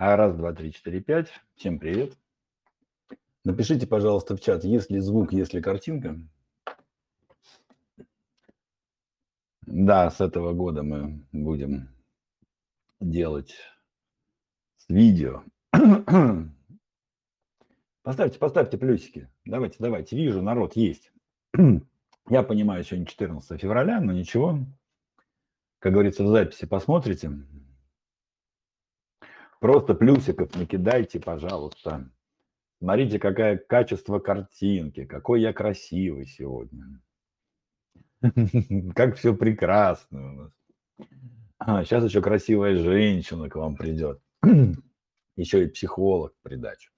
А раз, два, три, четыре, пять. Всем привет. Напишите, пожалуйста, в чат, есть ли звук, есть ли картинка. Да, с этого года мы будем делать с видео. Поставьте, поставьте плюсики. Давайте, давайте. Вижу, народ есть. Я понимаю, сегодня 14 февраля, но ничего. Как говорится, в записи посмотрите. Просто плюсиков накидайте, пожалуйста. Смотрите, какое качество картинки, какой я красивый сегодня. Как все прекрасно у нас. А, сейчас еще красивая женщина к вам придет. Еще и психолог придачу.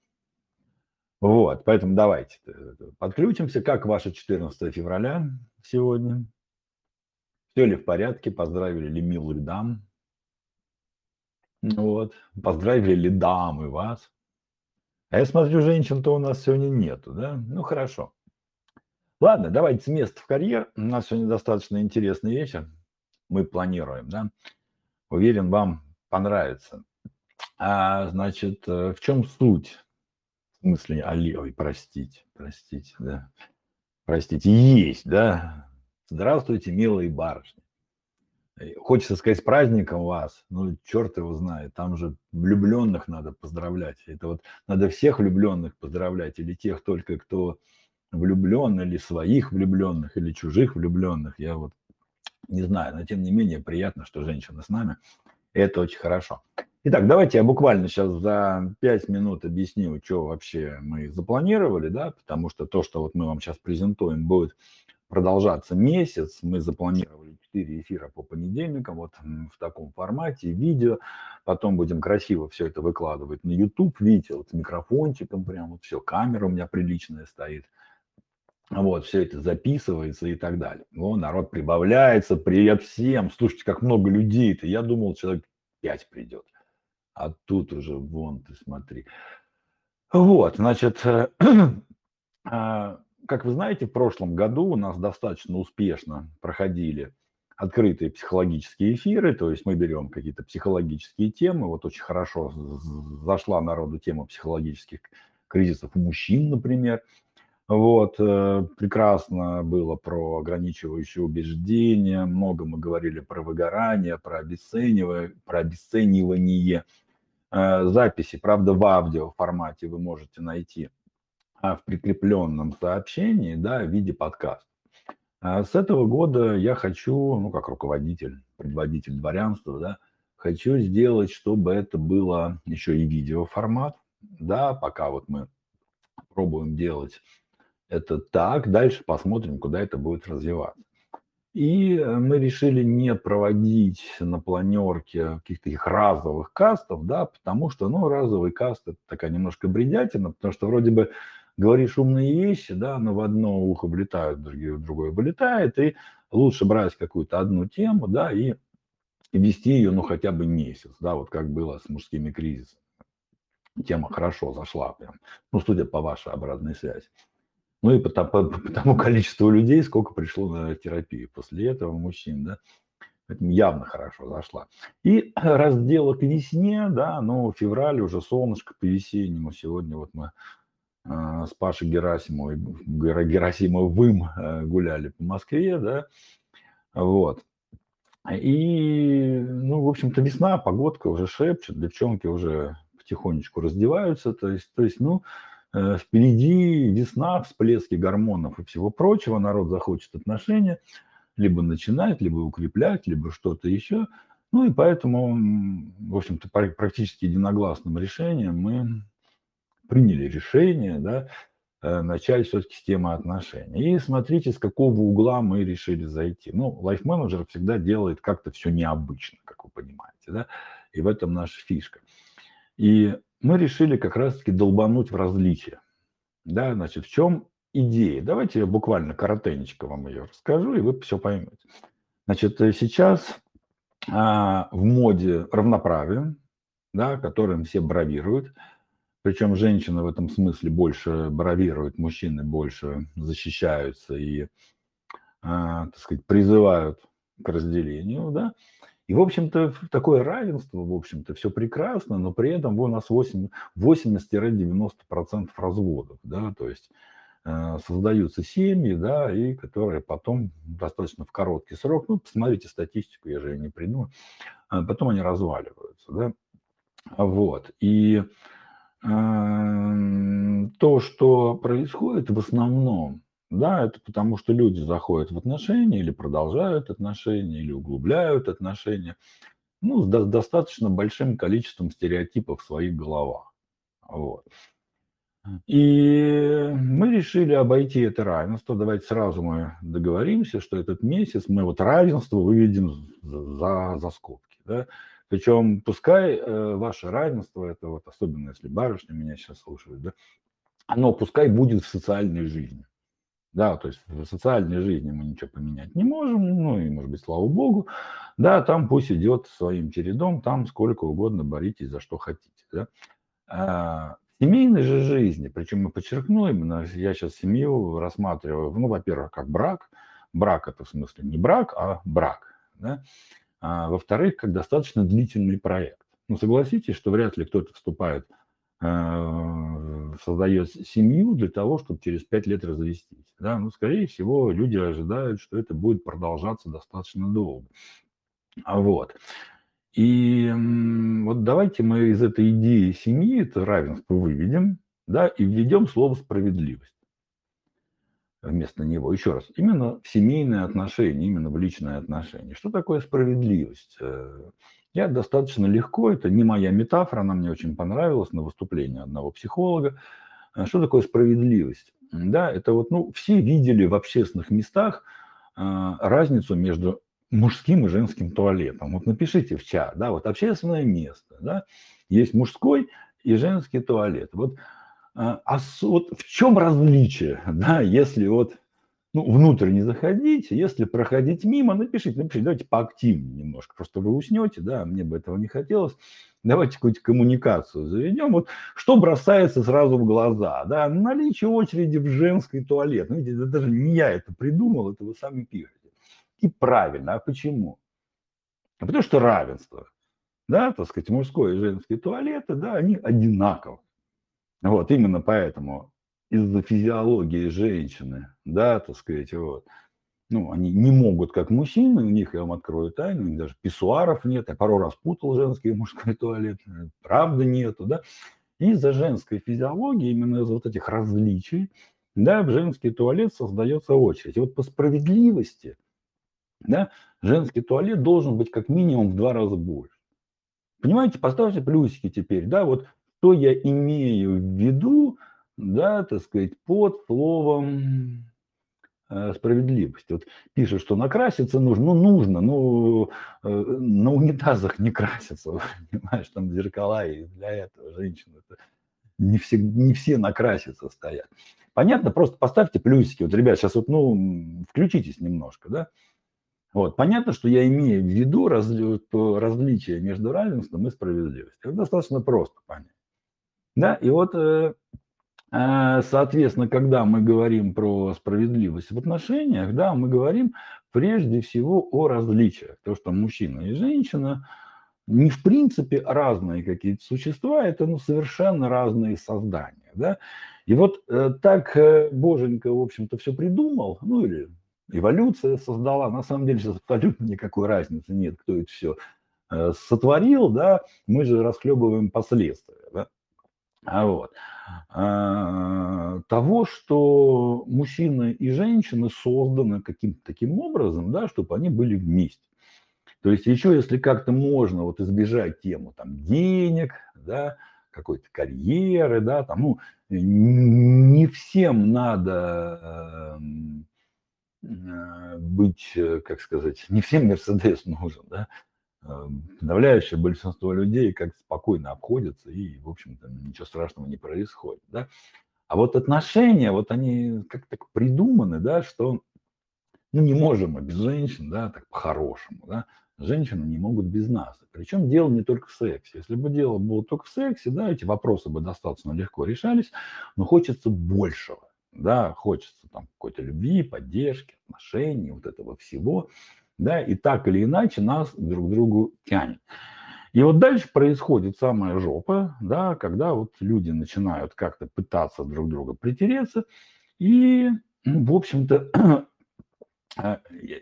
Вот, поэтому давайте э, подключимся. Как ваше 14 февраля сегодня? Все ли в порядке? Поздравили ли милых дам? Вот. Поздравили ли дамы вас? А я смотрю, женщин-то у нас сегодня нету, да? Ну, хорошо. Ладно, давайте с места в карьер. У нас сегодня достаточно интересный вечер. Мы планируем, да? Уверен, вам понравится. А, значит, э, в чем суть? В смысле, ой, простите, простите, да. Простите, есть, да? Здравствуйте, милые барышни. Э, хочется сказать с праздником вас, ну, черт его знает, там же влюбленных надо поздравлять. Это вот надо всех влюбленных поздравлять, или тех только, кто влюблен, или своих влюбленных, или чужих влюбленных. Я вот не знаю, но тем не менее приятно, что женщина с нами. Это очень хорошо. Итак, давайте я буквально сейчас за пять минут объясню, что вообще мы запланировали, да, потому что то, что вот мы вам сейчас презентуем, будет продолжаться месяц. Мы запланировали 4 эфира по понедельникам, вот в таком формате, видео. Потом будем красиво все это выкладывать на YouTube, видите, вот с микрофончиком прям, вот все, камера у меня приличная стоит. Вот, все это записывается и так далее. О, народ прибавляется, привет всем. Слушайте, как много людей-то. Я думал, человек 5 придет. А тут уже, вон ты смотри. Вот, значит, а, как вы знаете, в прошлом году у нас достаточно успешно проходили открытые психологические эфиры, то есть мы берем какие-то психологические темы. Вот очень хорошо зашла народу тема психологических кризисов у мужчин, например. Вот, э, прекрасно было про ограничивающие убеждения, много мы говорили про выгорание, про обесценивание, про обесценивание. Э, записи, правда, в аудио формате вы можете найти в прикрепленном сообщении, да, в виде подкаста. А с этого года я хочу, ну, как руководитель, предводитель дворянства, да, хочу сделать, чтобы это было еще и видеоформат, да, пока вот мы пробуем делать это так, дальше посмотрим, куда это будет развиваться. И э, мы решили не проводить на планерке каких-то их разовых кастов, да, потому что, ну, разовый каст – это такая немножко бредятина, потому что вроде бы говоришь умные вещи, да, но в одно ухо влетают, в другое вылетает, и лучше брать какую-то одну тему, да, и вести ее, ну, хотя бы месяц, да, вот как было с мужскими кризисами. Тема хорошо зашла прям, ну, судя по вашей обратной связи. Ну и по, по, по тому количеству людей, сколько пришло на терапию после этого мужчин, да, Поэтому явно хорошо зашла. И раздела к весне, да, ну, февраль уже солнышко по весеннему. Сегодня вот мы с Пашей Герасимовым, Герасимовым э, гуляли по Москве, да, вот. И, ну, в общем-то, весна, погодка уже шепчет, девчонки уже потихонечку раздеваются, то есть, то есть, ну, э, впереди весна, всплески гормонов и всего прочего, народ захочет отношения, либо начинать, либо укреплять, либо что-то еще. Ну и поэтому, в общем-то, практически единогласным решением мы приняли решение, да, э, начать все-таки с темы отношений. И смотрите, с какого угла мы решили зайти. Ну, лайф-менеджер всегда делает как-то все необычно, как вы понимаете, да, и в этом наша фишка. И мы решили как раз-таки долбануть в различия. Да, значит, в чем идея? Давайте я буквально коротенечко вам ее расскажу, и вы все поймете. Значит, э, сейчас а, в моде равноправие, да, которым все бравируют – причем женщины в этом смысле больше бравируют, мужчины больше защищаются и, а, так сказать, призывают к разделению, да. И в общем-то, такое равенство, в общем-то, все прекрасно, но при этом у нас 80-90% разводов, да, то есть э, создаются семьи, да, и которые потом достаточно в короткий срок, ну, посмотрите статистику, я же ее не придумал, а потом они разваливаются, да, вот, и то, что происходит в основном, да, это потому что люди заходят в отношения или продолжают отношения, или углубляют отношения, ну, с до- достаточно большим количеством стереотипов в своих головах. Вот. И мы решили обойти это равенство. Давайте сразу мы договоримся, что этот месяц мы вот равенство выведем за, за скобки. Да? Причем пускай э, ваше равенство, это вот особенно если барышня меня сейчас слушает, да, оно пускай будет в социальной жизни. Да, то есть в социальной жизни мы ничего поменять не можем, ну и, может быть, слава богу. Да, там пусть идет своим чередом, там сколько угодно боритесь за что хотите. Да? А, семейной же жизни, причем мы подчеркну я сейчас семью рассматриваю, ну, во-первых, как брак. Брак это в смысле не брак, а брак. Да? А, во-вторых, как достаточно длительный проект. Ну, согласитесь, что вряд ли кто-то вступает Э, создает семью для того, чтобы через пять лет развестись. Да? Ну, скорее всего, люди ожидают, что это будет продолжаться достаточно долго. А вот. И вот давайте мы из этой идеи семьи, это равенство выведем, да, и введем слово справедливость вместо него. Еще раз, именно в семейные отношения, именно в личные отношения. Что такое справедливость? Э, я достаточно легко, это не моя метафора, она мне очень понравилась на выступлении одного психолога. Э, что такое справедливость? Да, это вот, ну, все видели в общественных местах э, разницу между мужским и женским туалетом. Вот напишите в чат, да, вот общественное место, да, есть мужской и женский туалет. Вот, а, а вот в чем различие, да, если вот ну, внутрь не заходите, если проходить мимо, напишите, напишите, давайте поактивнее немножко, просто вы уснете, да, мне бы этого не хотелось. Давайте какую-то коммуникацию заведем. Вот что бросается сразу в глаза, да, наличие очереди в женский туалет. Ну, видите, даже не я это придумал, это вы сами пишете. И правильно, а почему? А потому что равенство, да, так сказать, мужской и женский туалеты, да, они одинаковы. Вот, именно поэтому из-за физиологии женщины, да, так сказать, вот, ну, они не могут, как мужчины, у них, я вам открою тайну, у них даже писсуаров нет, я пару раз путал женский и мужской туалет, правда нету, да, из-за женской физиологии, именно из-за вот этих различий, да, в женский туалет создается очередь. И вот по справедливости, да, женский туалет должен быть как минимум в два раза больше. Понимаете, поставьте плюсики теперь, да, вот что я имею в виду, да, так сказать, под словом э, справедливость. Вот пишет, что накраситься нужно, ну нужно, но э, на унитазах не красятся, понимаешь, там зеркала и для этого женщины это не все, не все накраситься стоят. Понятно, просто поставьте плюсики. Вот, ребят, сейчас вот, ну, включитесь немножко, да. Вот, понятно, что я имею в виду разли, различие между равенством и справедливостью. Это достаточно просто понять. Да, и вот э, Э, соответственно, когда мы говорим про справедливость в отношениях, да, мы говорим прежде всего о различиях. То, что мужчина и женщина не в принципе разные какие-то существа, это ну, совершенно разные создания. Да? И вот э, так э, Боженька, в общем-то, все придумал, ну или эволюция создала, на самом деле сейчас абсолютно никакой разницы нет, кто это все сотворил, да, мы же расхлебываем последствия. Да? А вот. А, того, что мужчины и женщины созданы каким-то таким образом, да, чтобы они были вместе. То есть еще если как-то можно вот избежать тему там денег, да, какой-то карьеры, да, там, ну, не всем надо эм, э, быть, э, как сказать, не всем Мерседес нужен, да, подавляющее большинство людей как спокойно обходятся и, в общем-то, ничего страшного не происходит, да. А вот отношения, вот они как так придуманы, да, что ну, не можем мы без женщин, да, так по-хорошему, да, женщины не могут без нас. Причем дело не только в сексе. Если бы дело было только в сексе, да, эти вопросы бы достаточно легко решались, но хочется большего, да, хочется там какой-то любви, поддержки, отношений, вот этого всего. Да, и так или иначе нас друг к другу тянет. И вот дальше происходит самая жопа, да, когда вот люди начинают как-то пытаться друг друга притереться, и, ну, в общем-то, а, э,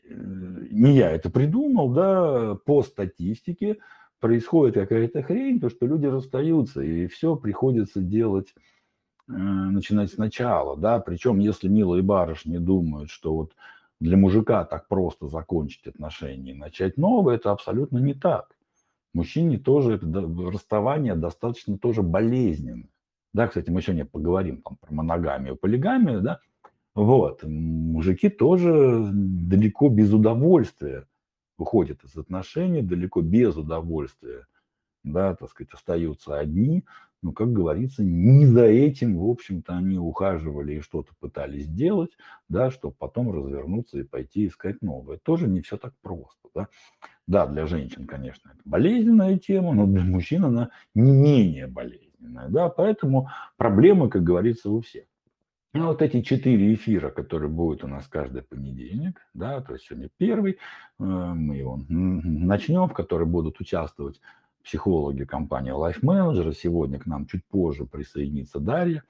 не я это придумал, да, по статистике происходит какая-то хрень, то, что люди расстаются, и все приходится делать, э, начинать сначала, да, причем если милые барышни думают, что вот для мужика так просто закончить отношения и начать новое, это абсолютно не так. Мужчине тоже это расставание достаточно тоже болезненно. Да, кстати, мы сегодня поговорим там про моногамию, полигамию, да. Вот, мужики тоже далеко без удовольствия выходят из отношений, далеко без удовольствия, да, так сказать, остаются одни. Ну, как говорится, не за этим, в общем-то, они ухаживали и что-то пытались сделать, да, чтобы потом развернуться и пойти искать новое. Тоже не все так просто, да. Да, для женщин, конечно, это болезненная тема, но для мужчин она не менее болезненная, да, поэтому проблемы, как говорится, у всех. Ну, вот эти четыре эфира, которые будут у нас каждый понедельник, да, то есть сегодня первый, э, мы его начнем, в который будут участвовать психологи компании Life Manager. Сегодня к нам чуть позже присоединится Дарья,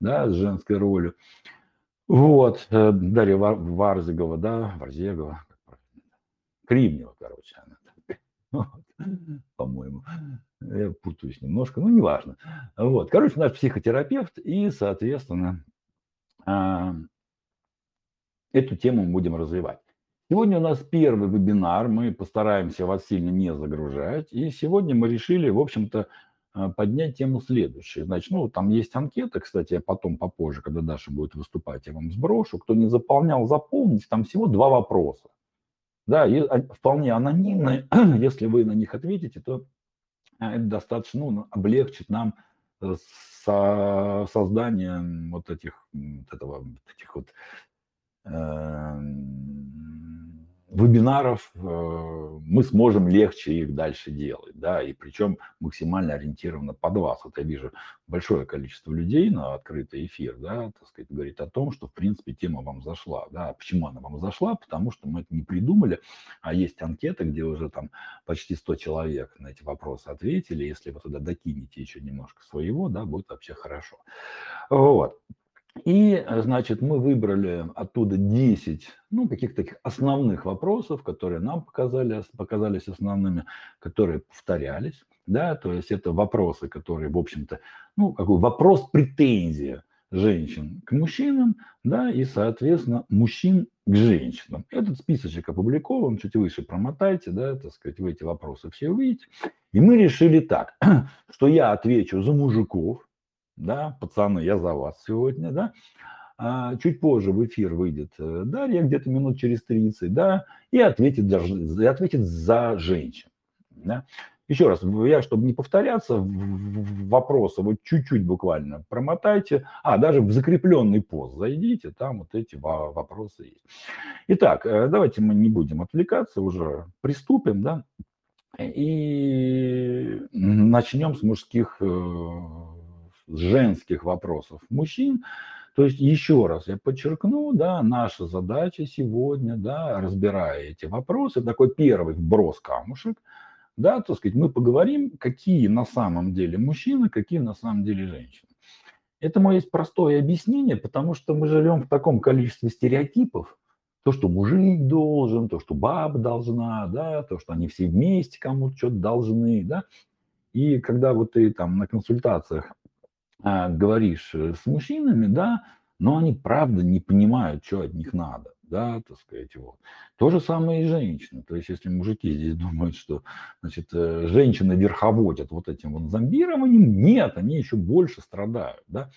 да, с женской ролью. Вот, э, Дарья Варзигова, да, Варзегова, Кремниева, короче, она. По-моему. Я путаюсь немножко, ну, неважно. Вот, короче, наш психотерапевт, и, соответственно, а, эту тему мы будем развивать. Сегодня у нас первый вебинар, мы постараемся вас сильно не загружать, и сегодня мы решили, в общем-то, а, поднять тему следующую. Значит, ну, там есть анкета, кстати, я потом попозже, когда Даша будет выступать, я вам сброшу. Кто не заполнял, заполните, там всего два вопроса. Да, и вполне анонимные. Если вы на них ответите, то а, это достаточно ну, облегчит нам э, со создание вот этих, вот этого, этих вот э, вебинаров э, мы сможем легче их дальше делать, да, и причем максимально ориентированно под вас. Вот я вижу большое количество людей на открытый эфир, да, так сказать, говорит о том, что, в принципе, тема вам зашла, да. Почему она вам зашла? Потому что мы это не придумали, а есть анкета, где уже там почти 100 человек на эти вопросы ответили. Если вы туда докинете еще немножко своего, да, будет вообще хорошо. Вот. И, э, значит, мы выбрали оттуда 10, ну, каких-то таких основных вопросов, которые нам показали, показались основными, которые повторялись, да, то есть это вопросы, которые, в общем-то, ну, какой вопрос претензия женщин к мужчинам, да, и, соответственно, мужчин к женщинам. Этот списочек опубликован, чуть выше промотайте, да, так сказать, вы эти вопросы все увидите. И мы решили так, что я отвечу за мужиков, да, пацаны, я за вас сегодня, да. А чуть позже в эфир выйдет э, Дарья, где-то минут через 30, да, и ответит, и ответит за женщин. Да. Еще раз, я, чтобы не повторяться, вопросы вот чуть-чуть буквально промотайте, а даже в закрепленный пост зайдите, там вот эти вопросы есть. Итак, э, давайте мы не будем отвлекаться, уже приступим, да, и начнем с мужских э, женских вопросов мужчин. То есть еще раз я подчеркну, да, наша задача сегодня, да, разбирая эти вопросы, такой первый вброс камушек, да, так сказать, мы поговорим, какие на самом деле мужчины, какие на самом деле женщины. Этому есть простое объяснение, потому что мы живем в таком количестве стереотипов, то, что мужик должен, то, что баба должна, да, то, что они все вместе кому-то что-то должны, да. И когда вот ты там на консультациях а, говоришь э, с мужчинами, да, но они правда не понимают, что от них надо, да, так сказать, вот. То же самое и женщины. То есть, если мужики здесь думают, что, значит, э, женщины верховодят вот этим вот зомбированием, нет, они еще больше страдают, да.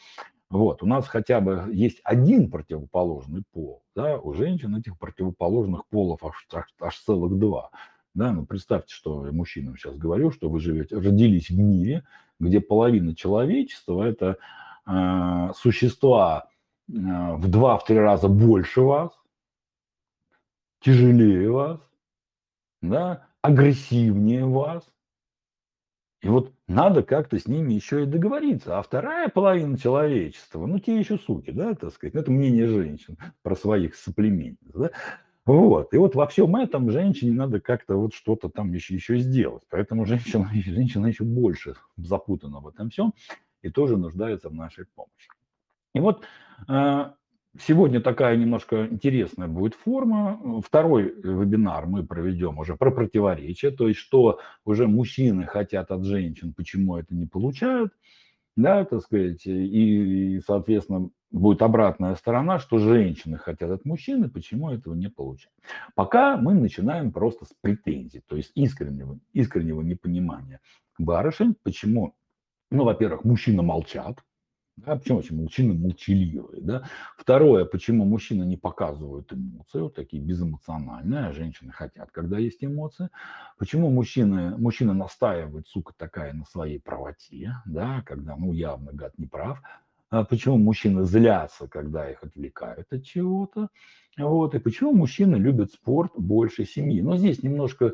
Вот, у нас хотя бы есть один противоположный пол, да, у женщин этих противоположных полов аж, аж, аж целых два. Да, ну представьте, что я мужчинам сейчас говорю, что вы живете, родились в мире, где половина человечества это э, существа э, в два-три раза больше вас, тяжелее вас, да, агрессивнее вас. И вот надо как-то с ними еще и договориться. А вторая половина человечества, ну те еще суки, да, так сказать, это мнение женщин про своих соплеменниц, да, Вот. И вот во всем этом женщине надо как-то вот что-то там еще, еще сделать. Поэтому женщина, женщина еще больше запутана в этом всем и тоже нуждается в нашей помощи. И вот э, сегодня такая немножко интересная будет форма. Второй вебинар мы проведем уже про противоречия, то есть что уже мужчины хотят от женщин, почему это не получают да, так сказать, и, соответственно, будет обратная сторона, что женщины хотят от мужчины, почему этого не получают. Пока мы начинаем просто с претензий, то есть искреннего, искреннего непонимания барышень, почему, ну, во-первых, мужчины молчат, да, почему вообще мужчины молчаливые? Да? Второе, почему мужчины не показывают эмоции, вот такие безэмоциональные, а женщины хотят, когда есть эмоции. Почему мужчины, мужчина настаивает, сука такая, на своей правоте, да, когда, ну, явно гад не прав. А почему мужчины злятся, когда их отвлекают от чего-то. Вот, и почему мужчины любят спорт больше семьи. Но здесь немножко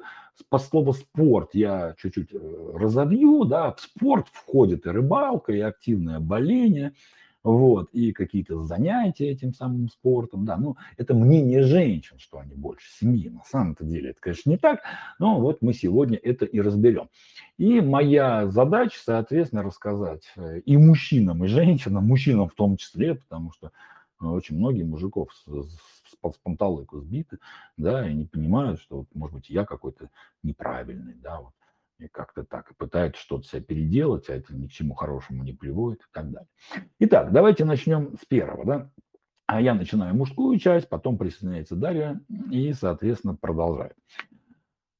по слову спорт я чуть-чуть э, разобью, да, в спорт входит и рыбалка, и активное боление, вот, и какие-то занятия этим самым спортом, да, ну, это мнение женщин, что они больше семьи, на самом-то деле это, конечно, не так, но вот мы сегодня это и разберем. И моя задача, соответственно, рассказать э, и мужчинам, и женщинам, мужчинам в том числе, потому что ну, очень многие мужиков с, с, с панталыку сбиты, да, и не понимают, что, может быть, я какой-то неправильный, да, вот, и как-то так, пытаются что-то себя переделать, а это ни к чему хорошему не приводит и так далее. Итак, давайте начнем с первого, да. А я начинаю мужскую часть, потом присоединяется Дарья и, соответственно, продолжает.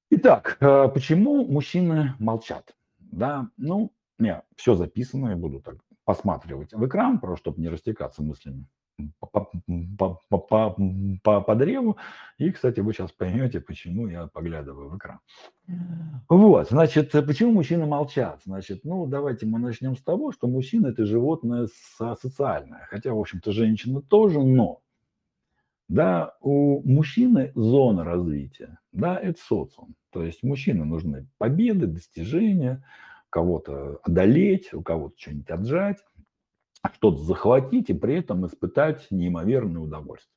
Итак, э, почему мужчины молчат? Да, ну, не, все записано, я буду так посматривать в экран, просто чтобы не растекаться мыслями по, по, по, по, по древу. И, кстати, вы сейчас поймете, почему я поглядываю в экран. Вот, значит, почему мужчины молчат? Значит, ну, давайте мы начнем с того, что мужчина – это животное социальное. Хотя, в общем-то, женщина тоже, но да, у мужчины зона развития, да, это социум. То есть мужчины нужны победы, достижения, кого-то одолеть, у кого-то что-нибудь отжать что-то захватить и при этом испытать неимоверное удовольствие,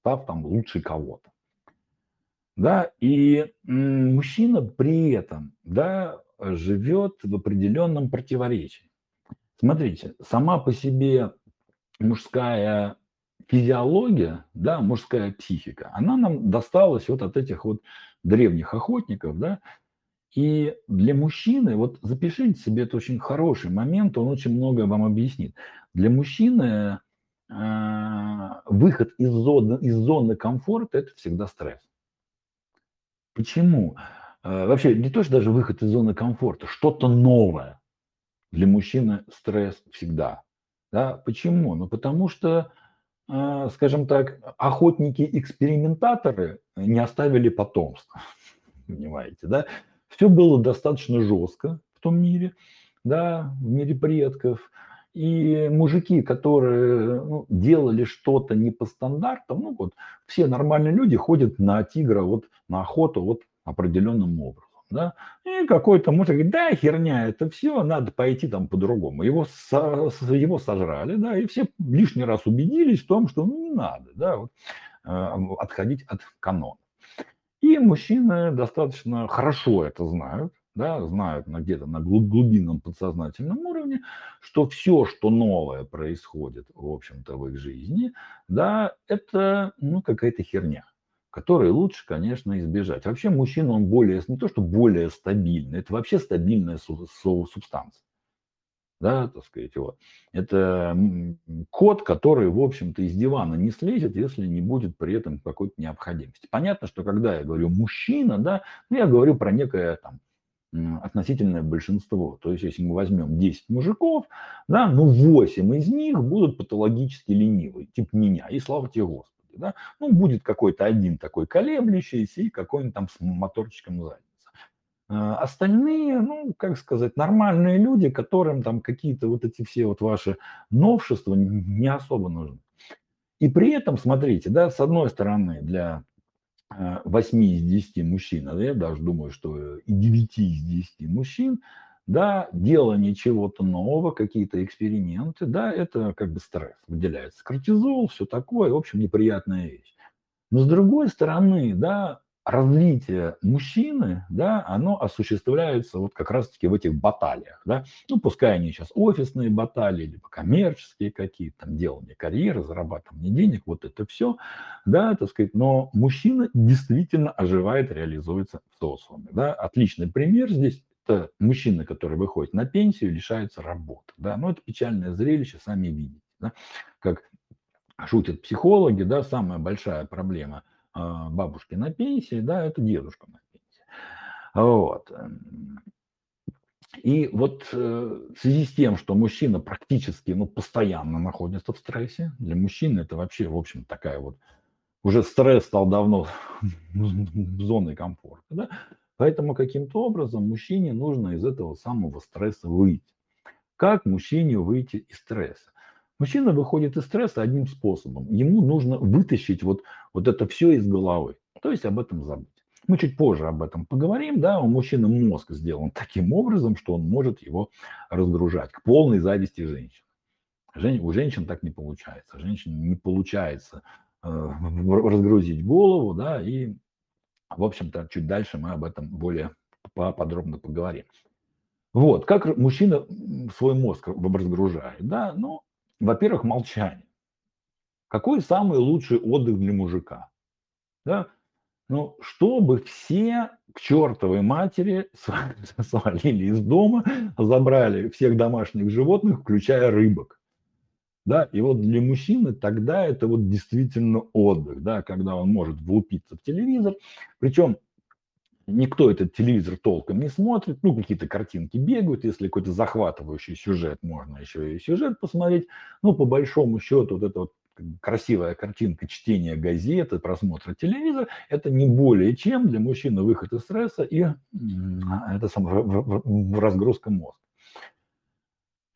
став там лучше кого-то. Да, и мужчина при этом, да, живет в определенном противоречии. Смотрите, сама по себе мужская физиология, да, мужская психика, она нам досталась вот от этих вот древних охотников, да, и для мужчины, вот запишите себе, это очень хороший момент, он очень многое вам объяснит. Для мужчины э, выход из зоны, из зоны комфорта – это всегда стресс. Почему? Э, вообще, не то, что даже выход из зоны комфорта, что-то новое. Для мужчины стресс всегда. Да? Почему? Ну, потому что, э, скажем так, охотники-экспериментаторы не оставили потомства. Понимаете, да? Все было достаточно жестко в том мире, да, в мире предков. И мужики, которые ну, делали что-то не по стандартам, ну вот все нормальные люди ходят на тигра, вот на охоту вот определенным образом. Да? И какой-то мужик говорит, да, херня, это все, надо пойти там по-другому. Его, со, его сожрали, да, и все лишний раз убедились в том, что ну, не надо, да, вот, э, отходить от канона. И мужчины достаточно хорошо это знают, да, знают на где-то на глубинном подсознательном уровне, что все, что новое происходит, в общем-то, в их жизни, да, это, ну, какая-то херня, которой лучше, конечно, избежать. Вообще мужчина, он более, не то, что более стабильный, это вообще стабильная субстанция да, так сказать, вот. Это кот, который, в общем-то, из дивана не слезет, если не будет при этом какой-то необходимости. Понятно, что когда я говорю мужчина, да, ну, я говорю про некое там относительное большинство. То есть, если мы возьмем 10 мужиков, да, ну 8 из них будут патологически ленивые, типа меня, и слава тебе Господи. Да? Ну, будет какой-то один такой колеблющийся и какой-нибудь там с моторчиком сзади. А, остальные, ну, как сказать, нормальные люди, которым там какие-то вот эти все вот ваши новшества не особо нужны. И при этом, смотрите, да, с одной стороны, для 8 а, из 10 мужчин, а я даже думаю, что и 9 из 10 мужчин, да, делание чего-то нового, какие-то эксперименты, да, это как бы стресс. Выделяется кортизол, все такое, в общем, неприятная вещь. Но с другой стороны, да, развитие мужчины, да, оно осуществляется вот как раз-таки в этих баталиях, да, ну, пускай они сейчас офисные баталии, либо коммерческие какие-то, там, делание карьеры, зарабатывание денег, вот это все, да, так сказать, но мужчина действительно оживает, реализуется в социуме, да, отличный пример здесь, это мужчина, который выходит на пенсию, лишается работы, да, ну, это печальное зрелище, сами видите, да, как шутят психологи, да, самая большая проблема – бабушки на пенсии, да, это дедушка на пенсии. Вот. И вот э, в связи с тем, что мужчина практически, ну, постоянно находится в стрессе, для мужчины это вообще, в общем, такая вот, уже стресс стал давно зоной комфорта, да, поэтому каким-то образом мужчине нужно из этого самого стресса выйти. Как мужчине выйти из стресса? Мужчина выходит из стресса одним способом. Ему нужно вытащить вот, вот это все из головы, то есть об этом забыть. Мы чуть позже об этом поговорим, да, у мужчины мозг сделан таким образом, что он может его разгружать к полной зависти женщин. Жен, у женщин так не получается. Женщин не получается э, разгрузить голову, да, и, в общем-то, чуть дальше мы об этом более подробно поговорим. Вот, как мужчина свой мозг разгружает, да, ну, во-первых, молчание. Какой самый лучший отдых для мужика? Да? Ну, чтобы все к чертовой матери свалили из дома, забрали всех домашних животных, включая рыбок. Да, и вот для мужчины тогда это вот действительно отдых, да, когда он может влупиться в телевизор. Причем никто этот телевизор толком не смотрит, ну, какие-то картинки бегают, если какой-то захватывающий сюжет, можно еще и сюжет посмотреть. Ну, по большому счету, вот эта вот красивая картинка чтения газеты, просмотра телевизора, это не более чем для мужчины выход из стресса и это самое, разгрузка мозга.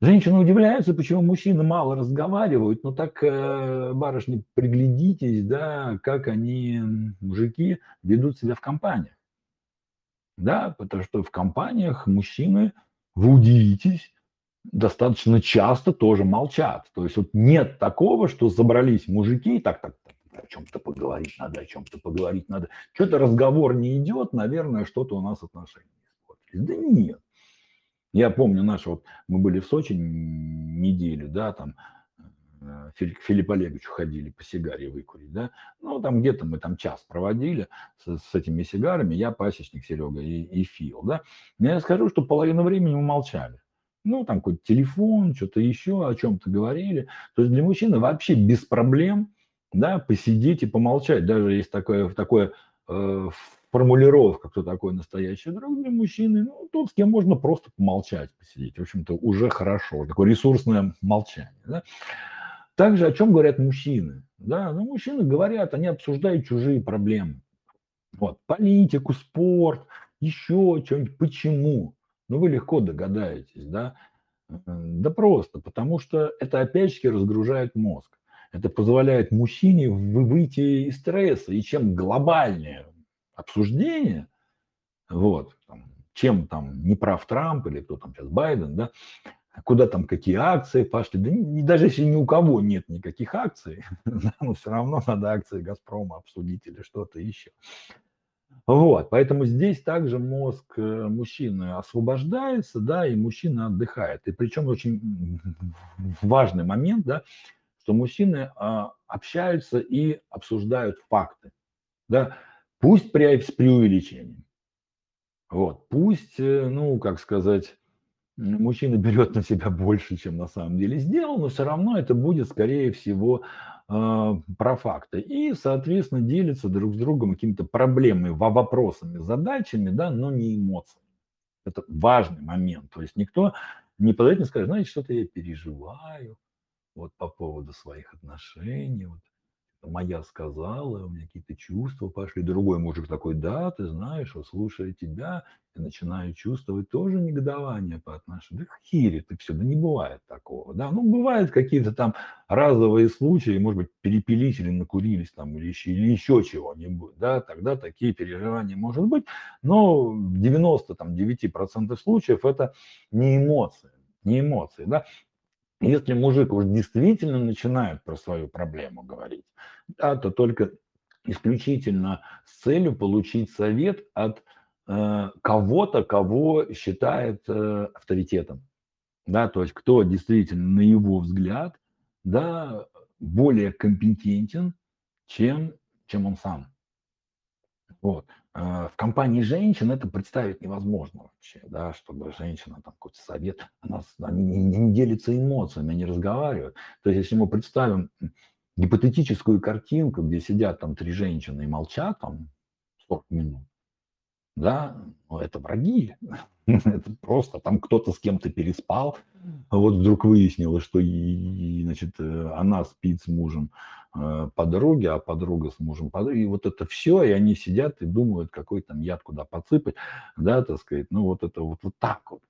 Женщины удивляются, почему мужчины мало разговаривают, но так, э, барышни, приглядитесь, да, как они, мужики, ведут себя в компаниях. Да, потому что в компаниях мужчины, вы удивитесь, достаточно часто тоже молчат. То есть вот нет такого, что забрались мужики, так, так, так о чем-то поговорить надо, о чем-то поговорить надо. Что-то разговор не идет, наверное, что-то у нас отношения испортились. Да нет. Я помню, наши вот, мы были в Сочи неделю, да, там, к Филиппу Олеговичу ходили по сигаре выкурить, да, ну, там где-то мы там час проводили с, с этими сигарами, я, пасечник Серега и, и Фил, да, но я скажу, что половину времени мы молчали. Ну, там какой-то телефон, что-то еще, о чем-то говорили. То есть для мужчины вообще без проблем, да, посидеть и помолчать. Даже есть такое, такое э, формулировка, кто такой настоящий друг для мужчины, ну, тот, с кем можно просто помолчать, посидеть. В общем-то, уже хорошо. Такое ресурсное молчание, да. Также о чем говорят мужчины? Да, ну, мужчины говорят, они обсуждают чужие проблемы. Вот, политику, спорт, еще что-нибудь. Почему? Ну, вы легко догадаетесь, да? Да просто, потому что это опять-таки разгружает мозг. Это позволяет мужчине выйти из стресса. И чем глобальнее обсуждение, вот, там, чем там не прав Трамп или кто там сейчас Байден, да, куда там какие акции пошли. Да не, даже если ни у кого нет никаких акций, да, но все равно надо акции Газпрома обсудить или что-то еще. Вот, поэтому здесь также мозг э, мужчины освобождается, да, и мужчина отдыхает. И причем очень важный момент, да, что мужчины а, общаются и обсуждают факты, да, пусть при, с преувеличением. Вот, пусть, э, ну, как сказать, мужчина берет на себя больше, чем на самом деле сделал, но все равно это будет, скорее всего, а, про факты. И, соответственно, делятся друг с другом какими-то проблемами, вопросами, задачами, да, но не эмоциями. Это важный момент. То есть никто не подойдет и скажет, знаете, что-то я переживаю вот по поводу своих отношений, вот моя сказала, у меня какие-то чувства пошли. Другой мужик такой, да, ты знаешь, вот слушая тебя, я начинаю чувствовать тоже негодование по отношению. Да хири ты все, да не бывает такого. Да, ну бывают какие-то там разовые случаи, может быть, перепились или накурились там, или еще, или еще чего-нибудь, да, тогда такие переживания может быть, но в 99% случаев это не эмоции, не эмоции, да. Если мужик уж действительно начинает про свою проблему говорить, да, то только исключительно с целью получить совет от э, кого-то, кого считает э, авторитетом. Да, то есть кто действительно, на его взгляд, да, более компетентен, чем, чем он сам. Вот. А, в компании женщин это представить невозможно вообще, да, чтобы женщина там какой-то совет, она, они не, не делятся эмоциями, они разговаривают. То есть если мы представим гипотетическую картинку, где сидят там три женщины и молчат там 40 минут, да, ну, это враги, это просто там кто-то с кем-то переспал, а вот вдруг выяснилось, что и, значит, э, она спит с мужем э, подруги, а подруга с мужем подруги, и вот это все, и они сидят и думают, какой там яд куда подсыпать, да, так сказать, ну вот это вот, вот так вот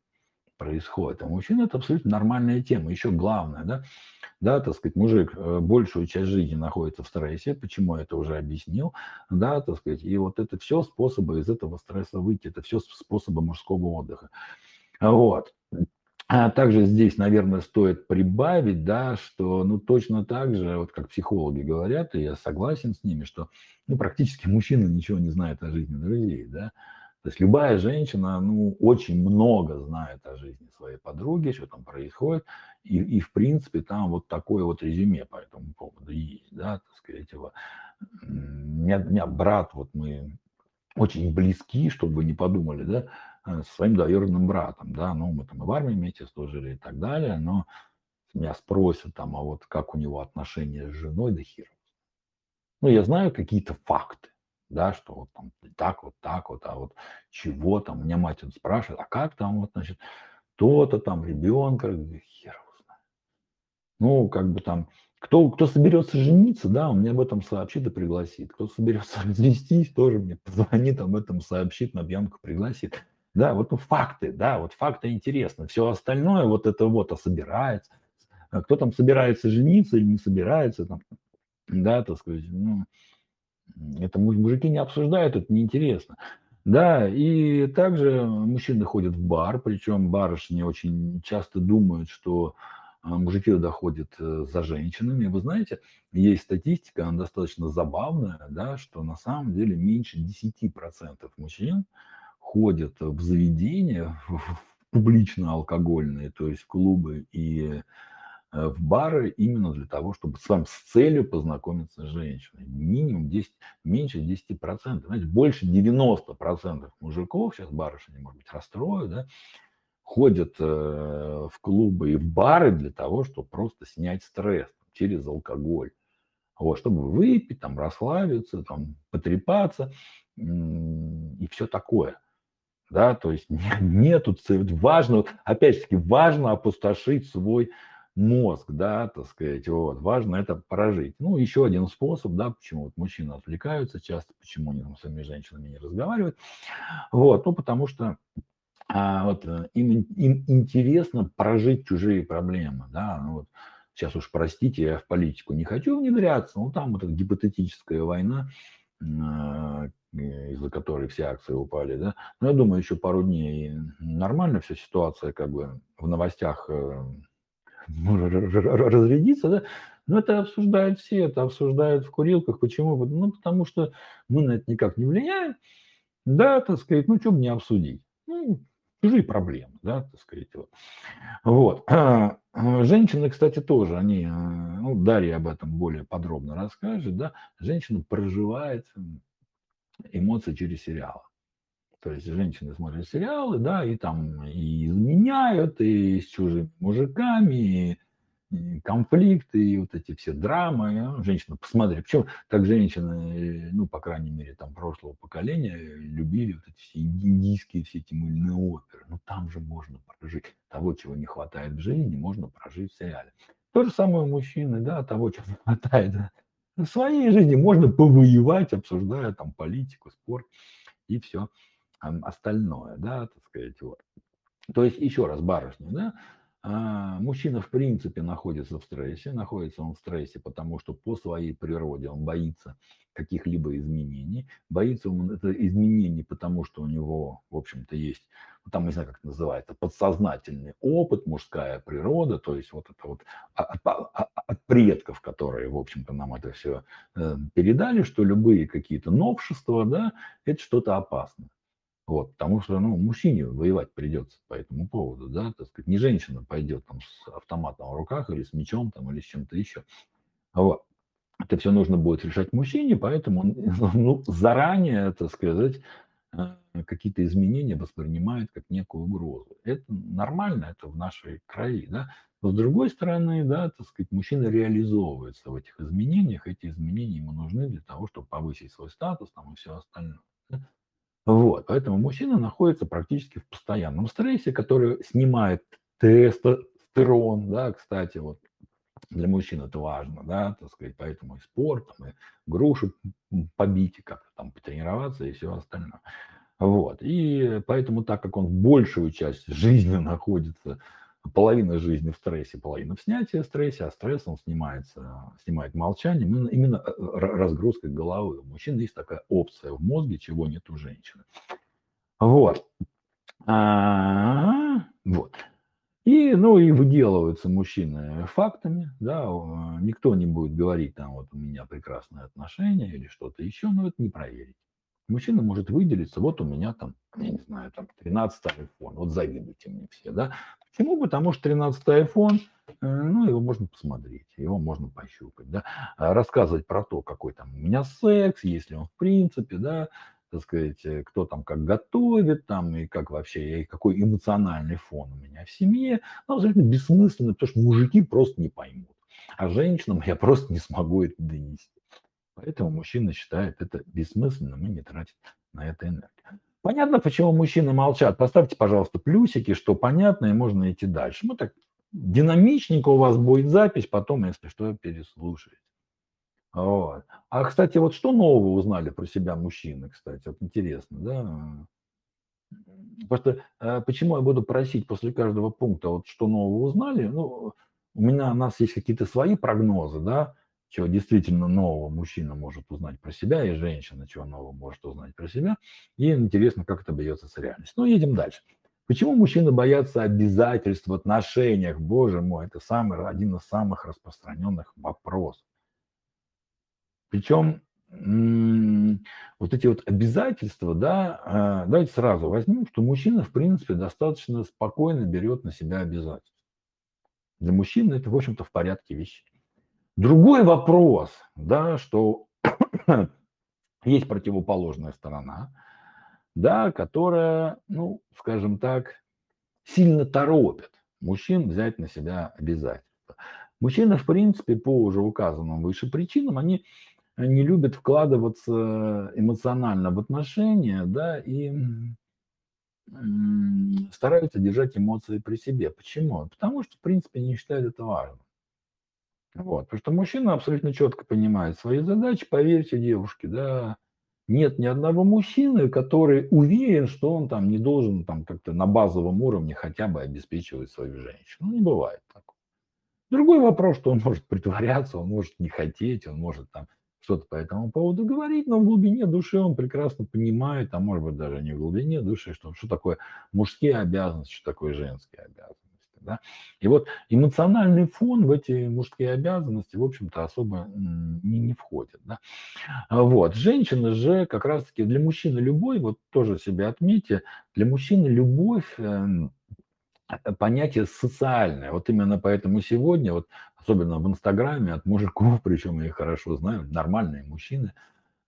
происходит. А мужчин это абсолютно нормальная тема. Еще главное, да, да, так сказать, мужик э, большую часть жизни находится в стрессе, почему я это уже объяснил, да, так сказать, и вот это все способы из этого стресса выйти, это все способы мужского отдыха. Вот. А также здесь, наверное, стоит прибавить, да, что, ну, точно так же, вот как психологи говорят, и я согласен с ними, что, ну, практически мужчина ничего не знает о жизни друзей, да, то есть любая женщина, ну, очень много знает о жизни своей подруги, что там происходит, и, и в принципе там вот такое вот резюме по этому поводу есть, да, так сказать, его. У меня, у меня брат, вот мы очень близки, чтобы вы не подумали, да, э, со своим двоюродным братом, да, ну, мы там и в армии вместе служили и так далее, но меня спросят там, а вот как у него отношения с женой, да хер. Ну, я знаю какие-то факты, да, что вот там так вот, так вот, а вот чего там, у меня мать вот спрашивает, а как там вот, значит, то-то там, ребенка, хер. Ну, как бы там, кто, кто соберется жениться, да, он мне об этом сообщит и пригласит. Кто соберется развестись, тоже мне позвонит, об этом сообщит, на пьянку пригласит. Да, вот ну, факты, да, вот факты интересны. Все остальное вот это вот, а собирается. А кто там собирается жениться или не собирается, там, да, так сказать, ну, это мужики не обсуждают, это неинтересно. Да, и также мужчины ходят в бар, причем барышни очень часто думают, что а, мужики доходят э, за женщинами. Вы знаете, есть статистика, она достаточно забавная, да, что на самом деле меньше 10% мужчин ходят в заведения, в публично-алкогольные, то есть клубы и в бары именно для того, чтобы с вами с целью познакомиться с женщиной. Минимум 10, меньше 10%. Знаете, больше 90% мужиков, сейчас барышни, может быть, расстрою, да, ходят э, в клубы и в бары для того, чтобы просто снять стресс через алкоголь. Вот, чтобы выпить, там, расслабиться, там, потрепаться и все такое. Да, то есть нету, важно, опять же таки, важно опустошить свой мозг, да, так сказать, вот, важно это прожить. Ну, еще один способ, да, почему вот мужчины отвлекаются часто, почему они там с своими женщинами не разговаривают, вот, ну, потому что а, вот, э, им, им интересно прожить чужие проблемы, да, ну, вот, сейчас уж простите, я в политику не хочу внедряться, но там вот эта гипотетическая война, а, из-за которой все акции упали, да, но я думаю, еще пару дней нормально вся ситуация, как бы в новостях э, разрядиться, да, но это обсуждают все, это обсуждают в курилках. Почему? Ну, потому что мы на это никак не влияем. Да, так сказать, ну, что мне обсудить? Ну, чужие проблемы, да, так сказать. Вот. вот. А, а, женщины, кстати, тоже, они, а, ну, Дарья об этом более подробно расскажет, да, женщина проживает эмоции через сериалы. То есть женщины смотрят сериалы, да, и там и изменяют, и с чужими мужиками, и конфликты, и вот эти все драмы. Ну, женщина, посмотри, почему так женщины, ну, по крайней мере, там прошлого поколения любили вот эти все индийские все эти мыльные оперы. Ну, там же можно прожить. Того, чего не хватает в жизни, можно прожить в сериале. То же самое мужчины, да, того, чего не хватает в своей жизни, можно повоевать, обсуждая там политику, спорт и все остальное, да, так сказать, вот. То есть, еще раз, барышни, да, а, мужчина в принципе находится в стрессе. Находится он в стрессе, потому что по своей природе он боится каких-либо изменений. Боится он это изменений, потому что у него, в общем-то, есть, ну, там, не знаю, как это называется, подсознательный опыт, мужская природа, то есть вот это вот от, от, от предков, которые, в общем-то, нам это все э, передали, что любые какие-то новшества, да, это что-то опасное. Вот, потому что, ну, мужчине воевать придется по этому поводу, да, так сказать, не женщина пойдет там с автоматом в руках или с мечом там или с чем-то еще. Вот. Это все нужно будет решать мужчине, поэтому он ну, заранее, так сказать, э, какие-то изменения воспринимает как некую угрозу. Это нормально, это в нашей крови, да. Но с другой стороны, да, так сказать, мужчина реализовывается в этих изменениях, эти изменения ему нужны для того, чтобы повысить свой статус там и все остальное. Вот, поэтому мужчина находится практически в постоянном стрессе, который снимает тестостерон, да, кстати, вот для мужчин это важно, да, так сказать, поэтому и спорт, там, и груши побить, и как-то там потренироваться и все остальное. Вот, и поэтому так как он большую часть жизни находится половина жизни в стрессе, половина в снятии стресса, а стресс он снимается, снимает молчанием, именно, именно э, разгрузкой головы. У мужчин есть такая опция в мозге, чего нет у женщины. Вот. А, вот. И, ну, и выделываются мужчины фактами, да, никто не будет говорить, там, вот у меня прекрасные отношения или что-то еще, но это не проверить. Мужчина может выделиться, вот у меня там, я не знаю, там 13 iPhone, вот завидуйте мне все, да. Почему? Потому что 13 iPhone, э, ну, его можно посмотреть, его можно пощупать, да. А рассказывать про то, какой там у меня секс, если он в принципе, да, так сказать, э, кто там как готовит, там, и как вообще, и какой эмоциональный фон у меня в семье, ну, абсолютно бессмысленно, потому что мужики просто не поймут. А женщинам я просто не смогу это донести. Поэтому мужчина считает это бессмысленным и не тратит на это энергию. Понятно, почему мужчины молчат. Поставьте, пожалуйста, плюсики, что понятно, и можно идти дальше. Ну так динамичненько у вас будет запись, потом, если что, переслушаете. Вот. А, кстати, вот что нового узнали про себя мужчины, кстати, вот интересно, да? Просто э, почему я буду просить после каждого пункта, вот что нового узнали? Ну, у меня, у нас есть какие-то свои прогнозы, да, чего действительно нового мужчина может узнать про себя, и женщина чего нового может узнать про себя. И интересно, как это бьется с реальностью. Ну, едем дальше. Почему мужчины боятся обязательств в отношениях? Боже мой, это самый, один из самых распространенных вопросов. Причем вот эти вот обязательства, да, а, давайте сразу возьмем, что мужчина, в принципе, достаточно спокойно берет на себя обязательства. Для мужчины это, в общем-то, в порядке вещей. Другой вопрос, да, что есть противоположная сторона, да, которая, ну, скажем так, сильно торопит мужчин взять на себя обязательства. Мужчины, в принципе, по уже указанным выше причинам, они не любят вкладываться эмоционально в отношения, да, и стараются держать эмоции при себе. Почему? Потому что, в принципе, не считают это важным. Вот, потому что мужчина абсолютно четко понимает свои задачи, поверьте, девушке, да, нет ни одного мужчины, который уверен, что он там не должен там как-то на базовом уровне хотя бы обеспечивать свою женщину. Ну, не бывает такого. Другой вопрос, что он может притворяться, он может не хотеть, он может там что-то по этому поводу говорить, но в глубине души он прекрасно понимает, а может быть даже не в глубине души, что, что такое мужские обязанности, что такое женские обязанности. Да? И вот эмоциональный фон в эти мужские обязанности, в общем-то, особо не, не входит. Да? Вот. Женщина же как раз-таки для мужчины любой, вот тоже себе отметьте, для мужчины любовь эм, понятие социальное. Вот именно поэтому сегодня, вот особенно в Инстаграме от мужиков, причем я их хорошо знаю, нормальные мужчины –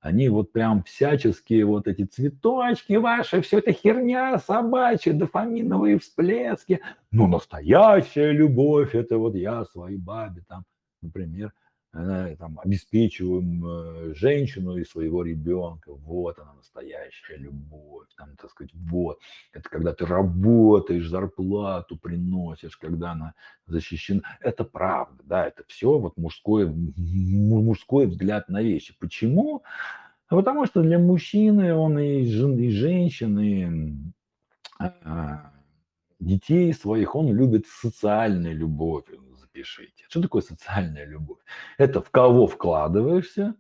они вот прям всяческие вот эти цветочки ваши, все это херня собачья, дофаминовые всплески. Ну, настоящая любовь, это вот я своей бабе там, например, там, обеспечиваем э, женщину и своего ребенка. Вот она настоящая любовь. Там, так сказать, вот. Это когда ты работаешь, зарплату приносишь, когда она защищена. Это правда, да, это все вот мужской, мужской взгляд на вещи. Почему? А потому что для мужчины он и, жен, и женщины, а, детей своих он любит социальной любовью, запишите. Что такое социальная любовь? Это в кого вкладываешься,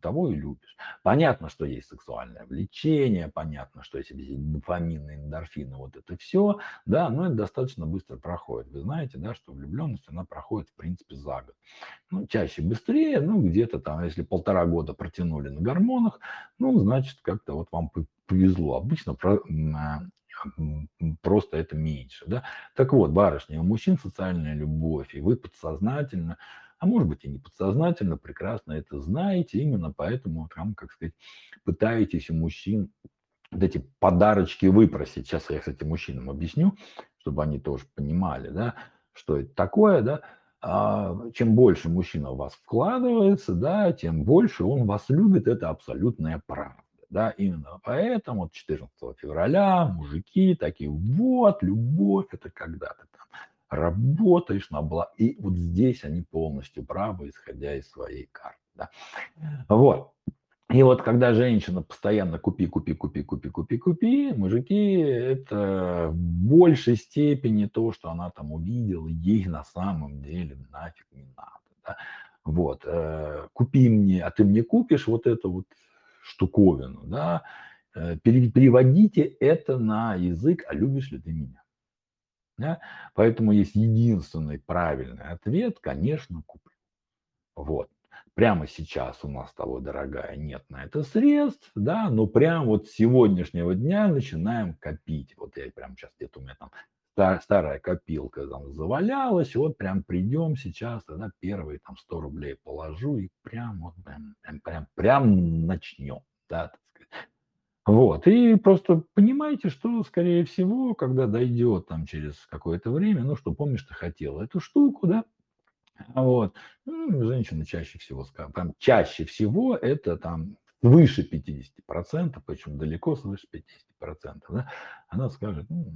того и любишь. Понятно, что есть сексуальное влечение, понятно, что есть дофамины, эндорфины, вот это все, да, но это достаточно быстро проходит. Вы знаете, да, что влюбленность, она проходит, в принципе, за год. Ну, чаще быстрее, ну, где-то там, если полтора года протянули на гормонах, ну, значит, как-то вот вам повезло. Обычно про, а, просто это меньше, да. Так вот, барышня, у мужчин социальная любовь, и вы подсознательно а может быть и не подсознательно, прекрасно это знаете, именно поэтому там, как сказать, пытаетесь у мужчин вот эти подарочки выпросить. Сейчас я, кстати, мужчинам объясню, чтобы они тоже понимали, да, что это такое, да. А, чем больше мужчина в вас вкладывается, да, тем больше он вас любит, это абсолютная правда. Да, именно поэтому 14 февраля мужики такие, вот, любовь, это когда-то работаешь на благо. И вот здесь они полностью правы, исходя из своей карты. Да. Вот. И вот когда женщина постоянно купи, купи, купи, купи, купи, купи, мужики, это в большей степени то, что она там увидела, ей на самом деле нафиг не надо. Да? Вот, э, купи мне, а ты мне купишь вот эту вот штуковину, да, э, переводите это на язык, а любишь ли ты меня? Да? Поэтому есть единственный правильный ответ, конечно, куплю. Вот. Прямо сейчас у нас того, дорогая, нет на это средств, да, но прямо вот с сегодняшнего дня начинаем копить. Вот я прямо сейчас где-то у меня там старая копилка там завалялась, вот прям придем сейчас, тогда первые там 100 рублей положу и прям вот прям, прям, прям, прям начнем, да. Вот, и просто понимаете, что, скорее всего, когда дойдет там через какое-то время, ну, что помнишь, ты хотела эту штуку, да, вот, ну, женщины чаще всего, прям чаще всего это там выше 50%, причем далеко свыше 50%, да, она скажет, ну,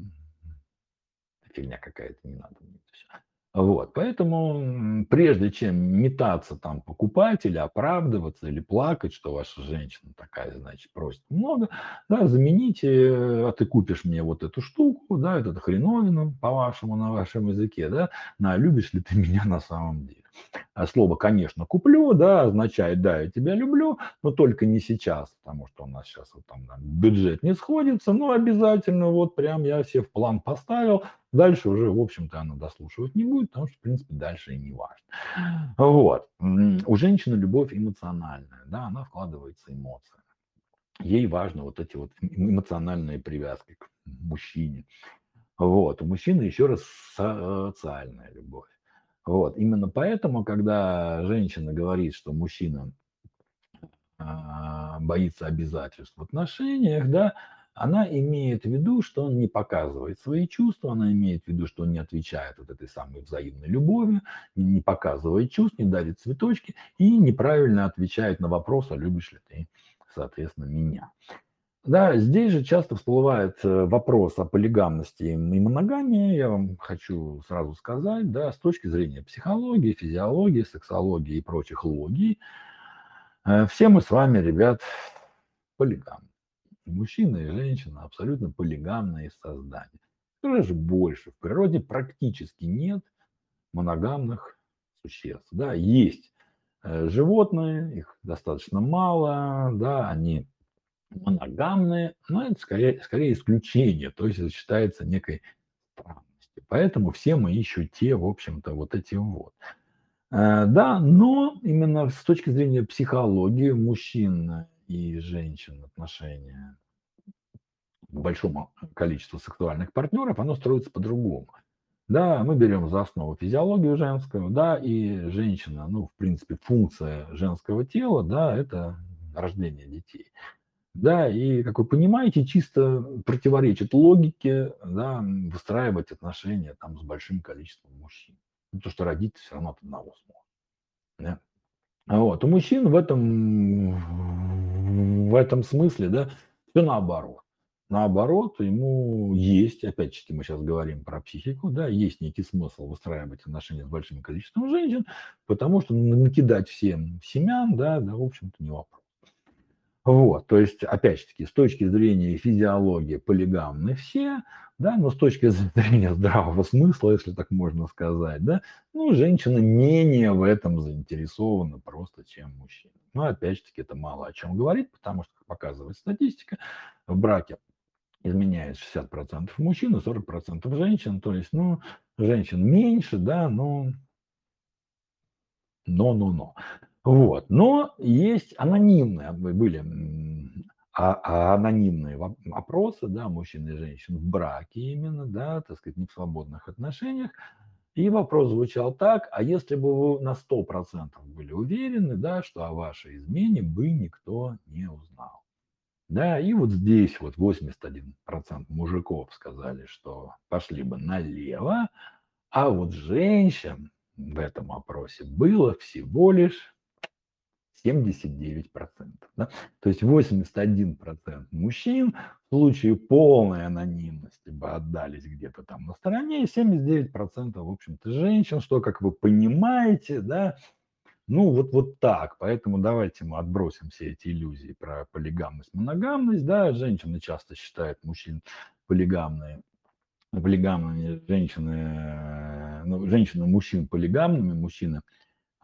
фигня какая-то, не надо мне это все. Вот, поэтому прежде чем метаться там покупать или оправдываться, или плакать, что ваша женщина такая, значит, просит много, да, замените, а ты купишь мне вот эту штуку, да, эту хреновину, по-вашему, на вашем языке, да, на любишь ли ты меня на самом деле. А слово, конечно, куплю, да, означает, да, я тебя люблю, но только не сейчас, потому что у нас сейчас вот там, там бюджет не сходится, но обязательно вот прям я все в план поставил, Дальше уже, в общем-то, она дослушивать не будет, потому что, в принципе, дальше и не важно. Вот. У женщины любовь эмоциональная, да, она вкладывается эмоции. Ей важно вот эти вот эмоциональные привязки к мужчине. Вот. У мужчины еще раз социальная любовь. Вот. Именно поэтому, когда женщина говорит, что мужчина а, боится обязательств в отношениях, да, она имеет в виду, что он не показывает свои чувства, она имеет в виду, что он не отвечает вот этой самой взаимной любовью, не показывает чувств, не дарит цветочки и неправильно отвечает на вопрос, а любишь ли ты, соответственно, меня. Да, здесь же часто всплывает э, вопрос о полигамности и моногамии. Я вам хочу сразу сказать, да, с точки зрения психологии, физиологии, сексологии и прочих логий, э, все мы с вами, ребят, полигамны мужчина и женщина абсолютно полигамные создания. Что же больше? В природе практически нет моногамных существ. Да, есть э, животные, их достаточно мало, да, они моногамные, но это скорее, скорее исключение, то есть это считается некой странностью. Поэтому все мы ищут те, в общем-то, вот эти вот. Э, да, но именно с точки зрения психологии мужчин и женщин отношения к большому количеству сексуальных партнеров, оно строится по-другому. Да, мы берем за основу физиологию женскую, да, и женщина, ну, в принципе, функция женского тела, да, это рождение детей. Да, и, как вы понимаете, чисто противоречит логике, да, выстраивать отношения там с большим количеством мужчин. Потому что родить все равно от одного сможет. Да? Вот. У мужчин в этом, в этом смысле, да, все наоборот. Наоборот, ему есть, опять-таки мы сейчас говорим про психику, да, есть некий смысл выстраивать отношения с большим количеством женщин, потому что накидать всем семян, да, да, в общем-то, не вопрос. Вот, то есть, опять же таки, с точки зрения физиологии полигамны все, да, но с точки зрения здравого смысла, если так можно сказать, да, ну, женщина менее в этом заинтересована просто, чем мужчина. Но, опять же таки, это мало о чем говорит, потому что, как показывает статистика, в браке изменяет 60% мужчин и 40% женщин, то есть, ну, женщин меньше, да, но но-но-но. Вот. Но есть анонимные, были а, а анонимные опросы, да, мужчин и женщин в браке именно, да, так сказать, не в свободных отношениях. И вопрос звучал так, а если бы вы на 100% были уверены, да, что о вашей измене бы никто не узнал. Да, и вот здесь вот 81% мужиков сказали, что пошли бы налево, а вот женщин в этом опросе было всего лишь 79%. Да? То есть 81% мужчин в случае полной анонимности бы отдались где-то там на стороне, и 79% в общем-то женщин, что, как вы понимаете, да, ну вот, вот так. Поэтому давайте мы отбросим все эти иллюзии про полигамность, моногамность. Да, женщины часто считают мужчин полигамные полигамными, женщины, ну, женщины мужчин полигамными, мужчины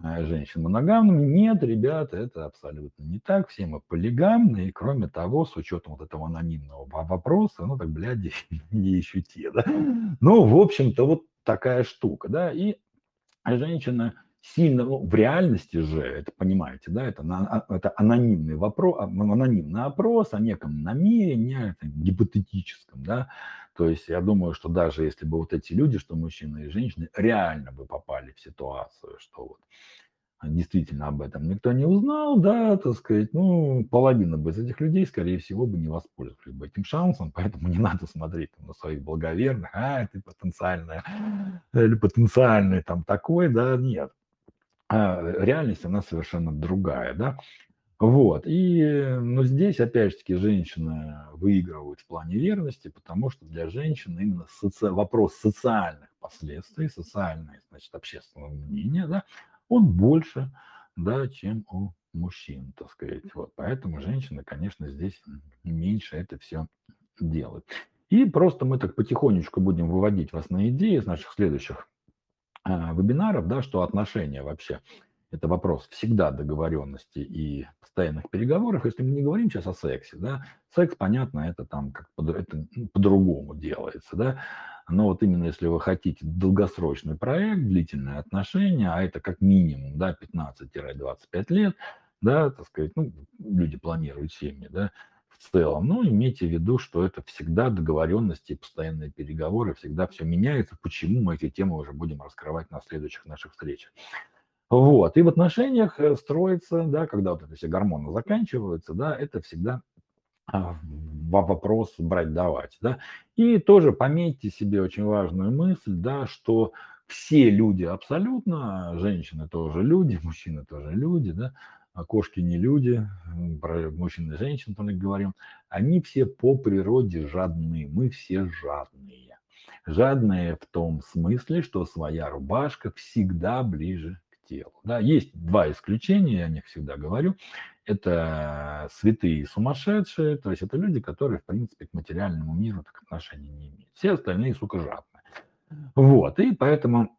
женщин моногамными. Нет, ребята, это абсолютно не так. Все мы полигамные. И кроме того, с учетом вот этого анонимного вопроса, ну так, бляди, не еще те, да. Ну, в общем-то, вот такая штука, да. И женщина сильно, ну, в реальности же, это понимаете, да, это, а, это анонимный вопрос, а, анонимный опрос о неком намерении, гипотетическом, да, то есть я думаю, что даже если бы вот эти люди, что мужчины и женщины, реально бы попали в ситуацию, что вот действительно об этом никто не узнал, да, так сказать, ну, половина бы из этих людей, скорее всего, бы не воспользовались бы этим шансом, поэтому не надо смотреть там, на своих благоверных, а, ты потенциальная, или потенциальный там такой, да, нет. А реальность, она совершенно другая, да. Вот. И, но здесь, опять же таки, женщины выигрывают в плане верности, потому что для женщин именно соци... вопрос социальных последствий, социальное, значит, общественного мнения, да, он больше, да, чем у мужчин, так сказать. Вот. Поэтому женщины, конечно, здесь меньше это все делают. И просто мы так потихонечку будем выводить вас на идеи из наших следующих вебинаров, да, что отношения вообще это вопрос всегда договоренности и постоянных переговоров. Если мы не говорим сейчас о сексе, да, секс, понятно, это там как по, это по-другому делается, да, но вот именно если вы хотите долгосрочный проект, длительные отношения, а это как минимум, да, 15-25 лет, да, так сказать, ну, люди планируют семьи, да, в целом. Но имейте в виду, что это всегда договоренности постоянные переговоры, всегда все меняется. Почему мы эти темы уже будем раскрывать на следующих наших встречах. Вот. И в отношениях э, строится, да, когда вот это все гормоны заканчиваются, да, это всегда а, вопрос брать-давать, да. И тоже пометьте себе очень важную мысль, да, что все люди абсолютно, женщины тоже люди, мужчины тоже люди, да, кошки не люди, про мужчин и женщин тоже говорим, они все по природе жадные, мы все жадные. Жадные в том смысле, что своя рубашка всегда ближе к телу. Да, есть два исключения, я о них всегда говорю. Это святые и сумасшедшие, то есть это люди, которые, в принципе, к материальному миру так отношения не имеют. Все остальные, сука, жадные. Вот, и поэтому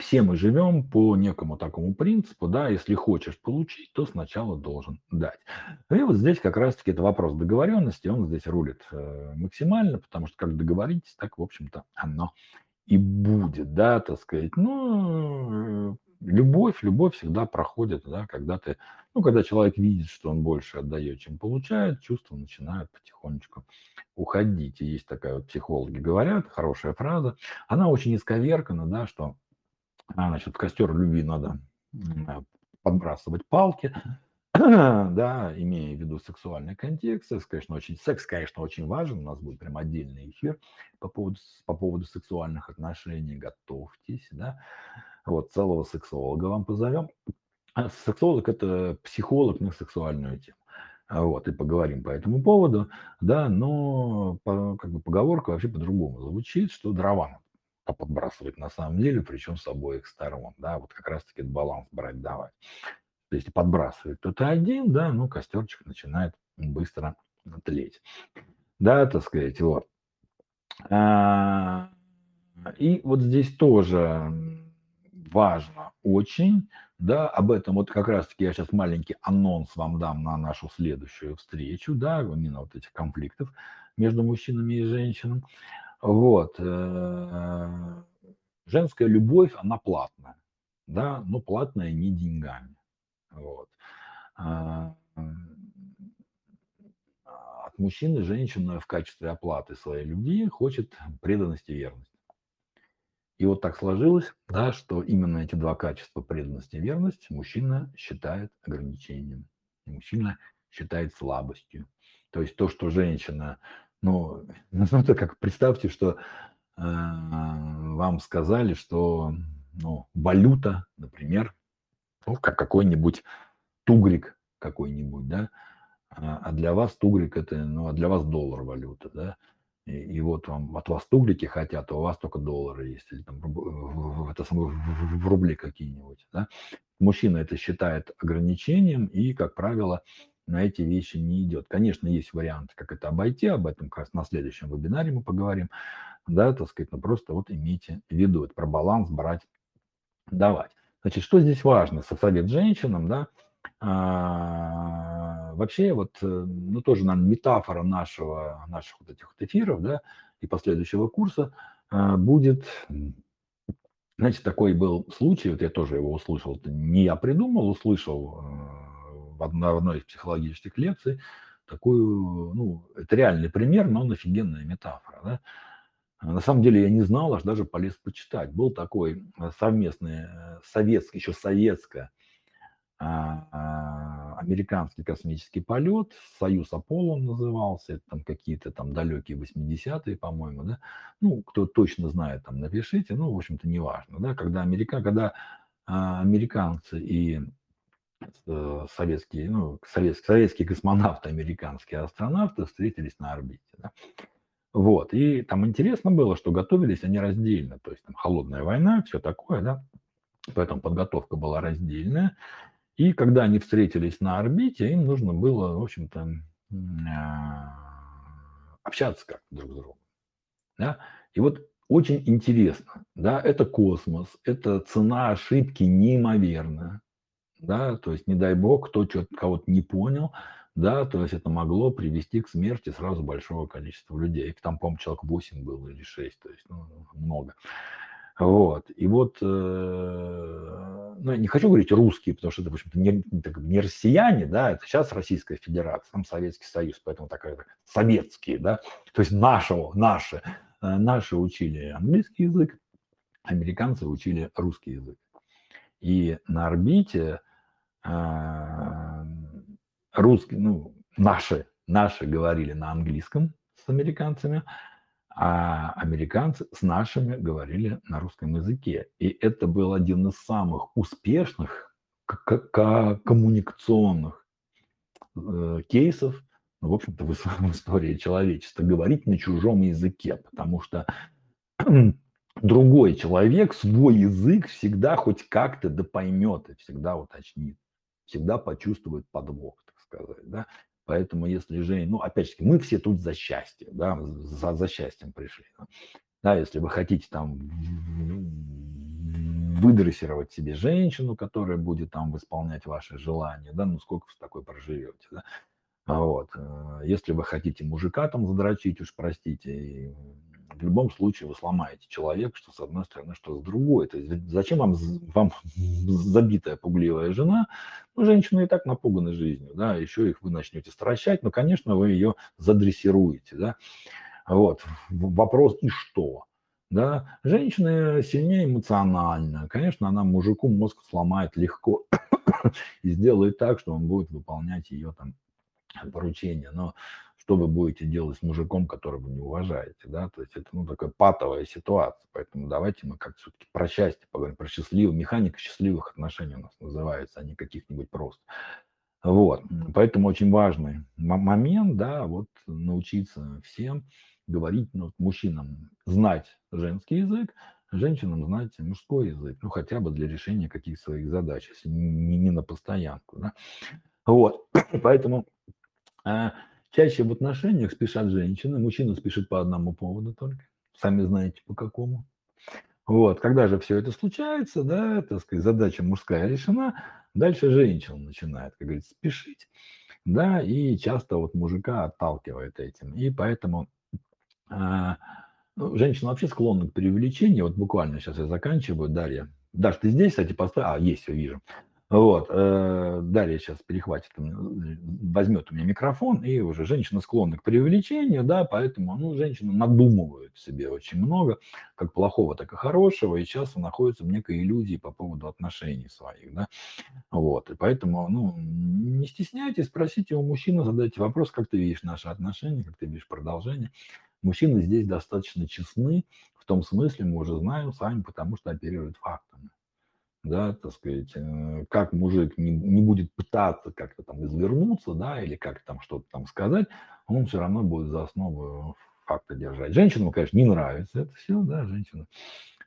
все мы живем по некому такому принципу, да, если хочешь получить, то сначала должен дать. И вот здесь как раз-таки это вопрос договоренности, он здесь рулит э, максимально, потому что как договоритесь, так, в общем-то, оно и будет, да, так сказать. Ну, любовь, любовь всегда проходит, да, когда ты, ну, когда человек видит, что он больше отдает, чем получает, чувства начинают потихонечку уходить. И есть такая вот, психологи говорят, хорошая фраза, она очень исковеркана, да, что значит, костер любви надо подбрасывать палки, да, имея в виду сексуальный контекст. Секс, конечно, очень, секс, конечно, очень важен. У нас будет прям отдельный эфир по поводу, по поводу сексуальных отношений. Готовьтесь, да. Вот, целого сексолога вам позовем. А сексолог – это психолог на сексуальную тему. Вот, и поговорим по этому поводу, да, но по, как бы поговорка вообще по-другому звучит, что дрова подбрасывать на самом деле, причем с обоих сторон, да, вот как раз-таки баланс брать, давать. если подбрасывает кто-то один, да, ну, костерчик начинает быстро тлеть. Да, так сказать, вот. А, и вот здесь тоже важно очень, да, об этом вот как раз-таки я сейчас маленький анонс вам дам на нашу следующую встречу, да, именно вот этих конфликтов между мужчинами и женщинами. Вот. Э, женская любовь, она платная, да, но платная не деньгами. Вот. А, от мужчины женщина в качестве оплаты своей любви хочет преданности и верности. И вот так сложилось, да, что именно эти два качества, преданность и верность, мужчина считает ограничением. Мужчина считает слабостью. То есть то, что женщина, ну, ну это как представьте, что э, вам сказали, что ну, валюта, например, ну, как какой-нибудь тугрик какой-нибудь, да, а, а для вас тугрик это, ну, а для вас доллар валюта, да, и, и вот вам, от вас тугрики хотят, а у вас только доллары есть, или там в, это, в, рубли какие-нибудь, да. Мужчина это считает ограничением и, как правило, на эти вещи не идет. Конечно, есть варианты, как это обойти, об этом как раз на следующем вебинаре мы поговорим, да, так сказать, но просто вот имейте в виду, это про баланс брать, давать. Значит, что здесь важно? Совет женщинам, да, а, вообще вот, э, ну, тоже, наверное, метафора нашего, наших вот этих вот эфиров, да, и последующего курса а, будет, знаете, такой был случай, вот я тоже его услышал, это не я придумал, услышал э, в одной из психологических лекций, такую, ну, это реальный пример, но он офигенная метафора, да. На самом деле я не знал, аж даже полез почитать. Был такой э, совместный советский, еще советская а, а, космический полет, Союз Аполло он назывался, это там какие-то там далекие 80-е, по-моему, да, ну, кто точно знает, там напишите, ну, в общем-то, неважно, да, когда, Америка, когда а, американцы и э, советские, ну, советские, советские космонавты, американские астронавты встретились на орбите, да. Вот, и там интересно было, что готовились они раздельно, то есть там холодная война, все такое, да, поэтому подготовка была раздельная, и когда они встретились на орбите, им нужно было, в общем-то, а, общаться как друг с другом. Да? И вот очень интересно, да, это космос, это цена ошибки неимоверная, да, то есть, не дай бог, кто что-то кого-то не понял, да, то есть это могло привести к смерти сразу большого количества людей. Там, по-моему, человек 8 было или 6, то есть, ну, много. Вот. И вот, э, ну, я не хочу говорить русские, потому что это, в общем-то, не, не россияне, да, это сейчас Российская Федерация, там Советский Союз, поэтому такая советские, да, то есть нашего, наши, э, наши учили английский язык, американцы учили русский язык. И на орбите э, русский, ну, наши, наши говорили на английском с американцами, а американцы с нашими говорили на русском языке. И это был один из самых успешных коммуникационных э, кейсов, ну, в общем-то, в истории человечества, говорить на чужом языке, потому что другой человек свой язык всегда хоть как-то да поймет и всегда уточнит, всегда почувствует подвох, так сказать, да. Поэтому если же, ну, опять же, мы все тут за счастье, да, за, за счастьем пришли. Да, если вы хотите там выдрессировать себе женщину, которая будет там исполнять ваши желания, да, ну сколько вы с такой проживете, да. Вот. Э, если вы хотите мужика там задрочить, уж простите, в любом случае вы сломаете человека, что с одной стороны, что с другой. То есть зачем вам, вам забитая пугливая жена? Ну, женщина и так напугана жизнью, да, еще их вы начнете стращать, но, конечно, вы ее задрессируете, да. Вот, вопрос, и что? Да, женщина сильнее эмоционально. Конечно, она мужику мозг сломает легко и сделает так, что он будет выполнять ее там поручения. Но что вы будете делать с мужиком, которого вы не уважаете, да, то есть это, ну, такая патовая ситуация, поэтому давайте мы как все-таки про счастье поговорим, про счастливую, механика счастливых отношений у нас называется, а не каких-нибудь просто. Вот, поэтому очень важный момент, да, вот научиться всем говорить, ну, мужчинам знать женский язык, женщинам знать мужской язык, ну, хотя бы для решения каких-то своих задач, если не, не на постоянку, да. Вот, поэтому а, чаще в отношениях спешат женщины, мужчина спешит по одному поводу только, сами знаете по какому. Вот, когда же все это случается, да, так сказать, задача мужская решена, дальше женщина начинает, как говорится, спешить, да, и часто вот мужика отталкивает этим. И поэтому а, ну, женщина вообще склонна к преувеличению. Вот буквально сейчас я заканчиваю, Дарья. Даш, ты здесь, кстати, поставь. А, есть, все вижу. Вот, э, далее сейчас перехватит, возьмет у меня микрофон, и уже женщина склонна к преувеличению, да, поэтому, ну, женщина надумывает себе очень много, как плохого, так и хорошего, и часто находится в некой иллюзии по поводу отношений своих, да, вот, и поэтому, ну, не стесняйтесь, спросите у мужчины, задайте вопрос, как ты видишь наши отношения, как ты видишь продолжение. Мужчины здесь достаточно честны, в том смысле мы уже знаем с вами, потому что оперируют фактами да, так сказать, э, как мужик не, не будет пытаться как-то там извернуться, да, или как там что-то там сказать, он все равно будет за основу факта держать. Женщинам, конечно, не нравится это все, да, женщина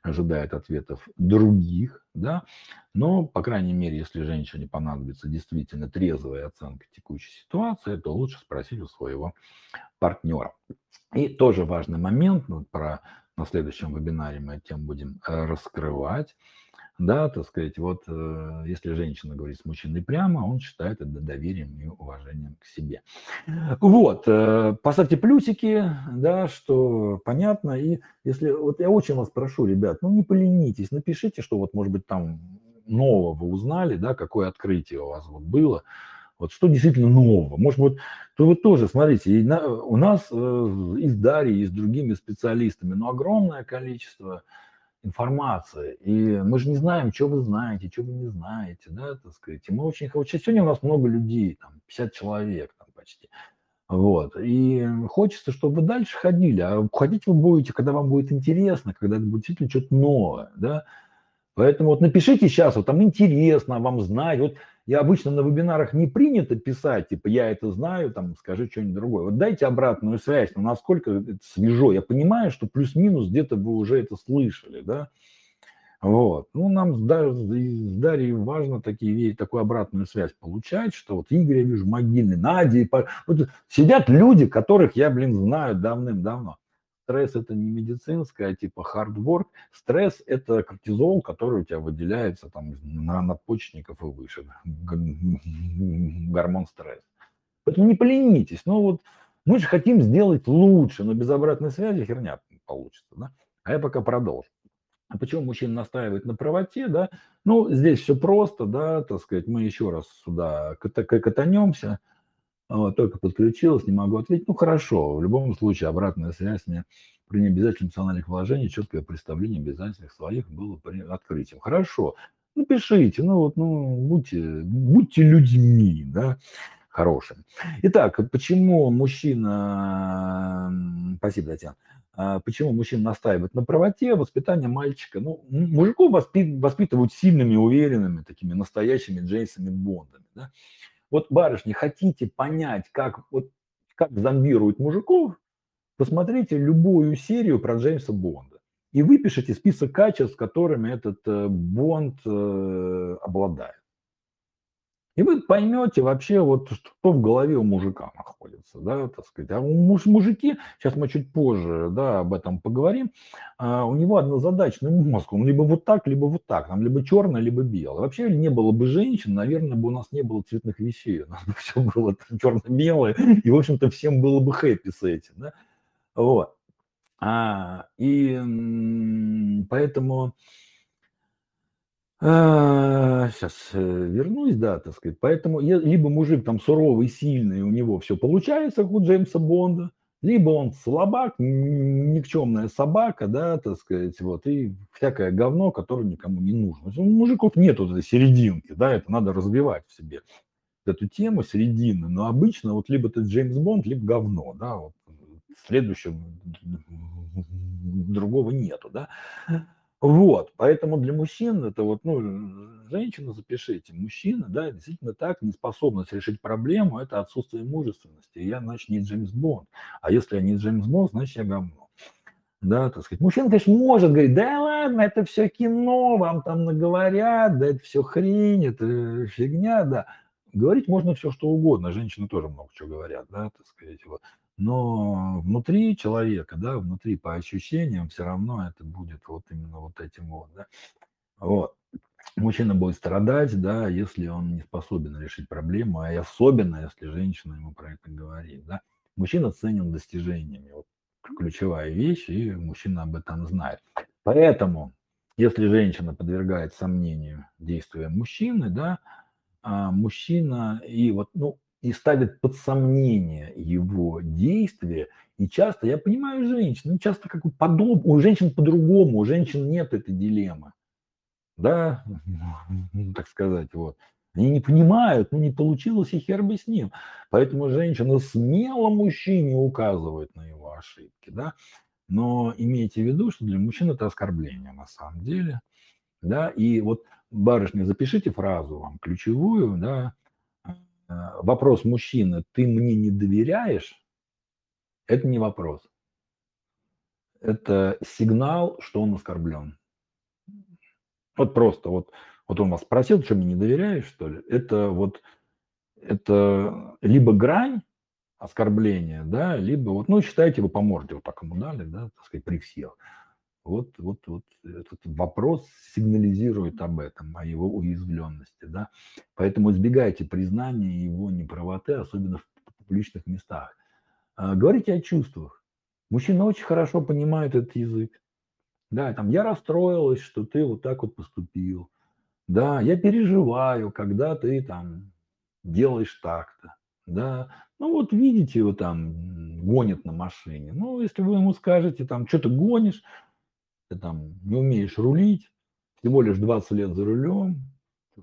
ожидает ответов других, да, но, по крайней мере, если женщине понадобится действительно трезвая оценка текущей ситуации, то лучше спросить у своего партнера. И тоже важный момент, ну, про на следующем вебинаре мы тему будем э, раскрывать, да, так сказать, вот э, если женщина говорит с мужчиной прямо, он считает это доверием и уважением к себе. Вот, э, поставьте плюсики, да, что понятно, и если, вот я очень вас прошу, ребят, ну не поленитесь, напишите, что вот, может быть, там нового узнали, да, какое открытие у вас вот было, вот что действительно нового. Может быть, то вы тоже, смотрите, и на, у нас э, и с Дарьей, и с другими специалистами, но огромное количество информации. И мы же не знаем, что вы знаете, что вы не знаете, да, так сказать. И мы очень хотим, сегодня у нас много людей, там, 50 человек там почти. Вот. И хочется, чтобы вы дальше ходили. А ходить вы будете, когда вам будет интересно, когда это будет действительно что-то новое, да. Поэтому вот напишите сейчас, вот там интересно вам знать. Вот я обычно на вебинарах не принято писать, типа, я это знаю, там, скажи что-нибудь другое. Вот дайте обратную связь, ну, насколько это свежо. Я понимаю, что плюс-минус где-то вы уже это слышали, да. Вот. Ну, нам с, с Дарьей важно такие, такую обратную связь получать, что вот Игорь, я вижу, могильный, Надя, вот сидят люди, которых я, блин, знаю давным-давно. Стресс это не медицинское, а типа хардворк. Стресс это кортизол, который у тебя выделяется там на надпочечников и выше. Гормон стресса. Поэтому не поленитесь. Ну вот мы же хотим сделать лучше, но без обратной связи херня получится. Да? А я пока продолжу. А почему мужчина настаивает на правоте, да? Ну, здесь все просто, да, так сказать, мы еще раз сюда катанемся. Вот, только подключилась, не могу ответить. Ну, хорошо, в любом случае обратная связь мне при необязательных эмоциональных вложениях, четкое представление обязательных своих было открытием. Хорошо, ну, пишите, ну, вот, ну, будьте, будьте людьми, да, хорошими. Итак, почему мужчина, спасибо, Татьяна, а почему мужчина настаивает на правоте, воспитание мальчика. Ну, мужиков воспитывают сильными, уверенными, такими настоящими Джейсами Бондами. Да? Вот, барышни, хотите понять, как, вот, как зомбируют мужиков, посмотрите любую серию про Джеймса Бонда. И выпишите список качеств, которыми этот э, Бонд э, обладает. И вы поймете вообще, вот, что в голове у мужика находится, да, так сказать. А у муж, мужики, сейчас мы чуть позже, да, об этом поговорим, а у него однозадачный мозг, он либо вот так, либо вот так, там либо черное, либо белое. Вообще не было бы женщин, наверное, бы у нас не было цветных вещей, у нас бы все было черно-белое, и, в общем-то, всем было бы хэппи с этим, да, вот. А, и поэтому а, э, вернусь, да, так сказать. Поэтому либо мужик там суровый, сильный, у него все получается, как у Джеймса Бонда, либо он слабак, никчемная собака, да, так сказать, вот, и всякое говно, которое никому не нужно. У мужиков нет вот этой серединки, да, это надо разбивать в себе эту тему середины, но обычно вот либо ты Джеймс Бонд, либо говно, да, вот следующего другого нету, да. Вот, поэтому для мужчин это вот, ну, женщина запишите, мужчина, да, действительно так, неспособность решить проблему – это отсутствие мужественности. Я, значит, не Джеймс Бонд. А если я не Джеймс Бонд, значит, я говно. да, так сказать. Мужчина, конечно, может говорить, да ладно, это все кино, вам там наговорят, да, это все хрень, это фигня, да. Говорить можно все, что угодно, женщины тоже много чего говорят, да, так сказать, вот. Но внутри человека, да, внутри по ощущениям все равно это будет вот именно вот этим вот, да. Вот. Мужчина будет страдать, да, если он не способен решить проблему, а особенно, если женщина ему про это говорит, да. Мужчина ценен достижениями. Вот ключевая вещь, и мужчина об этом знает. Поэтому, если женщина подвергает сомнению действия мужчины, да, а мужчина и вот, ну, и ставит под сомнение его действия, и часто, я понимаю женщин, ну, часто как подоб... у женщин по-другому, у женщин нет этой дилеммы, да, так сказать, вот. Они не понимают, ну не получилось и хер бы с ним. Поэтому женщина смело мужчине указывает на его ошибки, да. Но имейте в виду, что для мужчин это оскорбление на самом деле, да. И вот, барышня, запишите фразу вам ключевую, да. Э, вопрос мужчины, ты мне не доверяешь? Это не вопрос. Это сигнал, что он оскорблен. Вот просто вот вот он вас спросил, что мне не доверяешь, что ли? Это вот, это либо грань оскорбления, да, либо вот, ну, считайте, вы по морде вот так ему дали, да, так сказать, при всех. Вот, вот, вот этот вопрос сигнализирует об этом, о его уязвленности, да. Поэтому избегайте признания его неправоты, особенно в публичных местах. А, говорите о чувствах. Мужчина очень хорошо понимает этот язык. Да, там, я расстроилась, что ты вот так вот поступил. Да, я переживаю, когда ты там делаешь так-то. Да, ну вот видите, его там гонит на машине. Ну, если вы ему скажете, там, что ты гонишь, ты там не умеешь рулить, всего лишь 20 лет за рулем,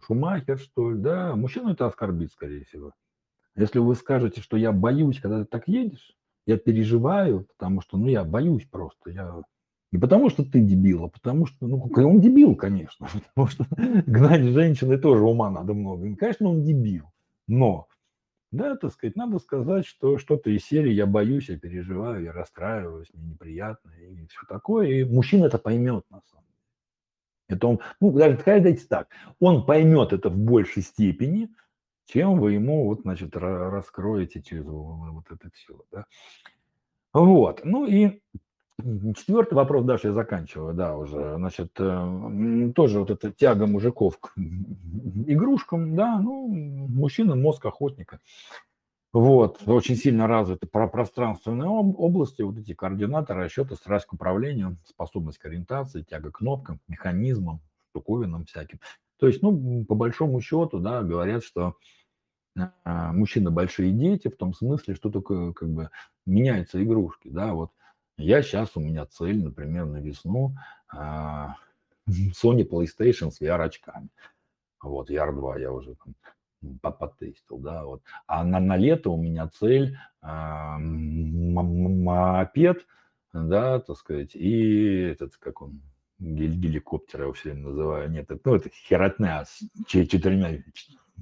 Шумахер, что ли, да, мужчину это оскорбит, скорее всего. Если вы скажете, что я боюсь, когда ты так едешь, я переживаю, потому что, ну, я боюсь просто, я не потому, что ты дебил, а потому что, ну, он дебил, конечно, потому что гнать женщины тоже ума надо много. И, конечно, он дебил, но, да, так сказать, надо сказать, что что-то из серии «я боюсь, я переживаю, я расстраиваюсь, мне неприятно» и все такое, и мужчина это поймет, на самом деле. Это он, ну, даже сказать так, он поймет это в большей степени, чем вы ему, вот, значит, раскроете через вот это все, да. Вот, ну и Четвертый вопрос, дальше я заканчиваю, да, уже, значит, э, тоже вот эта тяга мужиков к игрушкам, да, ну, мужчина, мозг охотника. Вот, очень сильно развиты про пространственные области, вот эти координаты, расчеты, страсть к управлению, способность к ориентации, тяга к кнопкам, механизмам, штуковинам всяким. То есть, ну, по большому счету, да, говорят, что а, мужчина большие дети, в том смысле, что такое, как бы, меняются игрушки, да, вот я сейчас, у меня цель, например, на весну а, Sony PlayStation с VR-очками. Вот, VR2 я уже там потестил, да, вот. А на, на лето у меня цель а, мопед, да, так сказать, и этот, как он, геликоптер, я его все время называю, нет, ну, это херотня с четырьмя,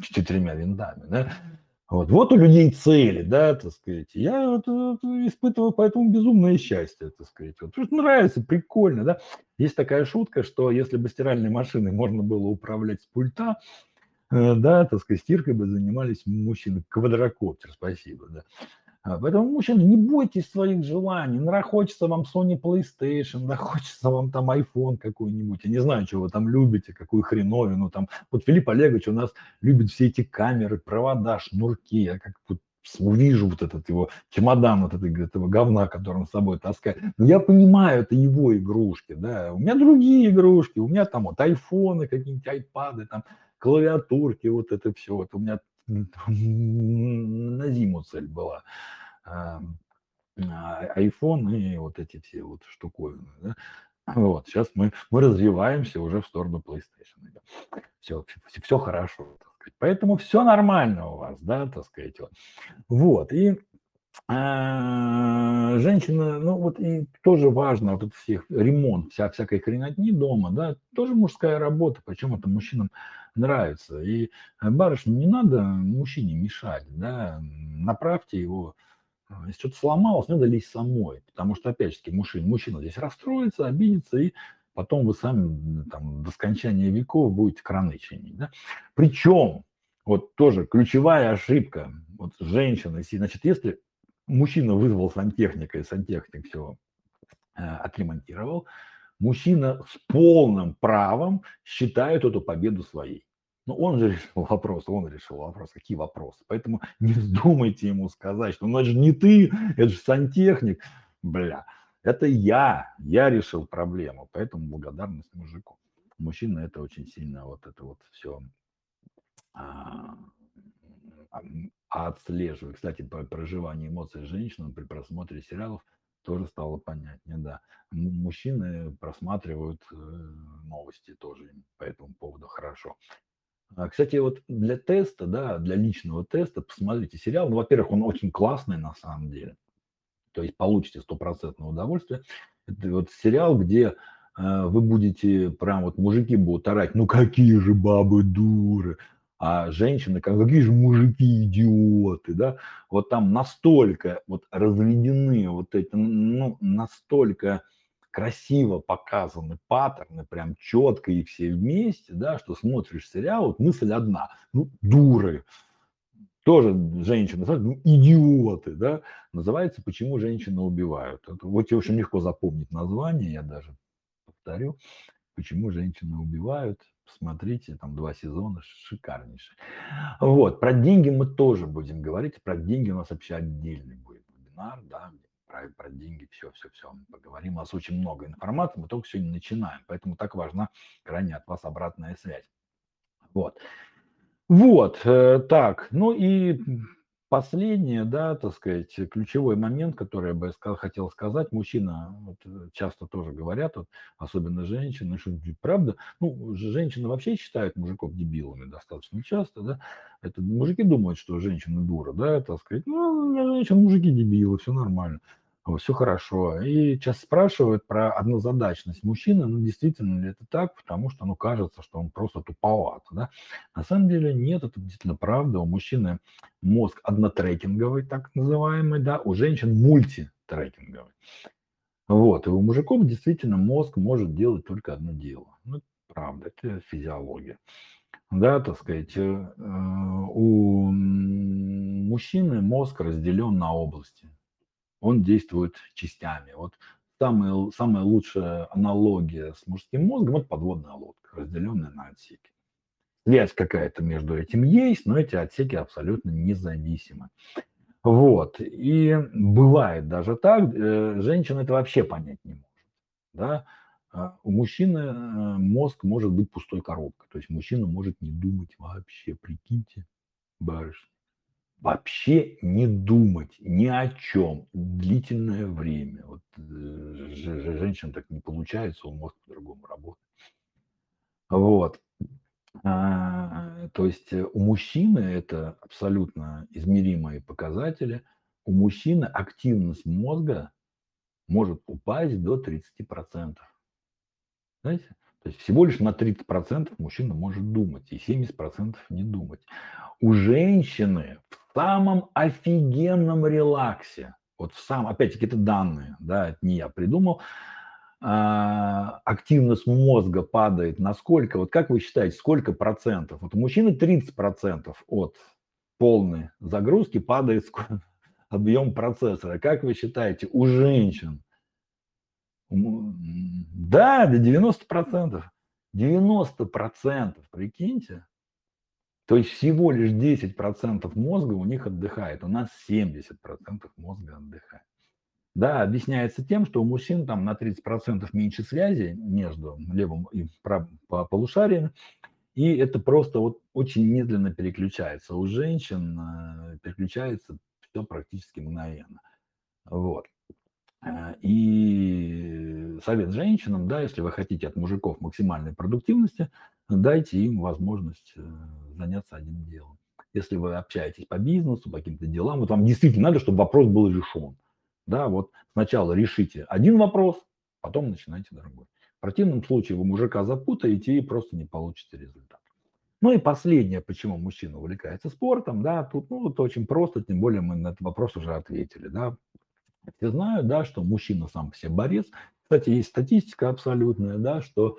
четырьмя винтами, да, вот, вот у людей цели, да, так сказать. Я вот, вот, испытываю поэтому безумное счастье, так сказать. Вот, нравится, прикольно, да. Есть такая шутка, что если бы стиральной машиной можно было управлять с пульта, э, да, так сказать, стиркой бы занимались мужчины. Квадрокоптер, спасибо, да. А, поэтому, мужчины, не бойтесь своих желаний. Ну, хочется вам Sony PlayStation, да, хочется вам там iPhone какой-нибудь. Я не знаю, чего вы там любите, какую хреновину там. Вот Филипп Олегович у нас любит все эти камеры, провода, шнурки. Я как вот увижу вот этот его чемодан, вот этого, этого говна, который он с собой таскает. Но я понимаю, это его игрушки, да. У меня другие игрушки, у меня там вот айфоны, какие-нибудь айпады, там клавиатурки, вот это все. Вот у меня на зиму цель была. А, iPhone и вот эти все вот штуковины. Да? Вот, сейчас мы, мы развиваемся уже в сторону PlayStation. Все, все, все хорошо, так сказать. Поэтому все нормально у вас, да, так сказать. Вот, вот и а, женщина, ну вот и тоже важно, вот это всех ремонт, вся, всякой хренотни дома, да, тоже мужская работа, причем это мужчинам нравится. И барышне не надо мужчине мешать, да, направьте его А, если что-то сломалось, надо лезть самой. Потому что, опять же, мужчина, мужчина здесь расстроится, обидится, и потом вы сами там, до скончания веков будете краны чинить. Да? Причем, вот тоже ключевая ошибка, вот женщины, значит, если мужчина вызвал сантехника, и сантехник все э, отремонтировал, мужчина с полным правом считает эту победу своей. Но он же решил вопрос, он решил вопрос. Какие вопросы? Поэтому не вздумайте ему сказать, что ну это же не ты, это же сантехник. Бля, это я, я решил проблему, поэтому благодарность мужику. Мужчина это очень сильно вот это вот все а, отслеживает. Кстати, про проживание эмоций женщин при просмотре сериалов тоже стало понятнее, да. Мужчины просматривают э, новости тоже по этому поводу хорошо. А, кстати, вот для теста, да, для личного теста, посмотрите сериал. Ну, во-первых, он очень классный на самом деле. То есть получите стопроцентное удовольствие. Это вот сериал, где э, вы будете, прям вот мужики будут орать, ну какие же бабы дуры, а женщины, как, какие же мужики идиоты, да, вот там настолько вот разведены вот эти, ну, настолько красиво показаны паттерны, прям четко и все вместе, да, что смотришь сериал, вот мысль одна, ну, дуры, тоже женщины, ну, идиоты, да, называется «Почему женщины убивают». Это вот очень легко запомнить название, я даже повторю, «Почему женщины убивают», посмотрите, там два сезона, шикарнейшие. Вот, про деньги мы тоже будем говорить, про деньги у нас вообще отдельный будет вебинар, да, про, про деньги, все, все, все, мы поговорим. У нас очень много информации, мы только сегодня начинаем, поэтому так важна крайне от вас обратная связь. Вот. Вот, э, так, ну и последнее, да, так сказать, ключевой момент, который я бы хотел сказать, мужчина, вот, э, часто тоже говорят, вот, особенно женщины, что правда, ну, женщины вообще считают мужиков дебилами достаточно часто, да, это мужики думают, что женщины дура, да, так сказать, ну, женщины, мужики дебилы, все нормально все хорошо. И сейчас спрашивают про однозадачность мужчины, ну, действительно ли это так, потому что, ну, кажется, что он просто туповат, да. На самом деле нет, это действительно правда. У мужчины мозг однотрекинговый, так называемый, да, у женщин мультитрекинговый. Вот, и у мужиков действительно мозг может делать только одно дело. Ну, правда, это физиология. Да, так сказать, э, у мужчины мозг разделен на области он действует частями. Вот самая, самая лучшая аналогия с мужским мозгом – это подводная лодка, разделенная на отсеки. Связь какая-то между этим есть, но эти отсеки абсолютно независимы. Вот. И бывает даже так, э, женщина это вообще понять не может. Да? А у мужчины э, мозг может быть пустой коробкой. То есть мужчина может не думать вообще, прикиньте, барышня вообще не думать ни о чем длительное время. Вот э, женщин так не получается, он может по-другому работать. Вот. А, то есть э, у мужчины это абсолютно измеримые показатели. У мужчины активность мозга может упасть до 30%. Знаете? То есть всего лишь на 30% мужчина может думать, и 70% не думать. У женщины в самом офигенном релаксе, вот в самом, опять-таки это данные, да, это не я придумал, а, активность мозга падает на сколько, вот как вы считаете, сколько процентов? Вот у мужчины 30 процентов от полной загрузки падает объем процессора. Как вы считаете, у женщин? Да, до 90 процентов. 90 процентов, прикиньте. То есть всего лишь 10% мозга у них отдыхает, у нас 70% мозга отдыхает. Да, объясняется тем, что у мужчин там на 30% меньше связи между левым и правым полушарием, и это просто вот очень медленно переключается. У женщин э, переключается все практически мгновенно. Вот. Э, и совет женщинам, да, если вы хотите от мужиков максимальной продуктивности, дайте им возможность э, заняться одним делом. Если вы общаетесь по бизнесу, по каким-то делам, вот вам действительно надо, чтобы вопрос был решен. Да, вот сначала решите один вопрос, потом начинайте другой. В противном случае вы мужика запутаете и просто не получите результат. Ну и последнее, почему мужчина увлекается спортом, да, тут, ну, это очень просто, тем более мы на этот вопрос уже ответили, да. Все знают, да, что мужчина сам по себе борец. Кстати, есть статистика абсолютная, да, что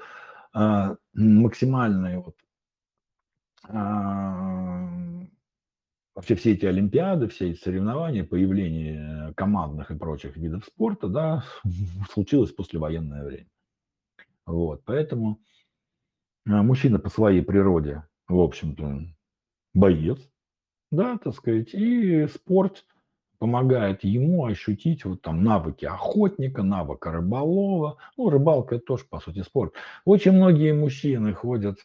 а, максимальные вот а, вообще все эти олимпиады, все эти соревнования, появление командных и прочих видов спорта, да, случилось после военное время. Вот, поэтому а, мужчина по своей природе, в общем-то, боец, да, так сказать, и спорт помогает ему ощутить вот там навыки охотника, навыка рыболова. Ну, рыбалка это тоже, по сути, спорт. Очень многие мужчины ходят,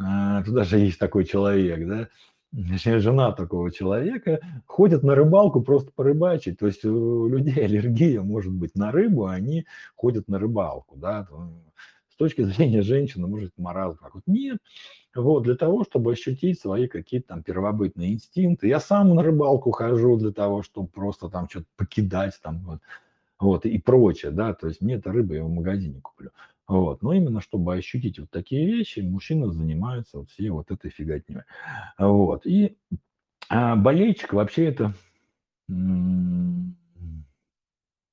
э, туда же есть такой человек, да, точнее, жена такого человека, ходят на рыбалку просто порыбачить. То есть у людей аллергия может быть на рыбу, они ходят на рыбалку, да, с точки зрения женщины, может, маразм как вот нет. Вот, для того, чтобы ощутить свои какие-то там первобытные инстинкты. Я сам на рыбалку хожу для того, чтобы просто там что-то покидать там вот, вот и прочее, да, то есть мне это рыба я в магазине куплю. Вот. Но именно чтобы ощутить вот такие вещи, мужчина занимается вот всей вот этой фиготней. Вот. И а болельщик вообще это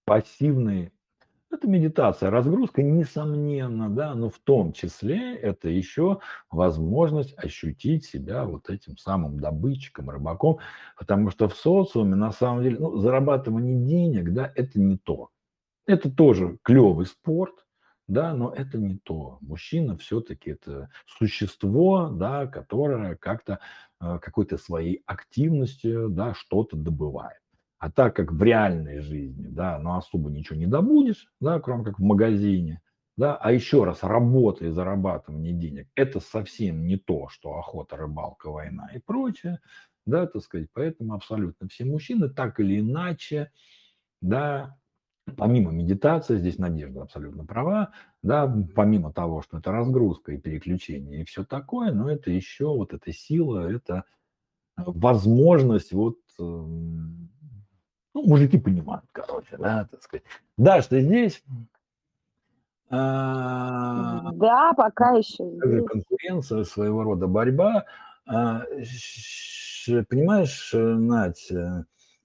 пассивный это медитация, разгрузка, несомненно, да, но в том числе это еще возможность ощутить себя вот этим самым добытчиком, рыбаком, потому что в социуме на самом деле, ну, зарабатывание денег, да, это не то. Это тоже клевый спорт, да, но это не то. Мужчина все-таки это существо, да, которое как-то э, какой-то своей активностью, да, что-то добывает. А так как в реальной жизни, да, ну особо ничего не добудешь, да, кроме как в магазине, да, а еще раз, работа и зарабатывание денег, это совсем не то, что охота, рыбалка, война и прочее, да, так сказать, поэтому абсолютно все мужчины так или иначе, да, помимо медитации, здесь Надежда абсолютно права, да, помимо того, что это разгрузка и переключение и все такое, но это еще вот эта сила, это возможность вот эм, ну, мужики понимают, короче, да, так сказать. Даш, ты здесь? А, да, пока еще здесь. Конкуренция, своего рода борьба. А, понимаешь, Надь,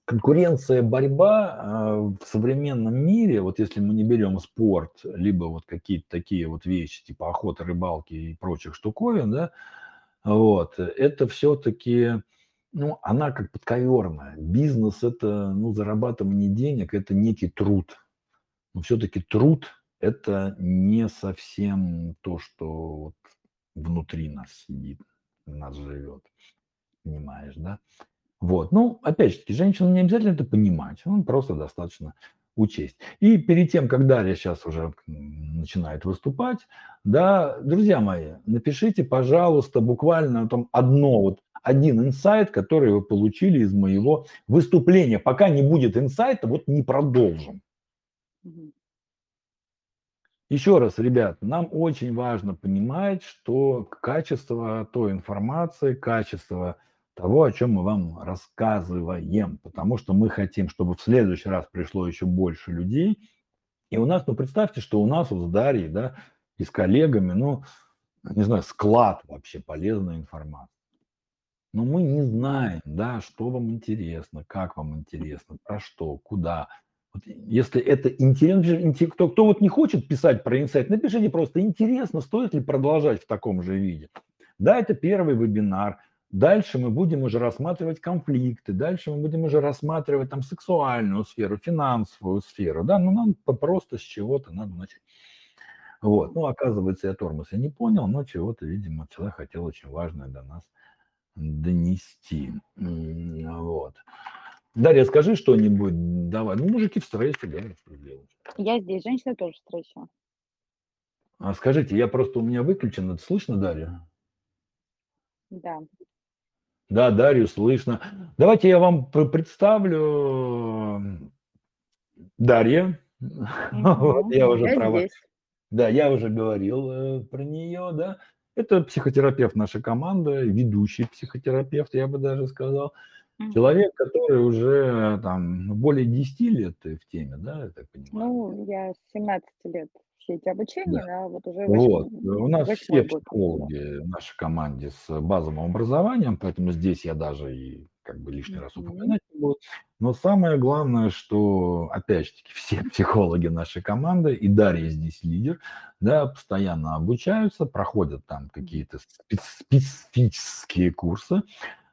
конкуренция, борьба а, в современном мире, вот если мы не берем спорт, либо вот какие-то такие вот вещи, типа охота, рыбалки и прочих штуковин, да, вот, это все-таки ну, она как подковерная. Бизнес – это, ну, зарабатывание денег, это некий труд. Но все-таки труд – это не совсем то, что вот внутри нас сидит, нас живет. Понимаешь, да? Вот. Ну, опять же таки, женщина не обязательно это понимать, он просто достаточно учесть. И перед тем, как Дарья сейчас уже начинает выступать, да, друзья мои, напишите, пожалуйста, буквально там одно вот один инсайт, который вы получили из моего выступления. Пока не будет инсайта, вот не продолжим. Еще раз, ребят, нам очень важно понимать, что качество той информации, качество того, о чем мы вам рассказываем, потому что мы хотим, чтобы в следующий раз пришло еще больше людей. И у нас, ну представьте, что у нас вот с Дарьей, да, и с коллегами, ну, не знаю, склад вообще полезной информации. Но мы не знаем, да, что вам интересно, как вам интересно, про что, куда. Вот если это интересно, кто, кто вот не хочет писать про инсайт, напишите просто интересно, стоит ли продолжать в таком же виде. Да, это первый вебинар. Дальше мы будем уже рассматривать конфликты, дальше мы будем уже рассматривать там сексуальную сферу, финансовую сферу, да, ну нам просто с чего-то надо начать. Вот, ну оказывается, я тормоз я не понял, но чего-то, видимо, человек хотел очень важное до нас донести. Вот. Дарья, скажи что-нибудь, давай. Ну, мужики в стрессе, да, что делать? Я здесь, женщина тоже в стрессе. А скажите, я просто у меня выключен, это слышно, Дарья? Да. Да, Дарью слышно. Давайте я вам представлю Дарья. Угу. Вот, я уже я права. Здесь. Да, я уже говорил э, про нее, да. Это психотерапевт нашей команды, ведущий психотерапевт, я бы даже сказал. Человек, который уже там ну, более 10 лет в теме, да, я так понимаю? Ну, я с 17 лет все эти обучения, да, вот уже Вот. восьм У нас все год психологи в нашей команде с базовым образованием, поэтому здесь я даже и как бы лишний раз упоминать не буду. Но самое главное, что опять же таки все психологи нашей команды, и Дарья здесь лидер, да, постоянно обучаются, проходят там какие-то спец специфические курсы,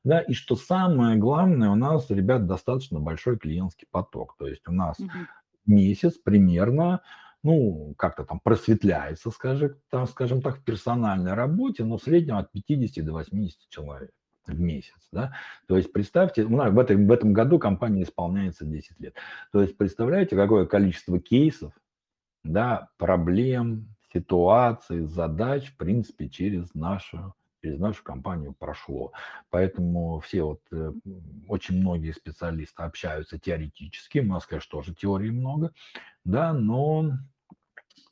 да. И что самое главное, у нас, ребят, достаточно большой клиентский поток. То есть у нас Мгм. месяц примерно, ну, как-то там просветляется, скажи та скажем так, в персональной работе, но в среднем от 50 до 80 человек в месяц, да. То есть представьте, у нас в этой в этом году компании исполняется 10 лет. То есть представляете, какое количество кейсов, да, проблем, ситуаций, задач, в принципе, через нашу через нашу компанию прошло. Поэтому все вот, э, очень многие специалисты общаются теоретически. У нас, конечно, тоже теории много, да, но,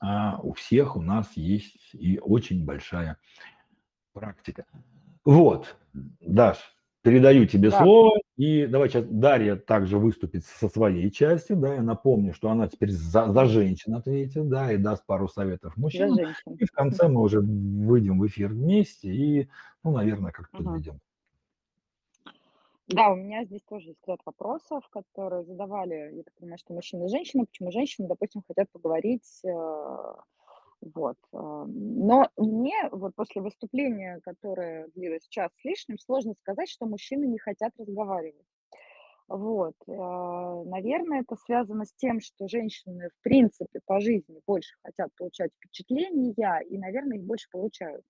а, у всех у нас есть и очень большая практика. Вот, Даш, передаю тебе Да. слово. И давай щас Дарья также выступит со своей частью, да. Я напомню, что она теперь за за женщин ответит, да, и даст пару советов мужчинам. И в конце мы уже выйдем в эфир вместе и, ну, наверно, как-то подведем. Да, у меня здесь тоже есть ряд вопросов, которые задавали, я так понимаю, что мужчины и женщины. Почему женщины, допустим, хотят поговорить, э, вот, а. Но мне вот после выступления, которое длилось час с лишним, сложно сказать, что мужчины не хотят разговаривать. Вот, а, наверное, это связано с тем, что женщины, в принципе, по жизни больше хотят получать впечатления и, наверное, их больше получают.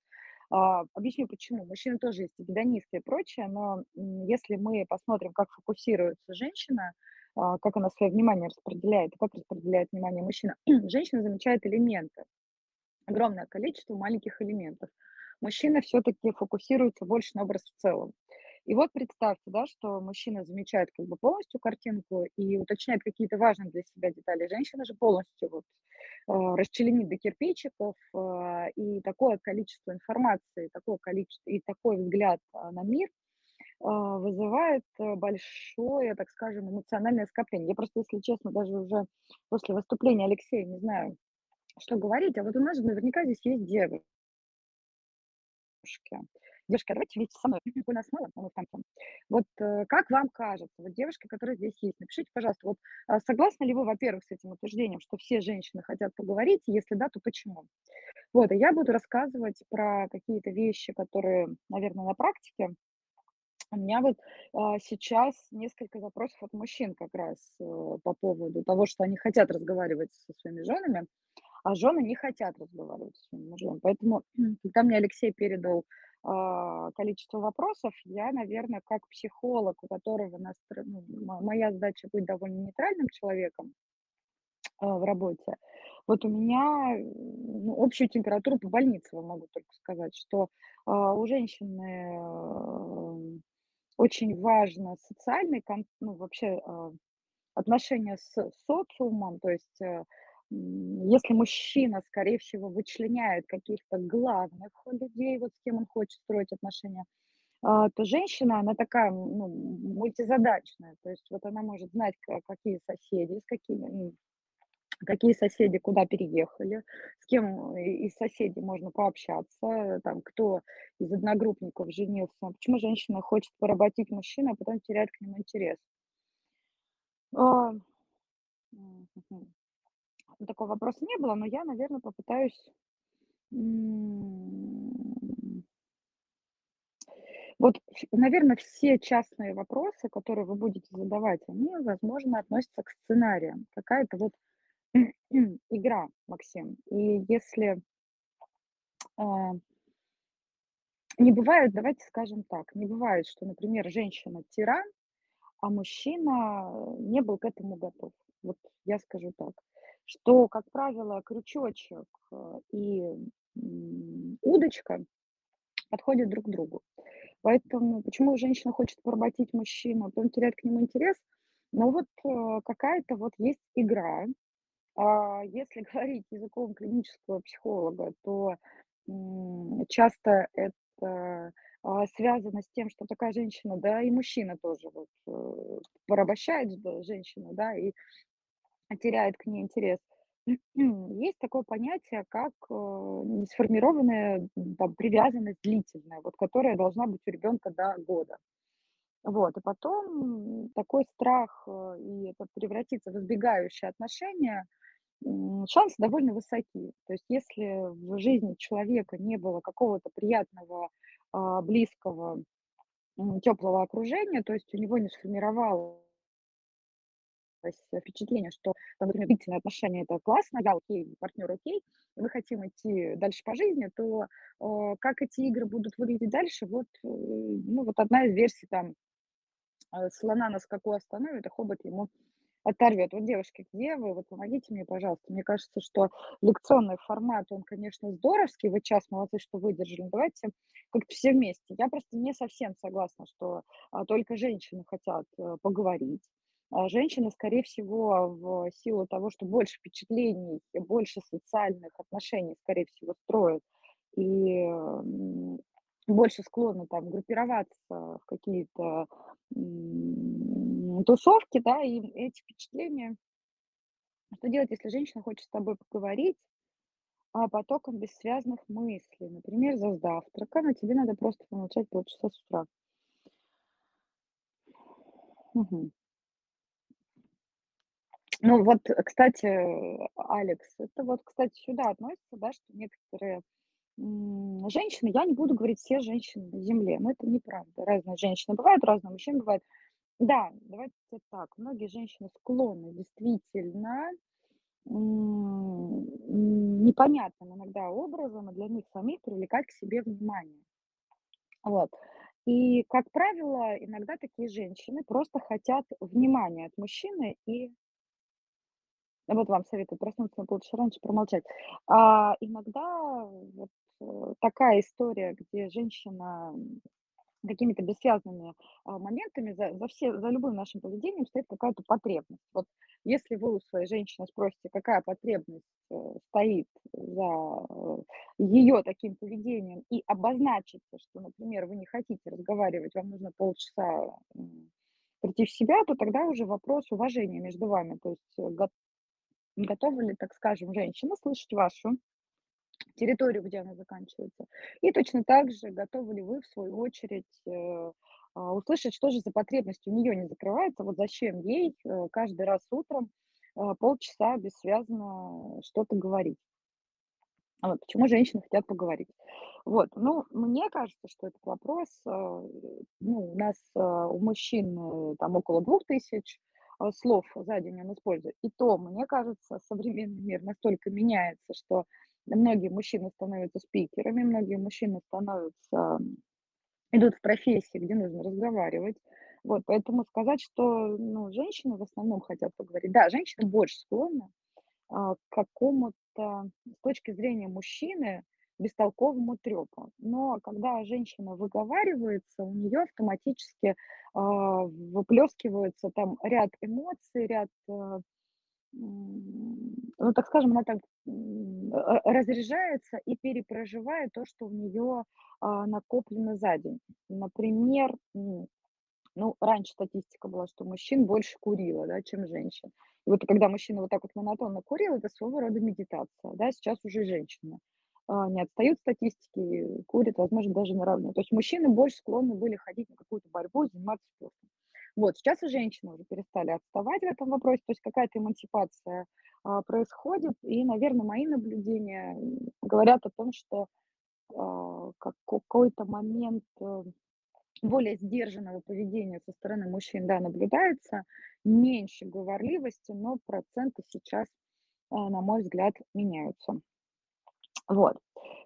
А, объясню почему. Мужчины тоже есть и гедонисты и прочее, но, если мы посмотрим, как фокусируется женщина, как она своё внимание распределяет и как распределяет внимание мужчина. Женщина замечает элементы, огромное количество маленьких элементов. Мужчина всё-таки фокусируется больше на образ в целом. И вот представьте, да, что мужчина замечает как бы полностью картинку и уточняет какие-то важные для себя детали. Женщина же полностью вот, а, расчленит до кирпичиков, а, и такое количество информации, такое количество и такой взгляд, а, на мир, а, вызывает, э, большое, так скажем, эмоциональное скопление. Я просто, если честно, даже уже после выступления Алексея не знаю, что говорить. А вот у нас же наверняка здесь есть. Девушки, а давайте вместе со мной на основе, а мы конце. Вот, э, как вам кажется, вот девушки, которые здесь есть, напишите, пожалуйста, вот, а, согласны ли вы, во-первых, с этим утверждением, что все женщины хотят поговорить? Если да, то почему? Вот, и я буду рассказывать про какие-то вещи, которые, наверно, на практике. У меня вот, а, сейчас несколько запросов от мужчин как раз, э, по поводу того, что они хотят разговаривать со своими женами, а жены не хотят разговаривать своими мужьями. Поэтому, когда мне Алексей передал, а, количество вопросов, я, наверно, как психолог, у которого настро ну, мо моя задача быть довольно нейтральным человеком, а, в работе. Вот у меня, ну, общую температуру по больнице вам могу только сказать, что, а, у женщины, э, очень важно социальный ну, вообще, отношения с социумом. То есть, э, если мужчина, скорее всего, вычленяет каких-то главных людей, вот с кем он хочет строить отношения, а, то женщина, она такая, ну, мультизадачная. То есть вот она может знать, ка какие соседи, с какими, какие соседи куда переехали, с кем из соседей можно пообщаться, там, кто из одногруппников женился. Почему женщина хочет поработить мужчину, а потом теряет к нему интерес? Такого вопроса не было, но я, наверно, попытаюсь, Вот, ф наверно, все частные вопросы, которые вы будете задавать, они, возможно, относятся к сценариям. Какая-то вот игра, Максим. И если а не бывает, давайте скажем так, не бывает, что, например, женщина- тиран, а мужчина, не был к этому готов. Вот я скажу так, что, как правило, крючочек, э, и, удочка подходят друг другу. Поэтому почему женщина хочет поработить мужчину, потом теряет к нему интерес? Ну вот, э, какая-то вот есть игра. А если говорить языком клинического психолога, то, часто это а, связано с тем, что такая женщина, да и мужчина тоже вот, э, порабощает женщину, да, и теряет к ней интерес. Есть такое понятие, как, э, несформированная, там привязанность длительная, вот которая должна быть у ребенка до года. Вот, и потом такой страх, э, и это превратится в избегающие отношения, шансы довольно высоки. То есть если в жизни человека не было какого-то приятного, а, близкого, м, тёплого окружения, то есть у него не сформировалось впечатление, что, там, например, длительные отношения- это классно, я окей, партнёр окей, мы хотим идти дальше по жизни, то, э, как эти игры будут выглядеть дальше, вот, э, ну, вот одна из версий там, э, слона на скаку остановит, а хобот ему оторвет. Вот, девушки, где вы? Вот помогите мне, пожалуйста. Мне кажется, что лекционный формат, он, конечно, здоровский. Вы час молодцы, что выдержали. Давайте как-то все вместе. Я просто не совсем согласна, что, а, только женщины хотят, э, поговорить. А женщины, скорее всего, в силу того, что больше впечатлений больше социальных отношений, скорее всего, строят, и, больше склонны там группироваться в какие-то, тусовки, да, и эти впечатления Что делать, если женщина хочет с тобой поговорить, а потоком бессвязных мыслей? Например, за завтраком, а тебе надо просто помолчать полчаса с утра. Мгм. Ну вот, кстати, э, Алекс, это вот, кстати, сюда относится, да, что некоторые, женщины, я не буду говорить все женщины на земле, но это неправда. Разные женщины бывают, разные мужчины бывают. Да, давайте так, многие женщины склонны действительно, м, непонятным иногда образом, и для них самих привлекать к себе внимание. Вот. И, как правило, иногда такие женщины просто хотят внимания от мужчины и Вот вам советую проснуться полчаса раньше, промолчать. А иногда вот, э, такая история, где женщина, какими-то бессвязными, а, моментами за за все за любым нашим поведением стоит какая-то потребность. Вот если вы у своей женщины спросите, какая потребность, э, стоит за, э, её таким поведением, и обозначите, что, например, вы не хотите разговаривать, вам нужно полчаса, м, прийти в себя, то тогда уже вопрос уважения между вами. То есть, э, готова ли, так скажем, женщина слышать вашу территорию, где она заканчивается, и точно так же готовы ли вы, в свою очередь, э, а, услышать, что же за потребность у неё не закрывается, вот зачем ей, э, каждый раз утром, а, полчаса бессвязно что-то говорить. Вот почему женщины хотят поговорить. Вот, ну, мне кажется, что этот вопрос, а, ну, у нас, а, у мужчин, э, там около 2000, а, слов за день он использует. И то, мне кажется, современный мир настолько меняется, что многие мужчины становятся спикерами, многие мужчины становятся идут в профессии, где нужно разговаривать. Вот, поэтому сказать, что, ну, женщины в основном хотят поговорить. Да, женщины больше склонны, а, к какому-то, с точки зрения мужчины, бестолковому трёпу. Но когда женщина выговаривается, у неё автоматически, а, выплёскивается там ряд эмоций, ряд, э, ну, так скажем, она так, а, разряжается и перепроживает то, что у неё, а, накоплено за день. Например, ну, раньше статистика была, что мужчин больше курило, да, чем женщин. И вот когда мужчина вот так вот монотонно курил, это своего рода медитация, да. Сейчас уже и женщины, а, не отстают в статистике, курят, возможно, даже наравне. То есть мужчины больше склонны были ходить на какую-то борьбу, заниматься спортом. Вот, сейчас и женщины уже перестали отставать в этом вопросе, то есть какая-то эмансипация, а, происходит. И, наверно, мои наблюдения, говорят о том, что, а, как какой-то момент, э, более сдержанного поведения со стороны мужчин, да, наблюдается, меньше говорливости, но проценты сейчас, а, на мой взгляд, меняются. Вот,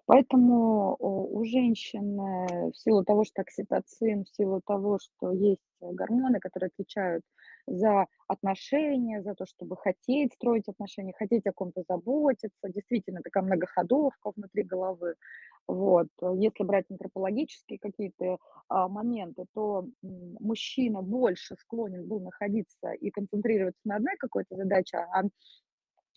поэтому у женщины в силу того, что окситоцин, в силу того, что есть гормоны, которые отвечают за отношения, за то, чтобы хотеть строить отношения, хотеть о ком-то заботиться, действительно такая многоходовка внутри головы. Вот, если брать антропологические какие-то, а, моменты, то, мужчина больше склонен был находиться и концентрироваться на одной какой-то задаче, а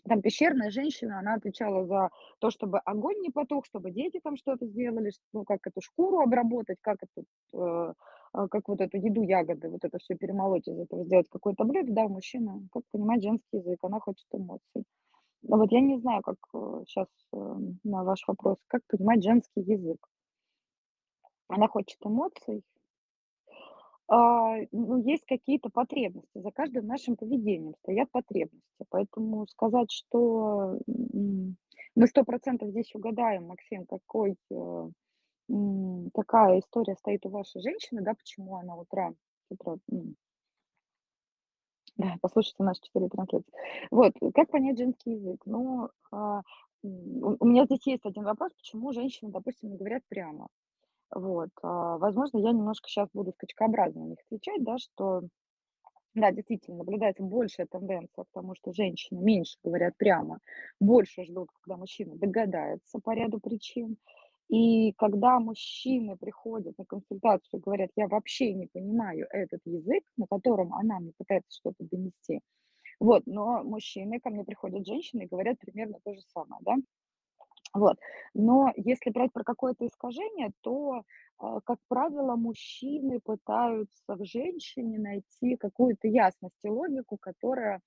Там пещерная женщина, она отвечала за то, чтобы огонь не потух, чтобы дети там что-то сделали, ну, как эту шкуру обработать, как эту, э, а, как вот эту еду, ягоды, вот это всё перемолоть, из этого сделать какое-то блюдо. Да, мужчина, как понимать женский язык, она хочет эмоций. Ну вот я не знаю, как, э, щас, э, на ваш вопрос, как понимать женский язык. Она хочет эмоций. А, ну, есть какие-то потребности. За каждым нашим поведением стоят потребности. Поэтому сказать, что, мы 100 % здесь угадаем, Максим, какой, э, какая история стоит у вашей женщины, да, почему она вот с утра, м Да, послушайте наши 4 трансляции. Вот, как понять женский язык? Ну, а, у меня здесь есть 1 вопрос: почему женщины, допустим, не говорят прямо? Вот, а, возможно, я немножко щас буду скачкообразно на них отвечать, да, что да, действительно, наблюдается большая тенденция к тому, что женщины меньше говорят прямо, больше ждут, когда мужчина догадается по ряду причин. И когда мужчины приходят на консультацию и говорят: "Я вообще не понимаю этот язык", на котором она мне пытается что-то донести. Вот, но мужчины ко мне приходят, женщины, и говорят примерно то же самое, да. Вот, но если брать про какое-то искажение, то, а, как правило, мужчины пытаются в женщине найти какую-то ясность и логику, которая,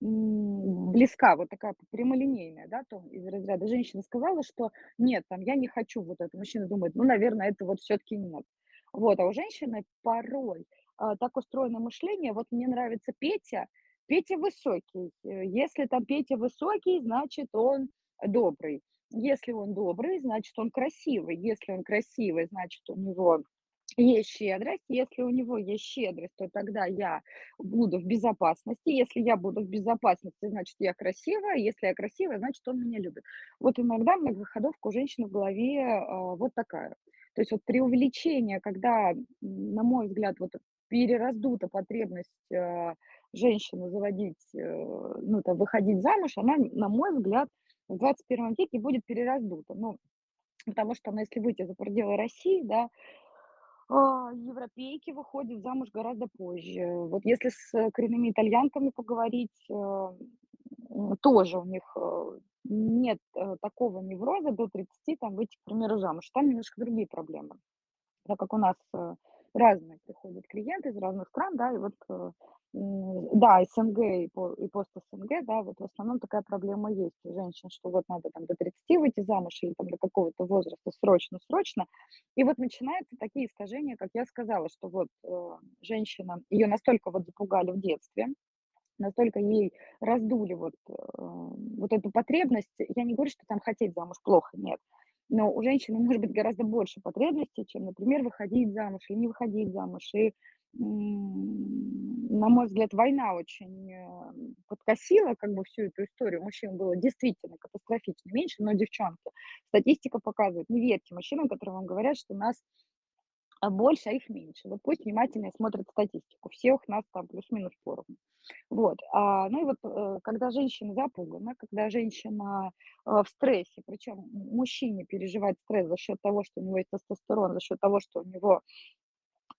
близка, вот такая прямолинейная, да, то из разряда: женщина сказала, что нет, там, я не хочу вот это. Мужчина думает: ну, наверно, это вот всё-таки нет. Вот, а у женщины порой, а, так устроено мышление: вот мне нравится Петя, Петя высокий. Э, если там Петя высокий, значит, он добрый. Если он добрый, значит, он красивый. Если он красивый, значит, у него есть щедрость. Если у него есть щедрость, то тогда я буду в безопасности. Если я буду в безопасности, значит, я красивая. Если я красивая, значит, он меня любит. Вот иногда многоходовка у женщины в голове, а, вот такая. То есть вот преувеличение, когда, на мой взгляд, вот перераздута потребность, а, женщины заводить, э, ну, там, выходить замуж, она, на мой взгляд, в 21 веке будет перераздута. Ну, потому что, ну, если выйти за пределы России, да, а, европейки выходят замуж гораздо позже. Вот если с коренными итальянками поговорить, м, тоже у них, э, нет, э, такого невроза до 30 там выйти, к примеру, замуж. Там немножко другие проблемы. Так как у нас, э, разные приходят клиенты из разных стран, да, и вот, э, да, СНГ и по и пост-СНГ, да, вот в основном такая проблема есть у женщин, что вот надо там до 30 выйти замуж или там до какого-то возраста срочно-срочно. И вот начинаются такие искажения, как я сказала, что вот, э, женщина, её настолько вот запугали в детстве, настолько ей раздули вот, э, вот эту потребность. Я не говорю, что там хотеть замуж плохо, нет. Но у женщины может быть гораздо больше потребностей, чем, например, выходить замуж или не выходить замуж. И, на мой взгляд, война очень, э, подкосила как бы всю эту историю. Мужчин было действительно катастрофично меньше, но, девчонки, статистика показывает: не верьте мужчинам, которые вам говорят, что нас, больше, а их меньше. Вот пусть внимательнее смотрят статистику. Всех нас там плюс-минус поровну. Вот, а, ну и вот, э, когда женщина запугана, когда женщина, а, в стрессе, причём м мужчине переживать стресс за счёт того, что у него есть тестостерон, за счёт того, что у него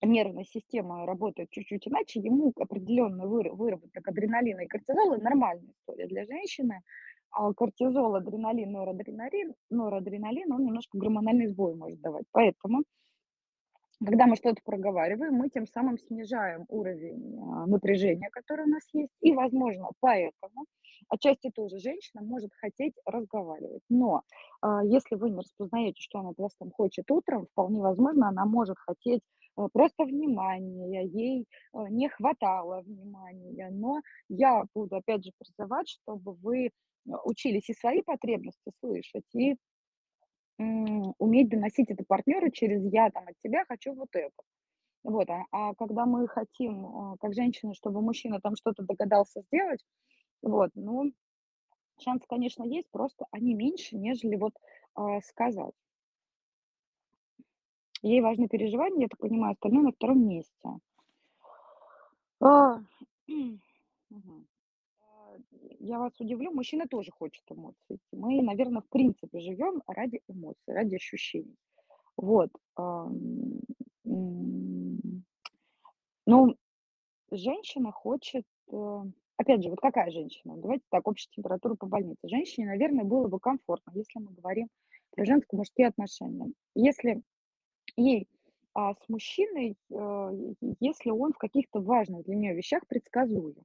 нервная система работает чуть-чуть иначе, ему определённый выра выработок адреналина и кортизола- нормальная история для женщины. А кортизол, адреналин, норадреналин норадреналин, он немножко гормональный сбой может давать. Поэтому, когда мы что-то проговариваем, мы тем самым снижаем уровень, а, напряжения, которое у нас есть. И, возможно, поэтому отчасти тоже женщина может хотеть разговаривать. Но, а, если вы не распознаёте, что она от вас там хочет утром, вполне возможно, она может хотеть, э, просто внимания, ей, э, не хватало внимания. Но я буду опять же призывать, чтобы вы, э, учились и свои потребности слышать, и, м, уметь доносить это партнёру через: "Я там от тебя хочу вот это". Вот, а а когда мы хотим, а, как женщины, чтобы мужчина там что-то догадался сделать, вот, ну, шансы, конечно, есть, просто они меньше, нежели вот, а, сказать. Ей важны переживания, я так понимаю, остальное на 2 месте. А, мгм. Я вас удивлю, мужчина тоже хочет эмоций. Мы, наверно, в принципе живём ради эмоций, ради ощущений. Вот. Ну, женщина хочет, э, опять же, вот какая женщина? Давайте так, общая температура по больнице. Женщине, наверное, было бы комфортно, если мы говорим про женско-мужские отношения. Если ей а, с мужчиной, э, если он в каких-то важных для нее вещах предсказуем.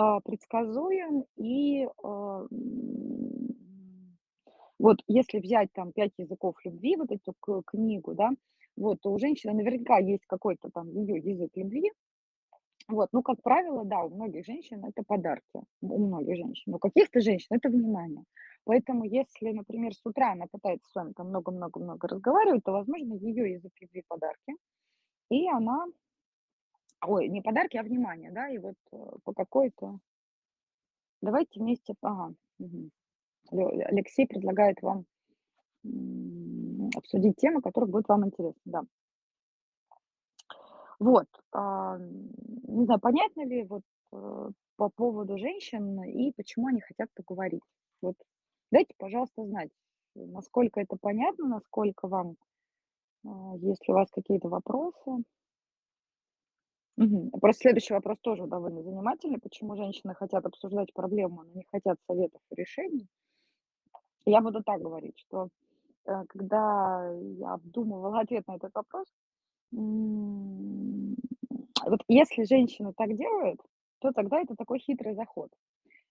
А, предсказуем и а, вот если взять там "Пять языков любви", вот эту книгу, да, вот, то у женщины наверняка есть какой-то там ее язык любви. Вот, ну, как правило, да, у многих женщин это подарки, у многих женщин. У каких-то женщин это внимание. Поэтому если, например, с утра она пытается с вами там много-много-много разговаривать, то, возможно, ее язык любви подарки, и она ой, не подарки, а внимание, да, и вот, э, по какой-то давайте вместе ага. Лё Алексей предлагает вам, обсудить темы, которые будут вам интересны, да. Вот, а, не знаю, понятно ли вот, э, по поводу женщин и почему они хотят поговорить. Вот дайте, пожалуйста, знать, э, насколько это понятно, насколько вам, а, есть ли у вас какие-то вопросы. Мгм. Просто следующий вопрос тоже довольно занимательный. Почему женщины хотят обсуждать проблему, но не хотят советов и решений? Я буду так говорить, что, э, когда я обдумывала ответ на этот вопрос, вот если женщина так делает, то тогда это такой хитрый заход.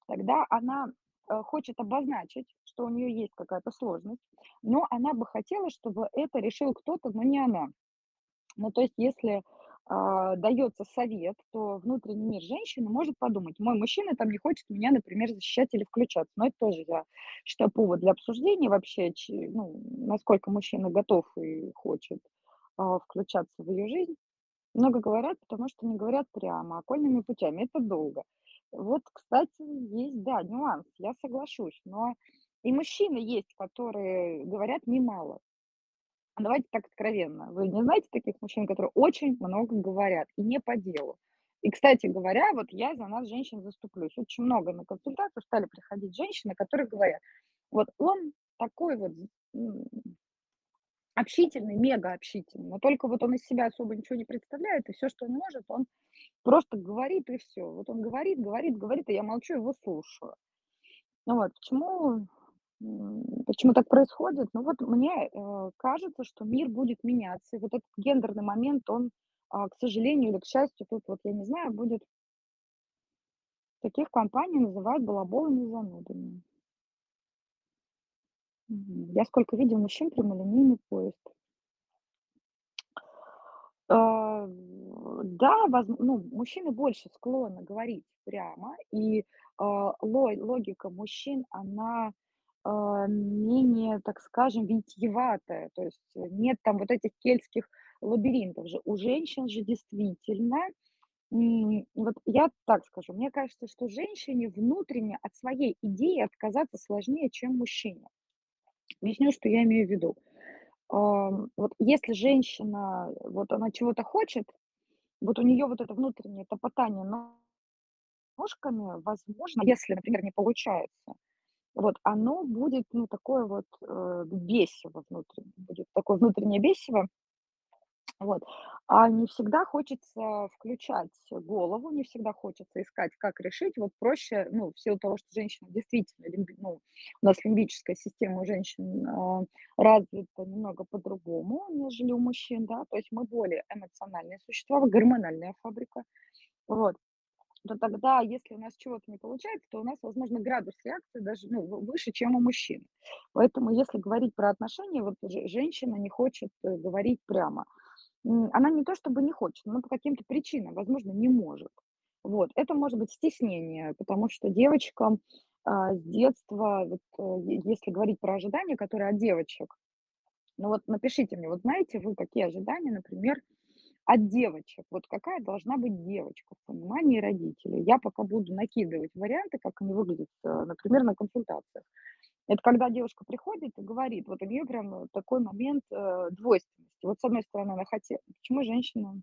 Тогда она, э, хочет обозначить, что у нее есть какая-то сложность, но она бы хотела, чтобы это решил кто-то, но не она. Ну, то есть, если, а, даётся совет, то внутренний мир женщины может подумать: мой мужчина там не хочет меня, например, защищать или включаться. Но это тоже, я считаю, повод для обсуждения вообще, ну, насколько мужчина готов и хочет, а, включаться в ее жизнь. Много говорят, потому что не говорят прямо, окольными путями. Это долго. Вот, кстати, есть, да, нюанс, я соглашусь, но и мужчины есть, которые говорят немало. Давайте так откровенно. Вы не знаете таких мужчин, которые очень много говорят и не по делу? И, кстати говоря, вот я за нас, женщин, заступлюсь. Очень много на консультацию стали приходить женщины, которые говорят: "Вот он такой вот, общительный, мега общительный, но только вот он из себя особо ничего не представляет, и все, что он может, он просто говорит и все. Вот он говорит, говорит, говорит, а я молчу, его слушаю". Ну вот почему почему так происходит? Ну вот мне, э, кажется, что мир будет меняться. И вот этот гендерный момент, он, а, к сожалению или к счастью, тут вот я не знаю, будет таких компаний называют балаболами и занудами. Я сколько видел мужчин, прямолинейный поезд. А, да, возм ну, мужчины больше склонны говорить прямо, и, лой логика мужчин, она, менее, так скажем, витиеватая. То есть нет там вот этих кельтских лабиринтов же. У женщин же действительно, вот я так скажу, мне кажется, что женщине внутренне от своей идеи отказаться сложнее, чем мужчине. Объясню, что я имею в виду. Вот если женщина, вот она чего-то хочет, вот у нее вот это внутреннее топотание ножками, возможно, если, например, не получается, вот оно будет, ну, такое вот, э, бесиво внутреннее, будет такое внутреннее бесиво. Вот. А не всегда хочется включать голову, не всегда хочется искать, как решить. Вот проще, ну, в силу того, что женщина действительно, ну, у нас лимбическая система у женщин а, развита немного по-другому, нежели у мужчин, да, то есть мы более эмоциональные существа, гормональная фабрика. Вот то тогда, если у нас чего-то не получается, то у нас, возможно, градус реакции даже, ну, выше, чем у мужчин. Поэтому, если говорить про отношения, вот же женщина не хочет, э, говорить прямо. Она не то чтобы не хочет, но по каким-то причинам, возможно, не может. Вот. Это может быть стеснение, потому что девочкам, а, с детства, вот, э, если говорить про ожидания, которые от девочек, ну вот напишите мне, вот знаете вы, какие ожидания, например, от девочек. Вот какая должна быть девочка в понимании родителей. Я пока буду накидывать варианты, как они выглядят, э, например, на консультациях. Это когда девушка приходит и говорит, вот у нее прям э, такой момент э, двойственности. Вот с одной стороны она хотела, почему женщина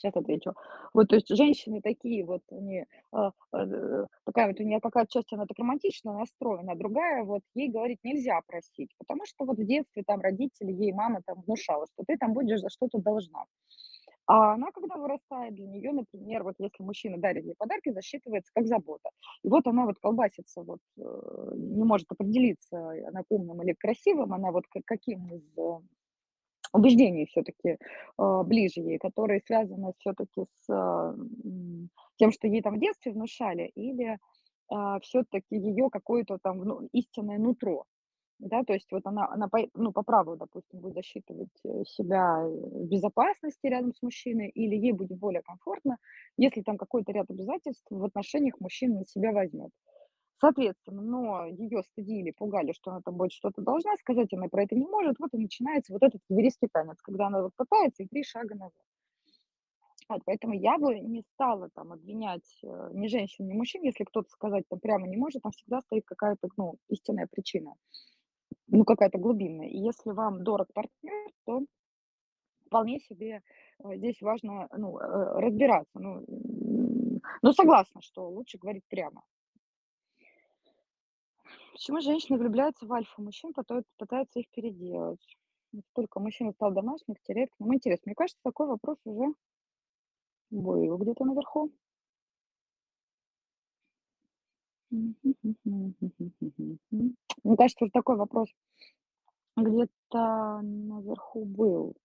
Сейчас отвечу. Вот, то есть женщины такие вот, они, а, э, такая вот у нее какая-то часть, она так романтично настроена, а другая вот, ей говорить нельзя просить, потому что вот в детстве там родители, ей мама там внушала, что ты там будешь за что-то должна. А она, когда вырастает, для нее, например, вот если мужчина дарит ей подарки, засчитывается как забота. И вот она вот колбасится, вот, э, не может определиться, она умным или красивым, она вот к каким из э, убеждений все-таки э, ближе ей, которые связаны все-таки с э, тем, что ей там в детстве внушали, или все-таки ее какое-то там ну, истинное нутро. Да, то есть вот она, она по, ну, по праву, допустим, будет засчитывать э, себя в безопасности рядом с мужчиной, или ей будет более комфортно, если там какой-то ряд обязательств в отношениях мужчина на себя возьмет. Соответственно, но ее стыдили, пугали, что она там будет что-то должна сказать, она про это не может. Вот и начинается вот этот верийский танец, когда она вот пытается и три шага назад. Вот, поэтому я бы не стала там обвинять э, ни женщин, ни мужчин, если кто-то сказать там прямо не может, там всегда стоит какая-то, ну, истинная причина, ну, какая-то глубинная. И если вам дорог партнер, то вполне себе э, здесь важно, ну, э, разбираться. Ну, ну, согласна, что лучше говорить прямо. Почему женщины влюбляются в альфа-мужчин, потом пытаются их переделать? Только мужчина стал домашним, теряет к нему интерес. Мне кажется, такой вопрос уже был где-то наверху. Мне кажется, уже такой вопрос где-то наверху был.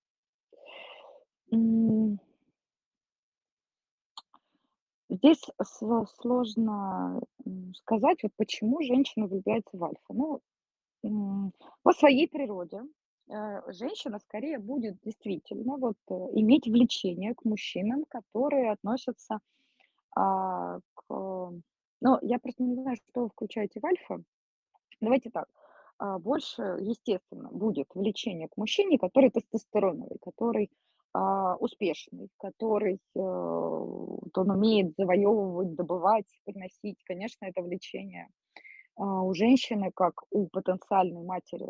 Здесь сл- сложно сказать, вот почему женщина влюбляется в альфа. Ну, по своей природе э, женщина скорее будет действительно вот э, иметь влечение к мужчинам, которые относятся а, к... Ну, я просто не знаю, что вы включаете в альфа. Давайте так. А, больше, естественно, будет влечение к мужчине, который тестостероновый, который успешный, который э, вот он умеет завоевывать, добывать, приносить. Конечно, это влечение а, у женщины, как у потенциальной матери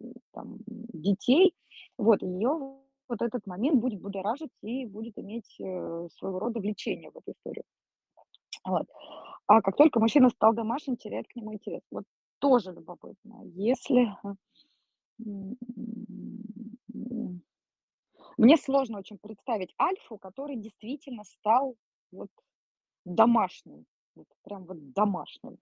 м, там, детей, вот ее вот этот момент будет будоражить и будет иметь э, своего рода влечение в эту историю. Вот. А как только мужчина стал домашним, теряет к нему интерес. Вот тоже любопытно. Если мне сложно очень представить альфу, который действительно стал вот домашним, вот прям вот домашним.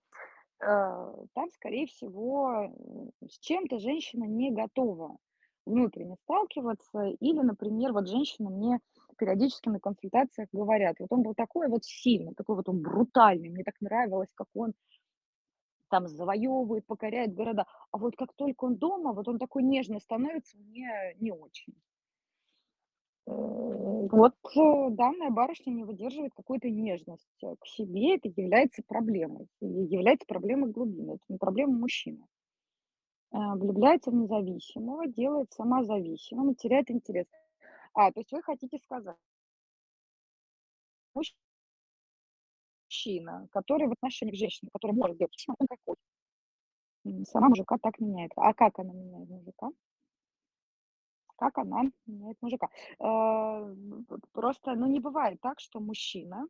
Э, там, скорее всего, м, с чем-то женщина не готова внутренне сталкиваться. Или, например, вот женщины мне периодически на консультациях говорят, вот он был такой вот сильный, такой вот он брутальный, мне так нравилось, как он там завоевывает, покоряет города. А вот как только он дома, вот он такой нежный становится, мне не очень. Э, Вот э, данная барышня не выдерживает какой-то нежности к себе, это является проблемой, и является проблемой глубины, это не проблема мужчины. Э, Влюбляется в независимого, делает сама зависимым и теряет интерес. А, то есть вы хотите сказать, мужчина, который в отношениях женщины, который может делать, он какой? Сама мужика так меняет. А как она меняет мужика? Как она меняет мужика? Э, Просто, ну, не бывает так, что мужчина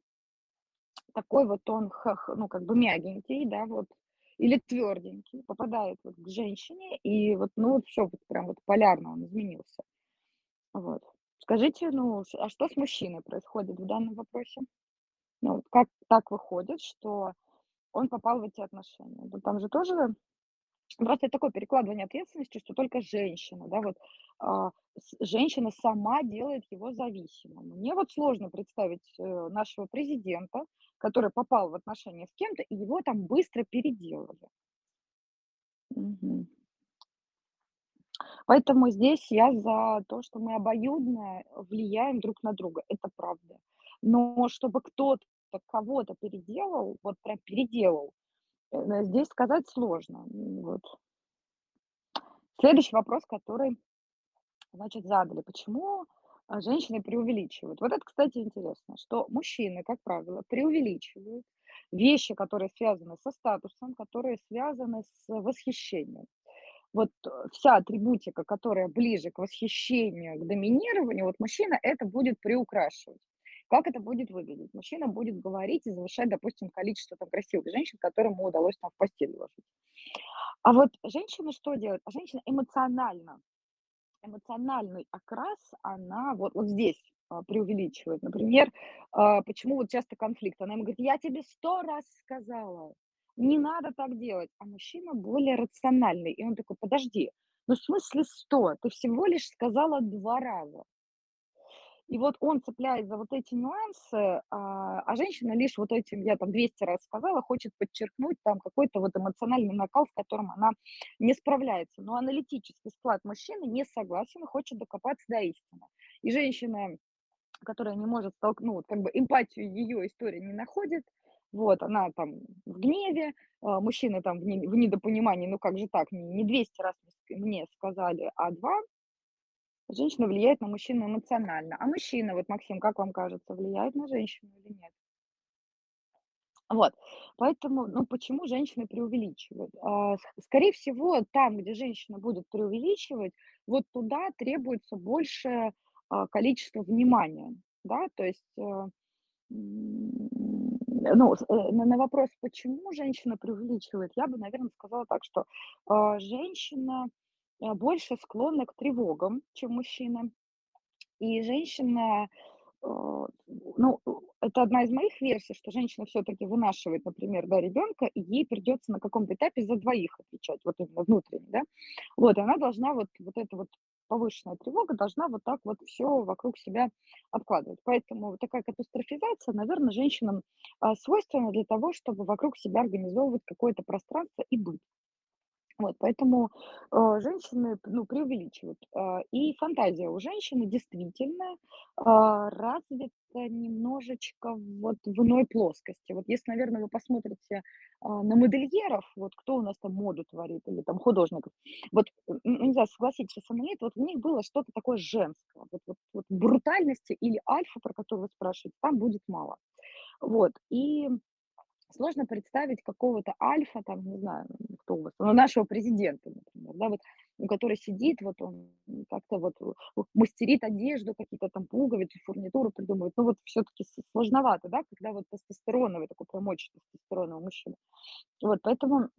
такой вот он, ну, как бы мягенький, да, вот, или тверденький, попадает вот к женщине, и вот, ну, вот все, вот прям вот полярно он изменился. Вот. Скажите, ну, а что с мужчиной происходит в данном вопросе? Ну, как так выходит, что он попал в эти отношения? Ну, там же тоже Просто такое перекладывание ответственности, что только женщина, да, вот, а, женщина сама делает его зависимым. Мне вот сложно представить, э, нашего президента, который попал в отношения с кем-то, и его там быстро переделали. Мгм. Поэтому здесь я за то, что мы обоюдно влияем друг на друга. Это правда. Но чтобы кто-то кого-то переделал, вот прям переделал, здесь сказать сложно. Вот. Следующий вопрос, который Значит, задали, почему, а, женщины преувеличивают. Вот это, кстати, интересно, что мужчины, как правило, преувеличивают вещи, которые связаны со статусом, которые связаны с восхищением. Вот, э, вся атрибутика, которая ближе к восхищению, к доминированию, вот мужчина это будет приукрашивать. Как это будет выглядеть? Мужчина будет говорить и завышать, допустим, количество там красивых женщин, которым ему удалось там в постель уложить. А вот женщина что делает? А женщина эмоционально эмоциональный окрас, она вот вот здесь а, преувеличивает. Например, а, почему вот часто конфликт? Она ему говорит: "Я тебе 100 раз сказала, не надо так делать". А мужчина более рациональный, и он такой: "Подожди, ну, в смысле 100? Ты всего лишь сказала 2 раза". И вот он цепляясь за вот эти нюансы, а, а женщина лишь вот этим, я там 200 раз сказала, хочет подчеркнуть там какой-то вот эмоциональный накал, с которым она не справляется. Но аналитический склад мужчины не согласен и хочет докопаться до истины. И женщина, которая не может столкнуть, как бы эмпатию ее история не находит, вот, она там в гневе, а, мужчина там в, не, в недопонимании, ну как же так, не 200 раз мне сказали, а два, Женщина влияет на мужчину эмоционально. А мужчина, вот, Максим, как вам кажется, влияет на женщину или нет? Вот. Поэтому, ну, почему женщины преувеличивают? А, скорее всего, там, где женщина будет преувеличивать, вот туда требуется больше а, количество внимания, да, то есть, э, ну, э, на, вопрос, почему женщина преувеличивает, я бы, наверное, сказала так, что а, женщина больше склонна к тревогам, чем мужчина. И женщина, э, ну, это одна из моих версий, что женщина все-таки вынашивает, например, да, ребенка, и ей придется на каком-то этапе за двоих отвечать, вот именно внутренне, да. Вот, она должна вот, вот эта вот повышенная тревога должна вот так вот все вокруг себя обкладывать. Поэтому вот такая катастрофизация, наверное, женщинам а, свойственна для того, чтобы вокруг себя организовывать какое-то пространство и быт. Вот, поэтому, э, женщины, ну, преувеличивают. А, и фантазия у женщины действительно, а, развита немножечко вот в иной плоскости. Вот если, наверное, вы посмотрите, а, на модельеров, вот кто у нас там моду творит или там художников, вот, ну, не знаю, согласитесь со мной, вот в них было что-то такое женское. Вот вот вот брутальности или альфа, про которую вы спрашиваете, там будет мало. Вот, и Сложно представить какого-то альфа, там, не знаю, кто у вас, ну, нашего президента, например, да, вот, ну, который сидит, вот он как-то вот мастерит одежду, какие-то там пуговицы, фурнитуру придумывает. Ну, вот все-таки сложновато, да, когда вот тестостероновый, такой прям очень тестостероновый мужчина. Вот, поэтому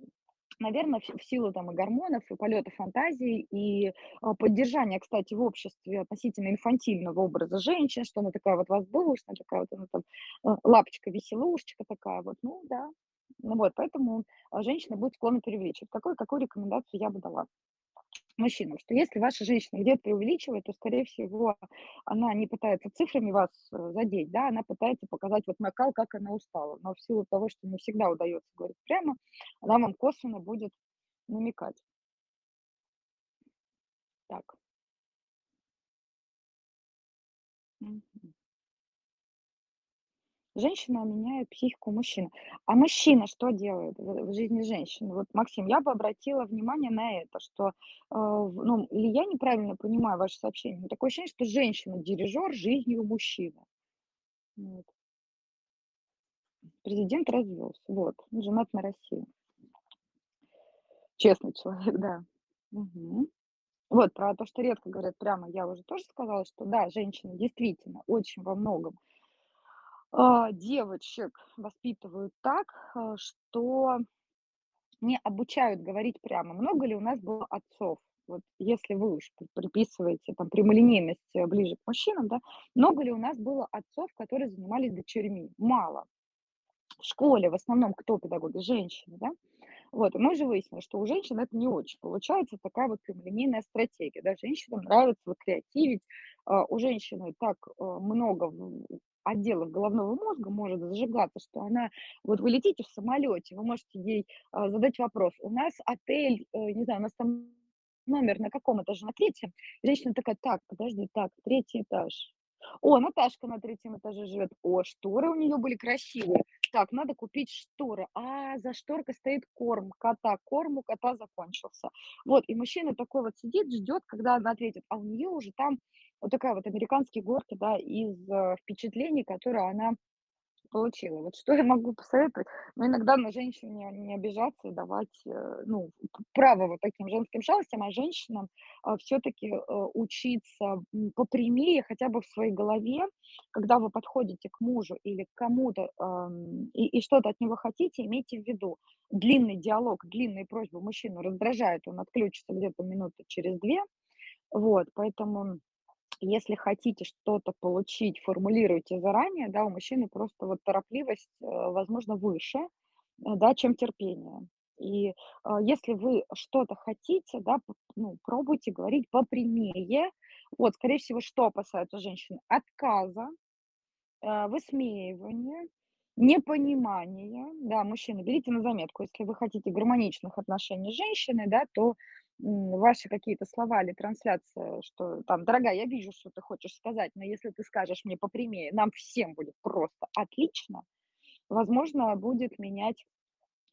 Наверное, в силу там и гормонов, и полета фантазии, и, а, поддержания, кстати, в обществе относительно инфантильного образа женщин, что она такая вот воздушная, такая вот она там, э, лапочка-веселушечка такая вот. Ну да. Ну вот, поэтому, а, женщина будет склонна преувеличивать. Какую какую рекомендацию я бы дала? Мужчинам, что если ваша женщина где-то преувеличивает, то, скорее всего, она не пытается цифрами вас э, задеть, да, она пытается показать вот накал, как она устала. Но в силу того, что не всегда удается говорить прямо, она вам косвенно будет намекать. Так. Мгм. Женщина меняет психику мужчины. А мужчина что делает в жизни женщины? Вот, Максим, я бы обратила внимание на это, что, э, ну, или я неправильно понимаю ваше сообщение, но такое ощущение, что женщина- дирижер жизнью мужчины. Вот. Президент развелся, вот, он женат на России. Честный человек, да. Мгм. Вот про то, что редко говорят прямо, я уже тоже сказала, что да, женщины действительно очень во многом, а, девочек воспитывают так, а, что не обучают говорить прямо. Много ли у нас было отцов? Вот если вы уж при приписываете там прямолинейность, э, ближе к мужчинам, да, много ли у нас было отцов, которые занимались дочерьми? Мало. В школе в основном кто педагоги? Женщины, да? Вот, и мы же выяснили, что у женщин это не очень получается такая вот прямолинейная стратегия, да, женщинам нравится вот креативить, а, у женщины так много отделов головного мозга может зажигаться, что она, вот вы летите в самолете, вы можете ей а, задать вопрос, у нас отель, э, не знаю, у нас там номер на каком этаже, на третьем, женщина такая, так, подожди, так, третий этаж, о, Наташка на третьем этаже живет. О, шторы у нее были красивые. Так, надо купить шторы. А, за шторкой стоит корм кота. Корм у кота закончился. Вот, и мужчина такой вот сидит, ждет, когда она ответит. А у нее уже там вот такая вот американские горки, да, из э, впечатлений, которые она Получила. Вот что я могу посоветовать? Ну, иногда на женщин не не обижаться и давать, э, ну, право вот таким женским шалостям, а женщинам, все таки учиться, попрямее хотя бы в своей голове. Когда вы подходите к мужу или к кому-то, и и что-то от него хотите, имейте в виду: длинный диалог, длинные просьбы мужчину раздражают, он отключится где-то минуты через 2. Вот, поэтому Если хотите что-то получить, формулируйте заранее, да, у мужчины просто вот торопливость, э, возможно, выше, э, да, чем терпение. И, а, если вы что-то хотите, да, ну, пробуйте говорить попрямее. Вот, скорее всего, что опасаются женщины? Отказа, э, высмеивания, непонимания. Да, мужчины, берите на заметку, если вы хотите гармоничных отношений с женщиной, да, то, ваши какие-то слова или трансляция, что там: "Дорогая, я вижу, что ты хочешь сказать, но если ты скажешь мне попрямее, нам всем будет просто отлично", возможно, будет менять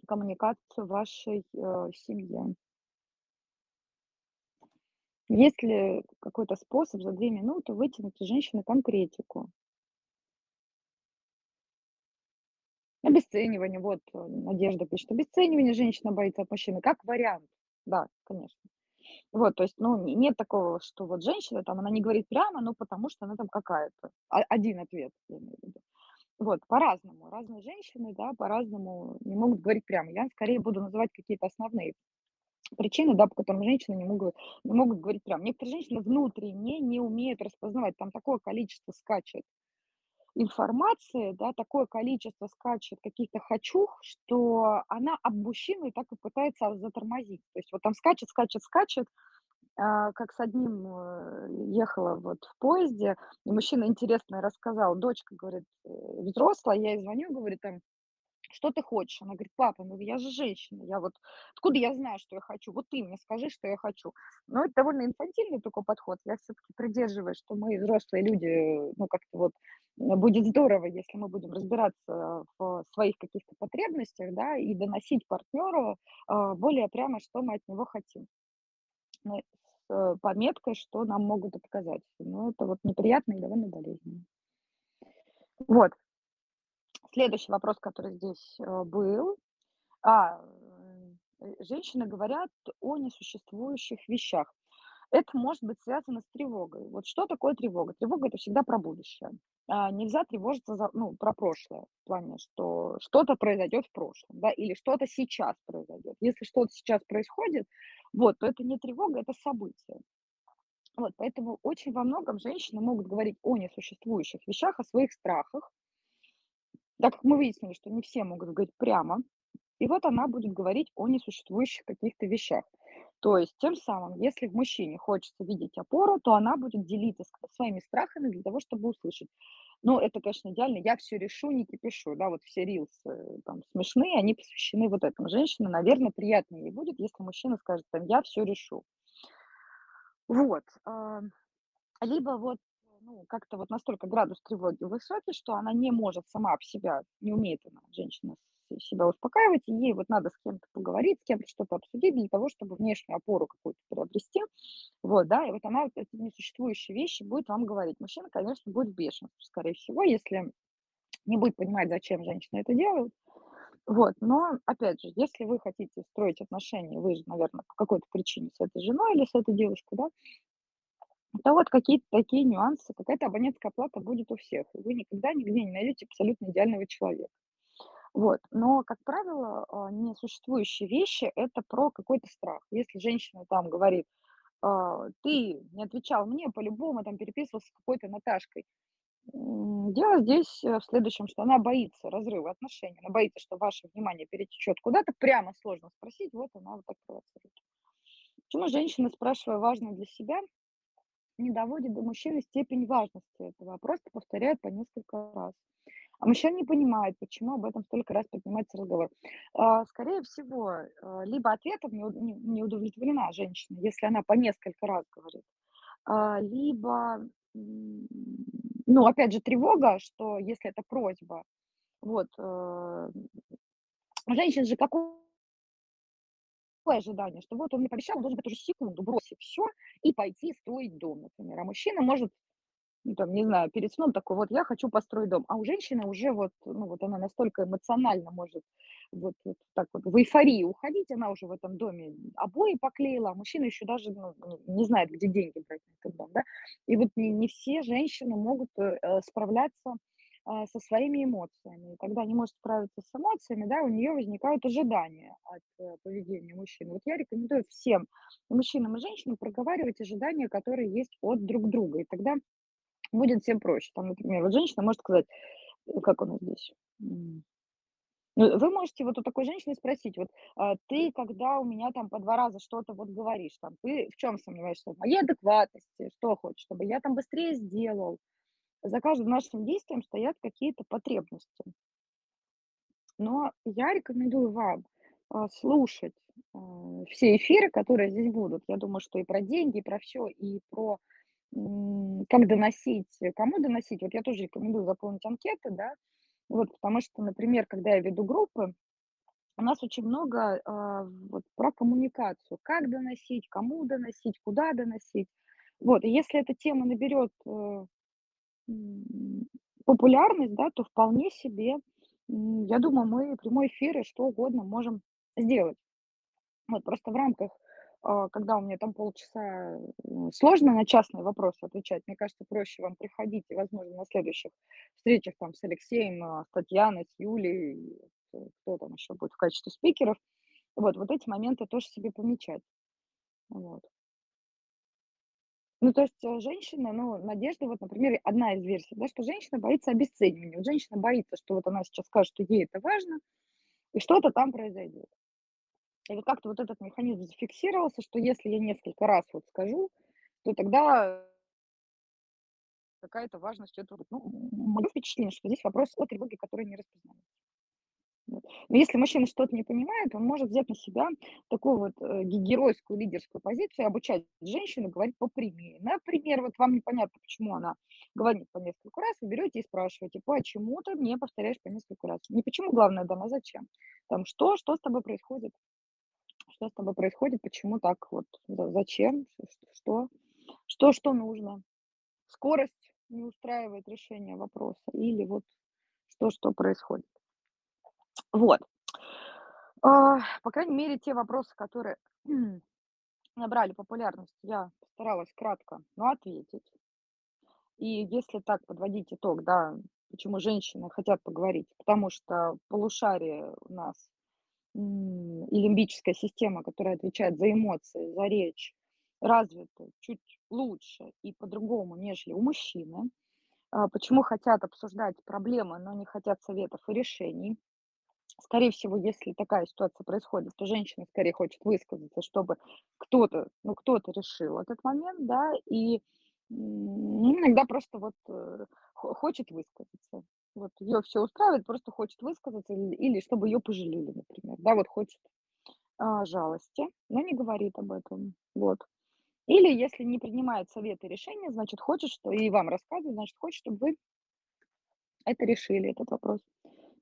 коммуникацию вашей, э, семье. Есть ли какой-то способ за 2 минуты вытянуть из женщины конкретику? Обесценивание, вот, э, Надежда пишет. Обесценивание женщина боится от мужчины, как вариант. Да, конечно. Вот, то есть, ну, не нет такого, что вот женщина там, она не говорит прямо, ну, потому что она там какая-то. А один ответ, я имею в виду. Вот, по-разному. Разные женщины, да, по-разному не могут говорить прямо. Я скорее буду называть какие-то основные причины, да, по которым женщины не могут не могут говорить прямо. Некоторые женщины внутренне не умеют распознавать, там такое количество скачет информации, да, такое количество скачет каких-то "хочу", что она об мужчину и так и пытается затормозить. То есть вот там скачет, скачет, скачет, а, как с одним, э, ехала вот в поезде, и мужчина интересное рассказал. Дочка, говорит, э, взрослая, я ей звоню, говорю там: "Что ты хочешь?" Она говорит: "Папа, ну я же женщина, я вот откуда я знаю, что я хочу? Вот ты мне скажи, что я хочу". Но это довольно инфантильный такой подход. Я все-таки придерживаюсь, что мы взрослые люди, ну, как-то вот, э, будет здорово, если мы будем разбираться в своих каких-то потребностях, да, и доносить партнеру, а, более прямо, что мы от него хотим. Ну, с, пометкой, что нам могут отказать. Но это вот неприятно и довольно болезненно. Вот. Следующий вопрос, который здесь, э, был. А, э, женщины говорят о несуществующих вещах. Это может быть связано с тревогой. Вот что такое тревога? Тревога- это всегда про будущее. А, нельзя тревожиться за ну, про прошлое, в плане, что что-то произойдет в прошлом, да, или что-то сейчас произойдет. Если что-то сейчас происходит, вот, то это не тревога, это событие. Вот, поэтому очень во многом женщины могут говорить о несуществующих вещах, о своих страхах. Так как мы выяснили, что не все могут говорить прямо, и вот она будет говорить о несуществующих каких-то вещах. То есть тем самым, если в мужчине хочется видеть опору, то она будет делиться своими страхами для того, чтобы услышать. Ну, это, конечно, идеально. Я все решу, не кипишу. Да, вот все рилсы там смешные, они посвящены вот этому. Женщине, наверно, приятнее ей будет, если мужчина скажет там: "Я все решу". Вот, а, либо вот, ну, как-то вот настолько градус тревоги высокий, что она не может сама об себя, не умеет она, женщина, себя успокаивать, и ей вот надо с кем-то поговорить, с кем-то что-то обсудить для того, чтобы внешнюю опору какую-то приобрести. Вот, да, и вот она вот эти несуществующие вещи будет вам говорить. Мужчина, конечно, будет в бешенстве, скорее всего, если не будет понимать, зачем женщины это делают. Вот, но опять же, если вы хотите строить отношения, вы же, наверно, по какой-то причине с этой женой или с этой девушкой, да, то вот какие-то такие нюансы, какая-то абонентская плата будет у всех. Вы никогда нигде не найдете абсолютно идеального человека. Вот, но, как правило, а, несуществующие вещи- это про какой-то страх. Если женщина там говорит: "А, ты не отвечал мне, по-любому там переписывался с какой-то Наташкой". Дело здесь, э, в следующем, что она боится разрыва отношений, она боится, что ваше внимание перетечет куда-то, прямо сложно спросить, вот она вот так провоцирует. Почему женщина, спрашивая важное для себя, не доводит до мужчины степень важности этого, а просто повторяет по несколько раз? А мужчина не понимает, почему об этом столько раз поднимается разговор. А, скорее всего, э, либо ответом не уд не не удовлетворена женщина, если она по несколько раз говорит, а, либо, ну, опять же, тревога, что если это просьба, вот, э, у женщин же какое ожидание, что вот он мне пообещал, он должен в эту же секунду бросить всё и пойти строить дом, например. А мужчина может, ну, там, не знаю, перед сном такой: "Вот я хочу построить дом". А у женщины уже вот, ну, вот она настолько эмоционально может вот вот так вот в эйфорию уходить, она уже в этом доме обои поклеила, а мужчина еще даже, ну, не не знает, где деньги брать на этот дом, да. И вот не не все женщины могут, э, э, справляться, со своими эмоциями. И когда не может справиться с эмоциями, да, у нее возникают ожидания от э, поведения мужчины. Вот я рекомендую всем, мужчинам и женщинам, проговаривать ожидания, которые есть от друг друга. И тогда будет всем проще. Там, например, вот женщина может сказать, э, как у нас здесь, ну, вы можете вот у такой женщины спросить, вот а, ты, когда у меня там по два раза что-то вот говоришь, там, ты в чем сомневаешься? В моей адекватности, что хочешь, чтобы я там быстрее сделал. За каждым нашим действием стоят какие-то потребности. Но я рекомендую вам а, слушать а, все эфиры, которые здесь будут. Я думаю, что и про деньги, и про все, и про как доносить, кому доносить. Вот я тоже рекомендую заполнить анкеты, да, вот, потому что, например, когда я веду группы, у нас очень много а, вот, про коммуникацию, как доносить, кому доносить, куда доносить. Вот, и если эта тема наберет э, популярность, да, то вполне себе, я думаю, мы прямой эфир и что угодно можем сделать. Вот просто в рамках, а, когда у меня там полчаса, м, сложно на частные вопросы отвечать. Мне кажется, проще вам приходить и, возможно, на следующих встречах там с Алексеем, а, с Татьяной, с Юлей, кто там еще будет в качестве спикеров. Вот, вот эти моменты тоже себе помечать. Вот. Ну, то есть, э, женщина, ну, Надежда, вот, например, одна из версий, да, что женщина боится обесценивания. Вот женщина боится, что вот она сейчас скажет, что ей это важно, и что-то там произойдет. И вот как-то вот этот механизм зафиксировался, что если я несколько раз вот скажу, то тогда какая-то важность этого. Ну, мое впечатление, что здесь вопрос о тревоге, которая не распознается. Но если мужчина что-то не понимает, он может взять на себя такую вот э, ге- геройскую лидерскую позицию и обучать женщину говорить попрямее. Например, вот вам непонятно, почему она говорит по несколько раз, вы берете и спрашиваете, почему ты мне повторяешь по несколько раз? Не почему, главное, да, а зачем? Там, что, что с тобой происходит? Что с тобой происходит? Почему так вот? За- Зачем? Что? Что, что нужно? Скорость не устраивает решение вопроса или вот что, что происходит. Вот. А, По крайней мере, те вопросы, которые набрали популярность, я постаралась кратко, но ответить. И если так подводить итог, да, почему женщины хотят поговорить, потому что полушарие у нас и лимбическая система, которая отвечает за эмоции, за речь, развита чуть лучше и по-другому, нежели у мужчины. А, Почему хотят обсуждать проблемы, но не хотят советов и решений? Скорее всего, если такая ситуация происходит, то женщина скорее хочет высказаться, чтобы кто-то, ну, кто-то решил этот момент, да, и ну, иногда просто вот э, хо- хочет высказаться. Вот ее все устраивает, просто хочет высказаться или, или чтобы ее пожалели, например, да, вот хочет а, жалости, но не говорит об этом, вот. Или если не принимает советы и решения, значит, хочет, что и вам рассказывает, значит, хочет, чтобы вы это решили, этот вопрос.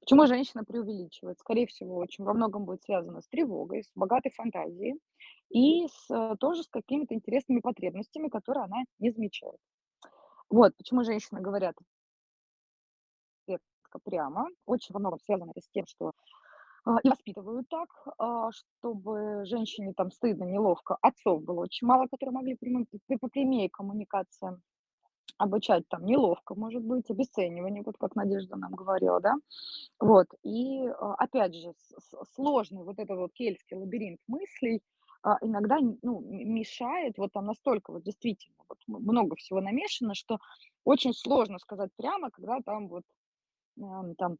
Почему женщина преувеличивает? Скорее всего, очень во многом будет связано с тревогой, с богатой фантазией и с, э, тоже с какими-то интересными потребностями, которые она не замечает. Вот почему женщины говорят редко прямо. Очень во многом связано это с тем, что а, и воспитывают так, а, чтобы женщине там стыдно, неловко. Отцов было очень мало, которые могли прямым, попрямее коммуникациям обучать там неловко, может быть, обесценивание, вот как Надежда нам говорила, да. Вот, и, а, опять же, сложный вот этот вот кельтский лабиринт мыслей, а, иногда, ну, мешает, вот там настолько вот действительно вот много всего намешано, что очень сложно сказать прямо, когда там вот, ам, там